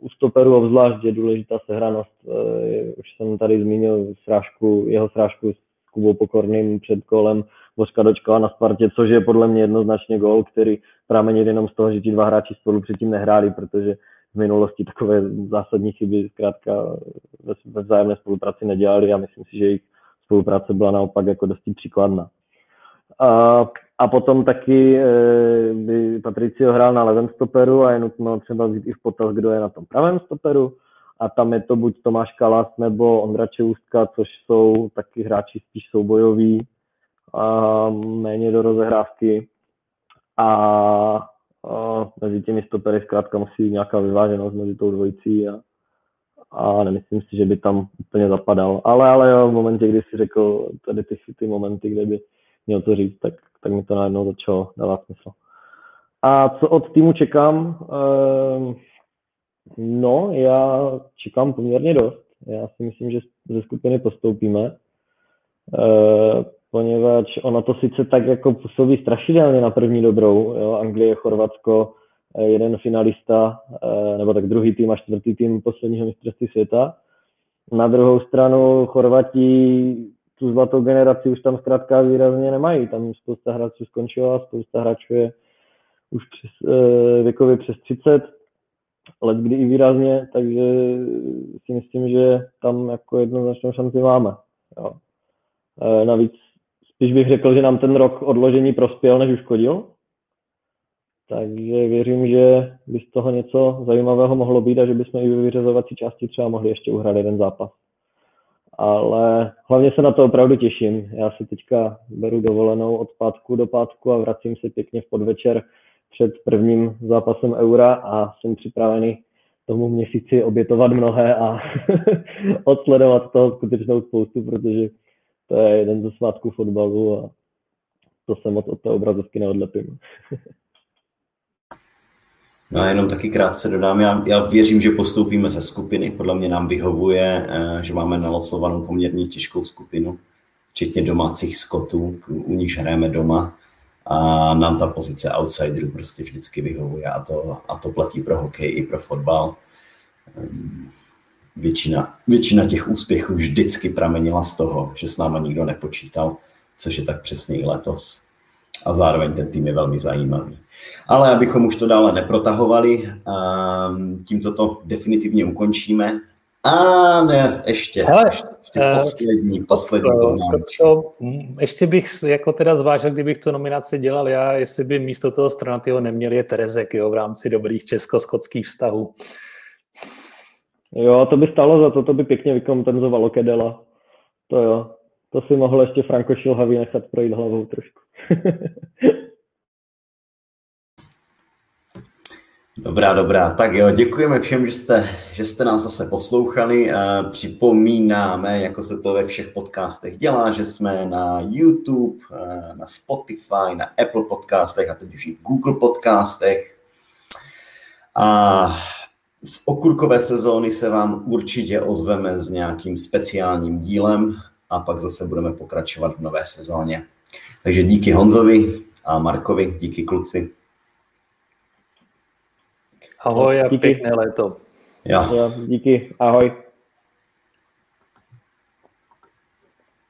u stoperu obzvlášť je důležitá sehranost. E, už jsem tady zmínil srážku, jeho srážku s Kubou Pokorným před kolem Božka dočkala na Spartě, což je podle mě jednoznačně gol, který pramení jenom z toho, že ti dva hráči spolu předtím nehráli, protože v minulosti takové zásadní chyby zkrátka ve vzájemné spolupráci nedělali a myslím si, že jejich spolupráce byla naopak jako dosti příkladná. A a potom taky e, by Patricio hrál na levém stoperu a je nutno třeba vzít i v potaz, kdo je na tom pravém stoperu. A tam je to buď Tomáš Kalas nebo Ondra Čeustka, což jsou taky hráči spíš soubojoví, a méně do rozehrávky. A, a mezi těmi stopery zkrátka musí být nějaká vyváženost mezi tou dvojicí a, a nemyslím si, že by tam úplně zapadal. Ale, ale jo, v momentě, kdy si řekl tady ty, ty momenty, kde by měl to říct, tak tak mi to najednou začalo dávat smysl. A co od týmu čekám? Ehm, no, já čekám poměrně dost. Já si myslím, že ze skupiny postoupíme, ehm, poněvadž ono to sice tak jako působí strašidelně na první dobrou. Jo? Anglie, Chorvatsko, eh, jeden finalista, eh, nebo tak druhý tým a čtvrtý tým posledního mistrovství světa. Na druhou stranu Chorvatí tu zlatou generaci už tam zkrátka výrazně nemají. Tam spousta hráčů skončila, spousta hráčů je už přes, eh, věkově přes 30, let kdy i výrazně, takže si myslím, že tam jako jednoznačnou šanci máme. Jo. Eh, navíc spíš bych řekl, že nám ten rok odložení prospěl, než uškodil. Takže věřím, že by z toho něco zajímavého mohlo být a že bychom i vyřazovací části třeba mohli ještě uhrát jeden zápas. Ale hlavně se na to opravdu těším. Já si teďka beru dovolenou od pátku do pátku a vracím se pěkně v podvečer před prvním zápasem Eura a jsem připravený tomu měsíci obětovat mnohé a odsledovat toho skutečnou spoustu, protože to je jeden ze svátků fotbalu a to se moc od té obrazovky neodlepím. No a jenom taky krátce dodám, já, já věřím, že postoupíme ze skupiny, podle mě nám vyhovuje, eh, že máme nalosovanou poměrně těžkou skupinu, včetně domácích skotů, u nich hrajeme doma a nám ta pozice outsiderů prostě vždycky vyhovuje a to, a to platí pro hokej i pro fotbal. Ehm, většina, většina těch úspěchů vždycky pramenila z toho, že s náma nikdo nepočítal, což je tak přesně i letos. A zároveň ten tým je velmi zajímavý. Ale abychom už to dále neprotahovali, ehm, tímto to definitivně ukončíme. A ne, ještě, Hele, ještě ještě uh, poslední, poslední Skoro, ještě bych jako teda zvážil, kdybych tu nominaci dělal já, jestli by místo toho Stranatyho neměl je Terezek jo, v rámci dobrých česko-skotských vztahů. Jo, to by stalo za to, to by pěkně vykompenzovalo Kedela. To jo, to si mohl ještě Franko Šilhavý nechat projít hlavou trošku. Dobrá, dobrá. Tak jo, děkujeme všem, že jste, že jste nás zase poslouchali. Připomínáme, jako se to ve všech podcastech dělá, že jsme na YouTube, na Spotify, na Apple podcastech a teď už i Google podcastech. A z okurkové sezóny se vám určitě ozveme s nějakým speciálním dílem a pak zase budeme pokračovat v nové sezóně. Takže díky Honzovi a Markovi, díky kluci. Ahoj a díky. pěkné léto. Jo. jo díky, ahoj.